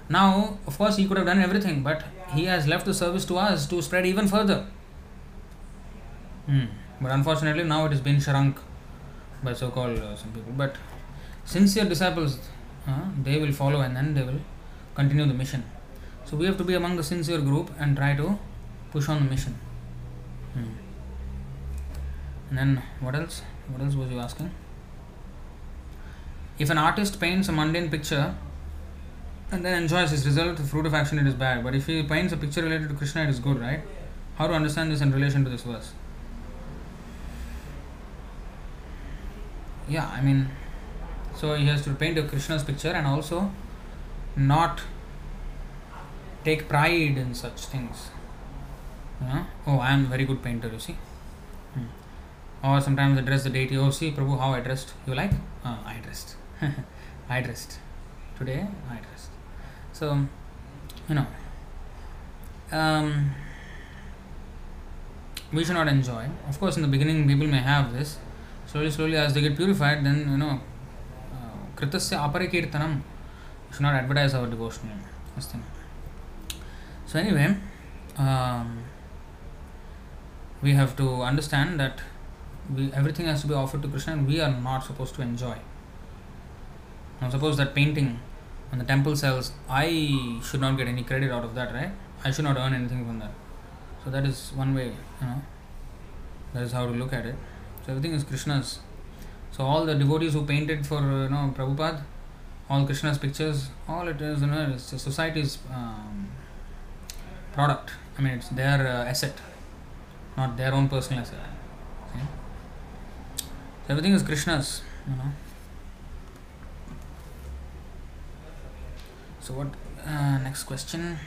Now, of course, he could have done everything, but he has left the service to us to spread even further. Hmm. But unfortunately, now it has been shrunk by so called uh, some people. But sincere disciples, uh, they will follow and then they will continue the mission. So we have to be among the sincere group and try to push on the mission. Hmm. And then what else? What else was you asking? If an artist paints a mundane picture and then enjoys his result, the fruit of action, it is bad. But if he paints a picture related to Krishna, it is good, right? How to understand this in relation to this verse? Yeah, I mean, so he has to paint a Krishna's picture and also not take pride in such things. Yeah? Oh, I am very good painter, you see. Hmm. Or sometimes address the deity, oh, see, Prabhu, how I dressed. You like? Uh, I dressed. I dressed. Today, I dressed. So, you know, um, we should not enjoy. Of course, in the beginning, people may have this. Slowly, slowly, as they get purified, then, you know, kritasya aparikirtanam should not advertise our devotional. So anyway, um, we have to understand that we, everything has to be offered to Krishna, and we are not supposed to enjoy. Now, suppose that painting on the temple sells, I should not get any credit out of that, right? I should not earn anything from that. So that is one way, you know. That is how to look at it. So everything is Krishna's. So all the devotees who painted for you know Prabhupada, all Krishna's pictures, all it is, you know, it's the society's um, product. I mean, it's their uh, asset, not their own personal asset. So everything is Krishna's, you know. So what? Uh, next question.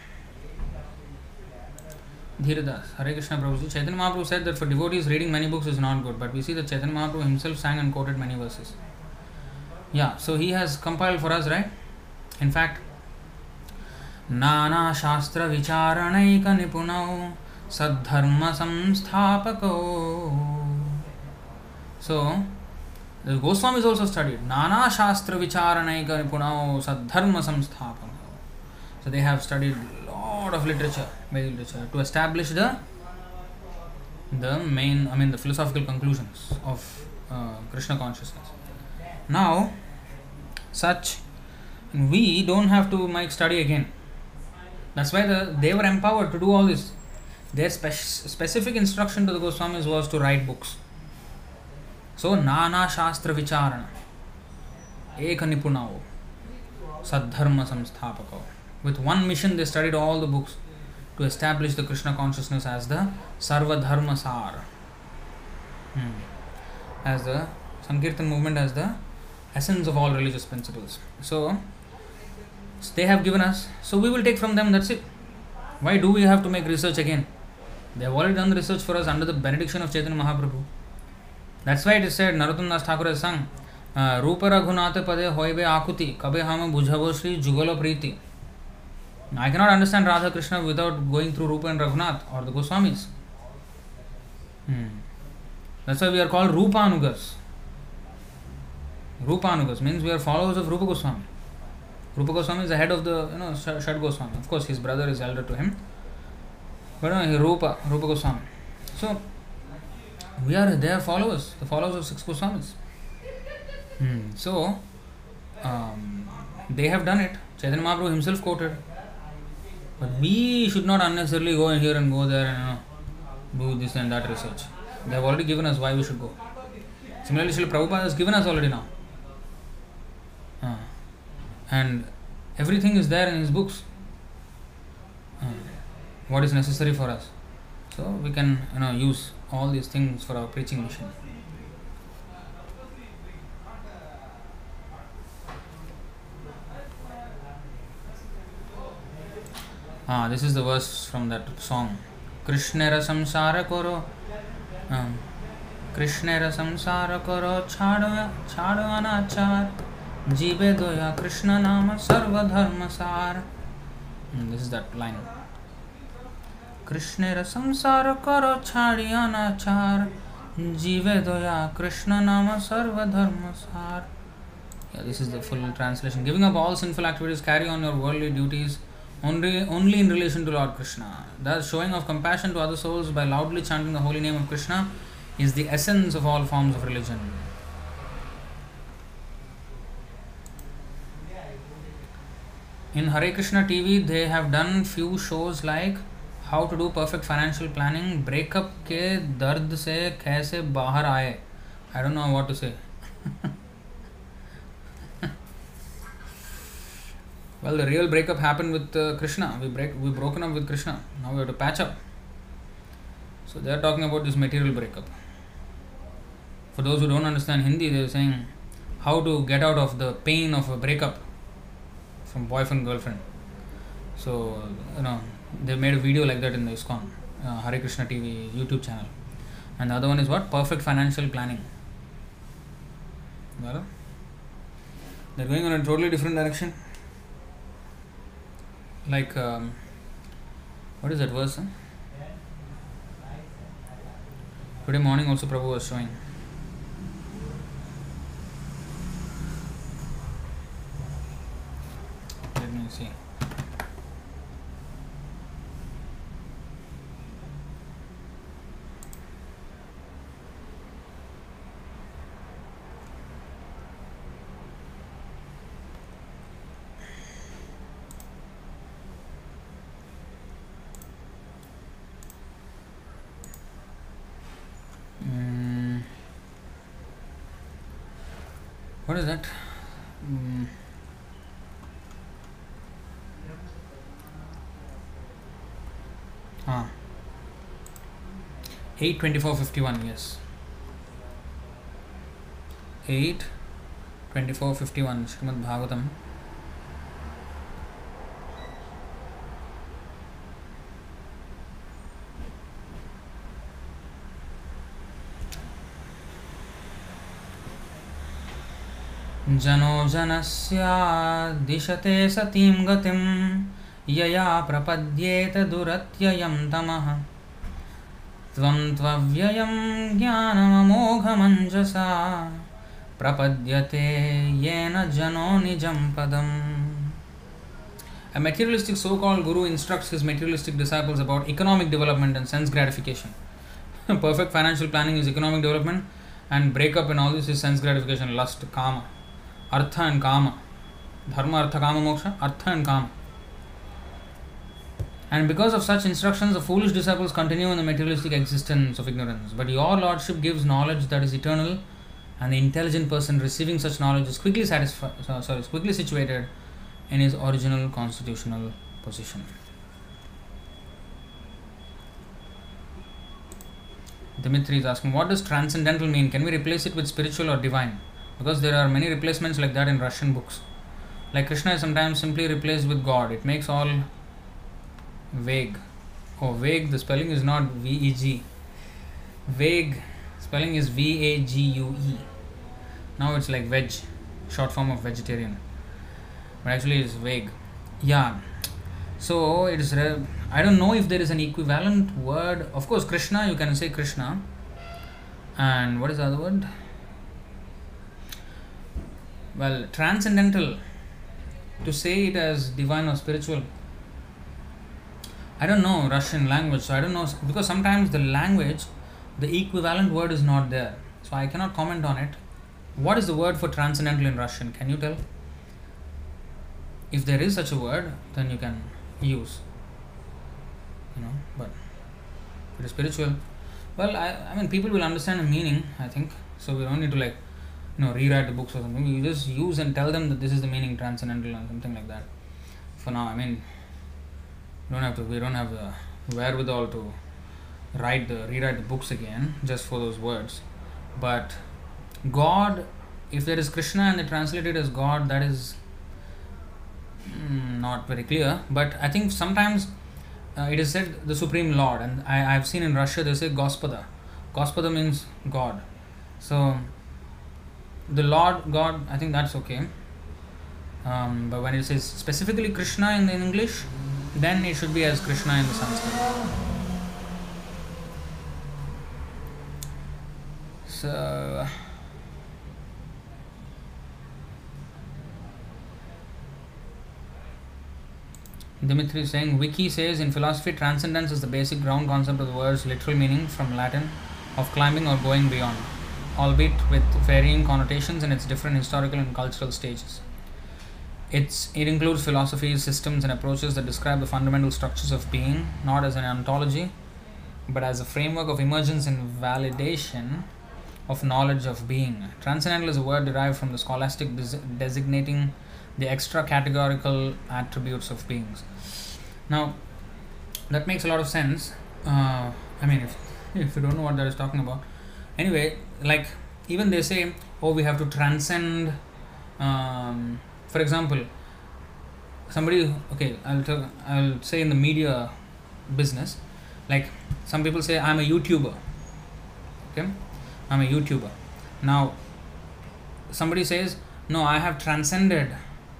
Dhiradas, Hare Krishna Prabhuji. Chaitanya Mahaprabhu said that for devotees reading many books is not good, but we see that Chaitanya Mahaprabhu himself sang and quoted many verses. Yeah, so he has compiled for us, right? In fact, नाना शास्त्र विचारणैक निपुणौ सद्धर्म संस्थापको So, the Goswamis also studied Nana Shastra Vicharanaika Nipunao Sadharma Samsthapana. So they have studied a lot of literature, Vedic literature, to establish the the main, I mean, the philosophical conclusions of uh, Krishna consciousness. Now, such we don't have to make study again. That's why the, they were empowered to do all this. Their spec- specific instruction to the Goswamis was to write books. So, Nana Shastra Vicharana, Eka Nipunao, Sadharma Samsthapako. With one mission, they studied all the books to establish the Krishna consciousness as the Sarva Dharma Sar. Hmm. As the Sankirtan movement as the essence of all religious principles. So, they have given us, so we will take from them, that's it. Why do we have to make research again? They have already done the research for us under the benediction of Chaitanya Mahaprabhu. That's why it is said, Narottam Das Thakur has sung, रूप रघुनाथ पदे होइबे आकुति कबे हम बुझबो श्री जुगल प्रीति I cannot understand Radha Krishna without going through Rupa and Raghunath or the Goswamis. Hmm. That's why we are called Rupanugas. Rupanugas means we are followers of Rupa Goswami. Rupa Goswami is the head of the you know Shad Goswami. Of course, his brother is elder to him, but no, he Rupa Rupa Goswami. So we are their followers, the followers of six Goswamis. Hmm. So um, they have done it. Chaitanya Mahaprabhu himself quoted. But we should not unnecessarily go in here and go there and you know, do this and that research. They have already given us why we should go. Similarly, Srila Prabhupada has given us already now. Uh, and everything is there in his books. Uh, what is necessary for us. So we can you know use all these things for our preaching mission. Ah, this is the verse from that song. Krishnera samsara koro. Um, कृष्णेर संसार करो छाड़ो छाड़ो अनाचार जीवे दोया कृष्ण नाम सर्वधर्म सार this is that line कृष्णेर संसार करो छाड़ी अनाचार जीवे दोया कृष्ण नाम सर्वधर्म सार Yeah, this is the full translation. Giving up all sinful activities, carry on your duties only, only in relation to Lord Krishna. Thus, showing of compassion to other souls by loudly chanting the holy name of Krishna is the essence of all forms of religion. In Hare Krishna TV, they have done few shows like how to do perfect financial planning, breakup के दर्द से कैसे बाहर आए. I don't know what to say. well, the real breakup happened with uh, Krishna. We break, we broken up with Krishna. Now we have to patch up. So they are talking about this material breakup. For those who don't understand Hindi, they are saying how to get out of the pain of a breakup from boyfriend girlfriend. So you know they made a video like that in the ISKCON uh, Krishna TV YouTube channel, and the other one is what perfect financial planning. They're going in a totally different direction. Like um, what is that verse? Huh? Today morning also Prabhu was showing. Let me see. What is that? Mm. Ah. 8 24 51 yes 8 24 51 Srimad जनो जनस्या दिशते सतीं गतिं यया प्रपद्येत दुरत्ययं तमः त्वं त्वव्ययं ज्ञानममोघमञ्जसा प्रपद्यते येन जनो निजं पदम् A materialistic so called guru instructs his materialistic disciples about economic development and sense gratification. Perfect financial planning is economic development, and breakup in all this is sense gratification, lust, kama, artha and kama. Dharma, artha, kama, moksha, artha and kama. And because of such instructions, the foolish disciples continue in the materialistic existence of ignorance. But your Lordship gives knowledge that is eternal, and the intelligent person receiving such knowledge is quickly satisfied, sorry, is quickly situated in his original constitutional position. Dimitri is asking, what does transcendental mean? Can we replace it with spiritual or divine? Because there are many replacements like that in Russian books. Like Krishna is sometimes simply replaced with God. It makes all vague. Oh, vague, the spelling is not V E G. Vague spelling is V A G U E. Now it's like veg, short form of vegetarian. But actually it's vague. Yeah. So it is. Re- I don't know if there is an equivalent word. Of course, Krishna. You can say Krishna. And what is the other word? Well, transcendental. To say it as divine or spiritual. I don't know Russian language, so I don't know because sometimes the language, the equivalent word is not there, so I cannot comment on it. What is the word for transcendental in Russian? Can you tell? If there is such a word, then you can use. You know, but it is spiritual, well, I, I mean, people will understand the meaning, I think. So we don't need to like, you know, rewrite the books or something. You just use and tell them that this is the meaning, transcendental, and something like that. For now, I mean, don't have to we don't have the wherewithal to write the rewrite the books again just for those words but god if there is krishna and they translate it as god that is mm, not very clear but i think sometimes uh, it is said the supreme lord and I, i've seen in russia they say gospoda gospoda means god so the lord god i think that's okay um, but when it says specifically krishna in, in english then it should be as Krishna in the Sanskrit. So, Dimitri is saying Wiki says in philosophy, transcendence is the basic ground concept of the word's literal meaning from Latin of climbing or going beyond, albeit with varying connotations in its different historical and cultural stages. It's, it includes philosophies, systems, and approaches that describe the fundamental structures of being, not as an ontology, but as a framework of emergence and validation of knowledge of being. Transcendental is a word derived from the scholastic des- designating the extra categorical attributes of beings. Now, that makes a lot of sense. Uh, I mean, if, if you don't know what that is talking about. Anyway, like, even they say, oh, we have to transcend. Um, for example somebody okay i'll i'll say in the media business like some people say i'm a youtuber okay? I'm a youtuber. Now somebody says no i have transcended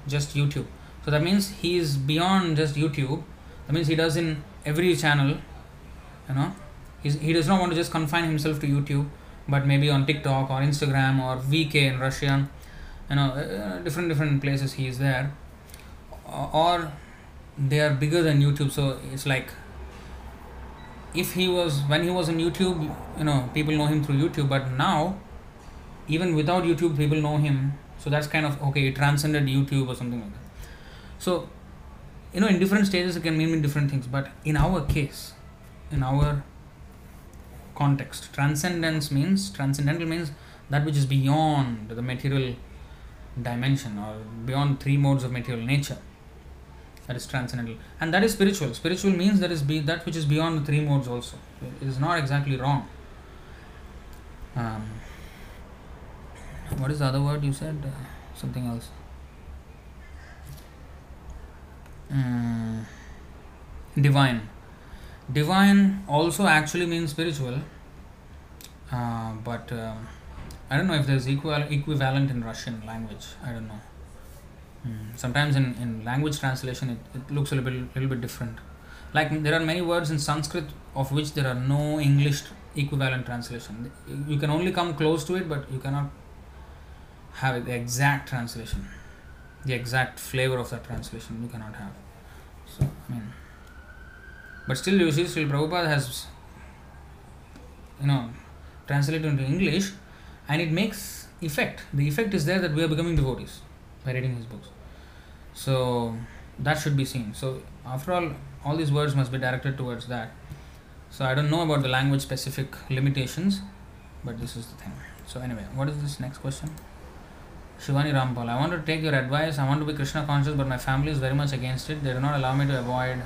just youtube. So that means he is beyond just youtube. That means he does in every channel you know? He's, he does not want to just confine himself to youtube but maybe on tiktok or instagram or vk in russian you know uh, different different places he is there. Or they are bigger than youtube so it's like if he was when he was on youtube you know people know him through youtube but now even without youtube people know him. So that's kind of okay it transcended youtube or something like that. So you know in different stages it can mean different things but in our case in our context. Transcendence means transcendental means that which is beyond the material dimension or beyond three modes of material nature. That is transcendental. And that is spiritual. Spiritual means that is be that which is beyond the three modes also. It is not exactly wrong. Um, what is the other word you said? Uh, something else. Mm, divine divine also actually means spiritual uh, but uh, I don't know if there's equal equivalent in Russian language. I don't know. Hmm. Sometimes in, in language translation, it, it looks a little bit, little bit different. Like there are many words in Sanskrit of which there are no English equivalent translation. You can only come close to it, but you cannot have the exact translation, the exact flavor of that translation. You cannot have. So I mean, but still, you see, still Prabhupada has, you know, translated into English, and it makes effect. The effect is there that we are becoming devotees by reading his books. So that should be seen. So after all, all these words must be directed towards that. So I don't know about the language specific limitations, but this is the thing. So anyway, what is this next question? Shivani Rampal, I want to take your advice. I want to be Krishna conscious, but my family is very much against it. They do not allow me to avoid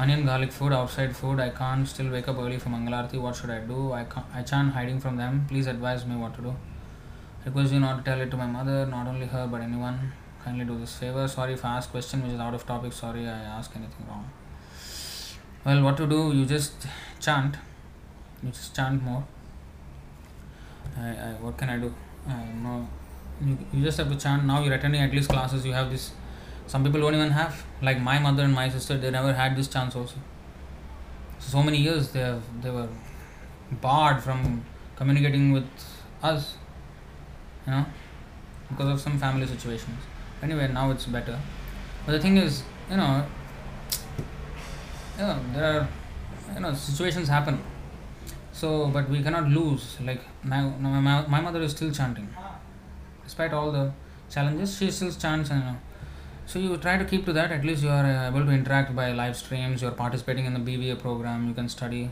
onion garlic food, outside food. I can't still wake up early for Mangalarti. What should I do? I can't, I chant hiding from them. Please advise me what to do. Request you not to tell it to my mother, not only her but anyone. Kindly do this favor. Sorry if I ask question which is out of topic. Sorry I ask anything wrong. Well, what to do? You just chant. You just chant more. I, I what can I do? I know. You, you just have to chant. Now you're attending at least classes. You have this. Some people don't even have. Like my mother and my sister, they never had this chance also. So, many years they have, they were barred from communicating with us you know because of some family situations anyway now it's better but the thing is you know you know there are you know situations happen so but we cannot lose like my, my, my mother is still chanting despite all the challenges she still chants and you know so you try to keep to that at least you are uh, able to interact by live streams you're participating in the bva program you can study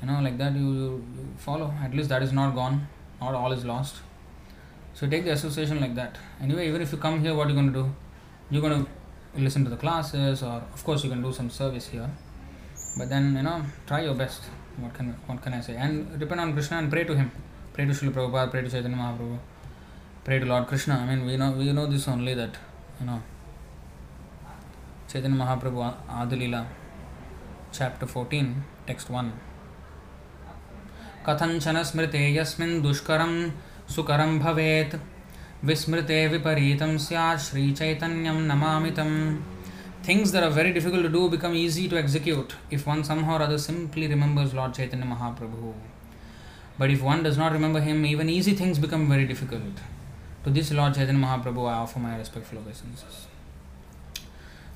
you know like that you, you, you follow at least that is not gone not all is lost so take the association like that. Anyway, even if you come here, what are you're going to do? You're going to listen to the classes, or of course you can do some service here. But then you know, try your best. What can what can I say? And depend on Krishna and pray to him. Pray to Srila Prabhupada, pray to Chaitanya Mahaprabhu, pray to Lord Krishna. I mean, we know we know this only that you know. Chaitanya Mahaprabhu Adilila, chapter 14, text 1. कथञ्चन स्मृते यस्मिन् दुष्करं सुकरं भवेत् विस्मृते विपरीतं स्यात् श्रीचैतन्यं नमामि तम् that are very difficult to do become easy to execute if one somehow or other simply remembers Lord Chaitanya Mahaprabhu. But if one does not remember him, even easy things become very difficult. To this Lord Chaitanya Mahaprabhu, I offer my respectful obeisances.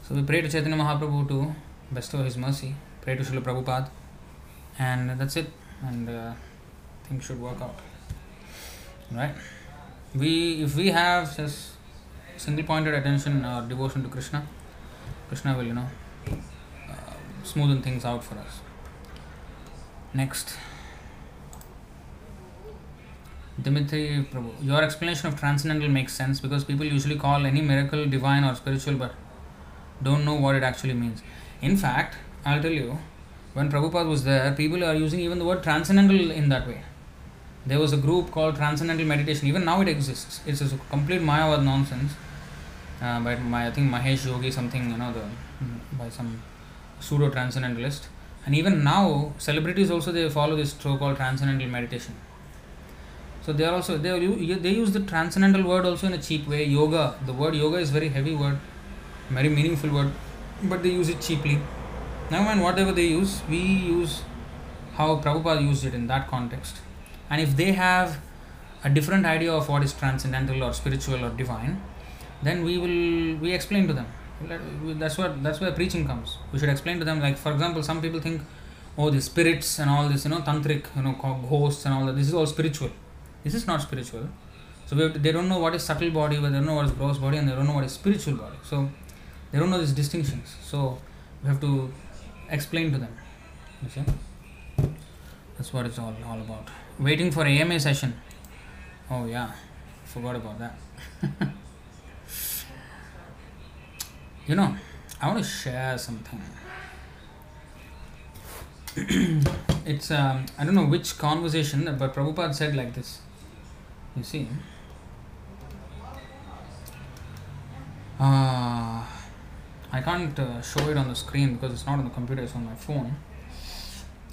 So we pray to Chaitanya Mahaprabhu to bestow his mercy. Pray to Srila Prabhupada. And that's it. And uh, things should work out right we if we have just single pointed attention or devotion to krishna krishna will you know uh, smoothen things out for us next Dimitri Prabhu, your explanation of transcendental makes sense because people usually call any miracle divine or spiritual but don't know what it actually means. In fact, I'll tell you, when Prabhupada was there, people are using even the word transcendental in that way there was a group called Transcendental Meditation. Even now it exists. It's a complete Mayavad nonsense. Uh, by my, I think Mahesh Yogi something you know the by some pseudo transcendentalist. And even now celebrities also they follow this so-called transcendental meditation. So they are also they are, they use the transcendental word also in a cheap way. Yoga. The word yoga is very heavy word, very meaningful word, but they use it cheaply. Never mind whatever they use, we use how Prabhupada used it in that context. And if they have a different idea of what is transcendental or spiritual or divine then we will we explain to them. That's what that's where preaching comes. We should explain to them like for example some people think oh the spirits and all this you know tantric you know ghosts and all that this is all spiritual. This is not spiritual. So to, they don't know what is subtle body but they don't know what is gross body and they don't know what is spiritual body. So they don't know these distinctions so we have to explain to them you see that's what it's all, all about waiting for AMA session. Oh yeah, forgot about that. you know, I want to share something. it's um, I don't know which conversation, but Prabhupada said like this. You see. Uh, I can't uh, show it on the screen because it's not on the computer, it's on my phone.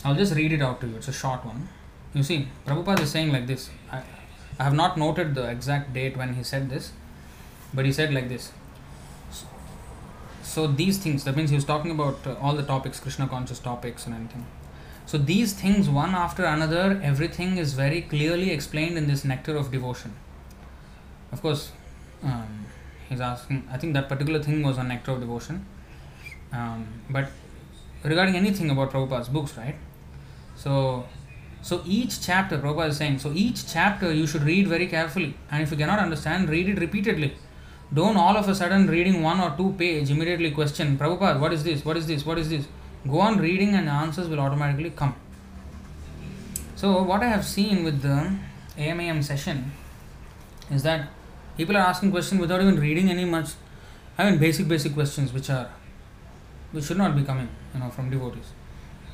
I'll just read it out to you. It's a short one. You see, Prabhupada is saying like this. I, I have not noted the exact date when he said this, but he said like this. So these things, that means he was talking about uh, all the topics, Krishna conscious topics and anything. So these things, one after another, everything is very clearly explained in this nectar of devotion. Of course, um, he's asking. I think that particular thing was on nectar of devotion. Um, but regarding anything about Prabhupada's books, right? So, so each chapter, Prabhupada is saying, so each chapter you should read very carefully, and if you cannot understand, read it repeatedly. Don't all of a sudden reading one or two page immediately question Prabhupada, what is this? What is this? What is this? Go on reading and answers will automatically come. So what I have seen with the AMA session is that people are asking questions without even reading any much. I mean basic basic questions which are which should not be coming, you know, from devotees.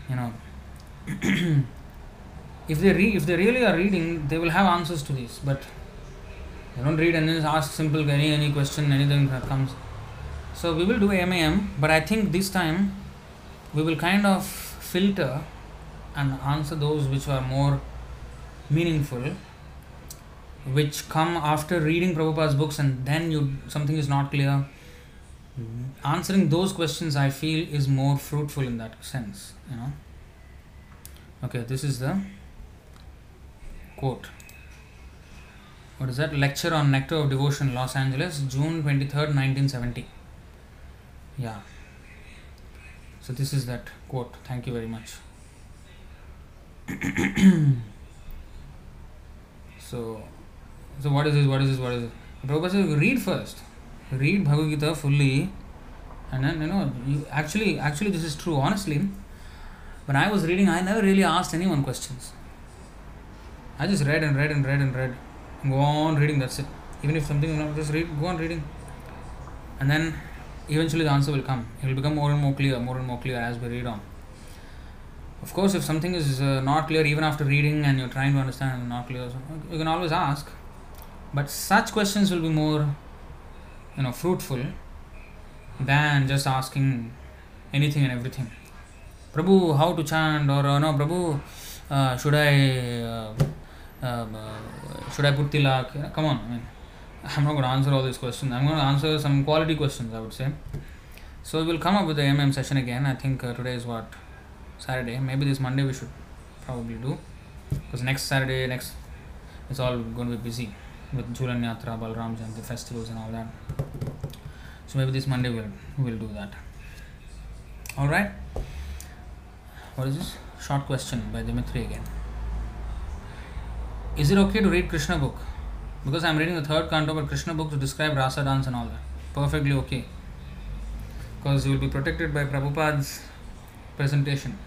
You know, if they re- if they really are reading, they will have answers to these. But they don't read and then ask simple any any question, anything that comes. So we will do AMA, but I think this time we will kind of filter and answer those which are more meaningful, which come after reading Prabhupada's books, and then you something is not clear. Answering those questions, I feel, is more fruitful in that sense. You know. Okay, this is the quote. What is that? Lecture on Nectar of Devotion, Los Angeles, June 23rd, 1970. Yeah. So, this is that quote. Thank you very much. so, so what is this? What is this? What is this? Prabhupada says, read first. Read Bhagavad Gita fully, and then you know. You, actually, actually, this is true. Honestly, when I was reading, I never really asked anyone questions. I just read and read and read and read. Go on reading, that's it. Even if something, you know, just read, go on reading. And then eventually the answer will come. It will become more and more clear, more and more clear as we read on. Of course, if something is uh, not clear even after reading and you're trying to understand not clear, you can always ask. But such questions will be more, you know, fruitful than just asking anything and everything. Prabhu, how to chant, or uh, no, Prabhu, uh, should I uh, um, uh, should I put tilak? You know, come on, I mean, I'm not going to answer all these questions. I'm going to answer some quality questions, I would say. So we'll come up with the MM session again. I think uh, today is what Saturday. Maybe this Monday we should probably do because next Saturday, next it's all going to be busy with Jhulan Yatra, and the festivals and all that. So maybe this Monday we'll we'll do that. All right. What is this? Short question by Dimitri again. Is it okay to read Krishna book? Because I'm reading the third canto but Krishna book to describe rasa dance and all that. Perfectly okay. Because you will be protected by Prabhupada's presentation.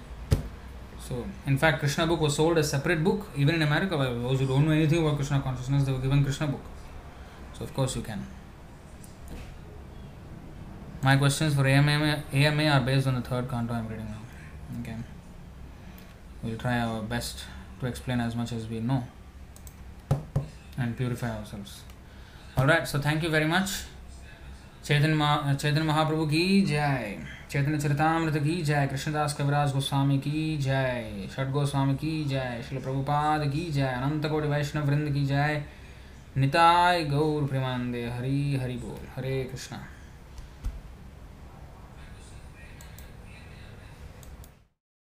So, in fact, Krishna book was sold as separate book even in America. Those who don't know anything about Krishna consciousness, they were given Krishna book. So, of course, you can. My questions for AMA, AMA are based on the third canto I'm reading now. Okay. We'll try our best to explain as much as we know and purify ourselves. Alright, so thank you very much. चैतन्य महा चैतन्य महाप्रभु की जय। चैतन्य चरितामृत की जय। कृष्णदास कविराज गोस्वामी की जय। षट गोस्वामी की जय। श्री प्रभुपाद की जय। अनंत कोटि वैष्णव वृंद की जय। निताय गौर प्रेमानंदे। हरि हरि बोल। हरे कृष्णा।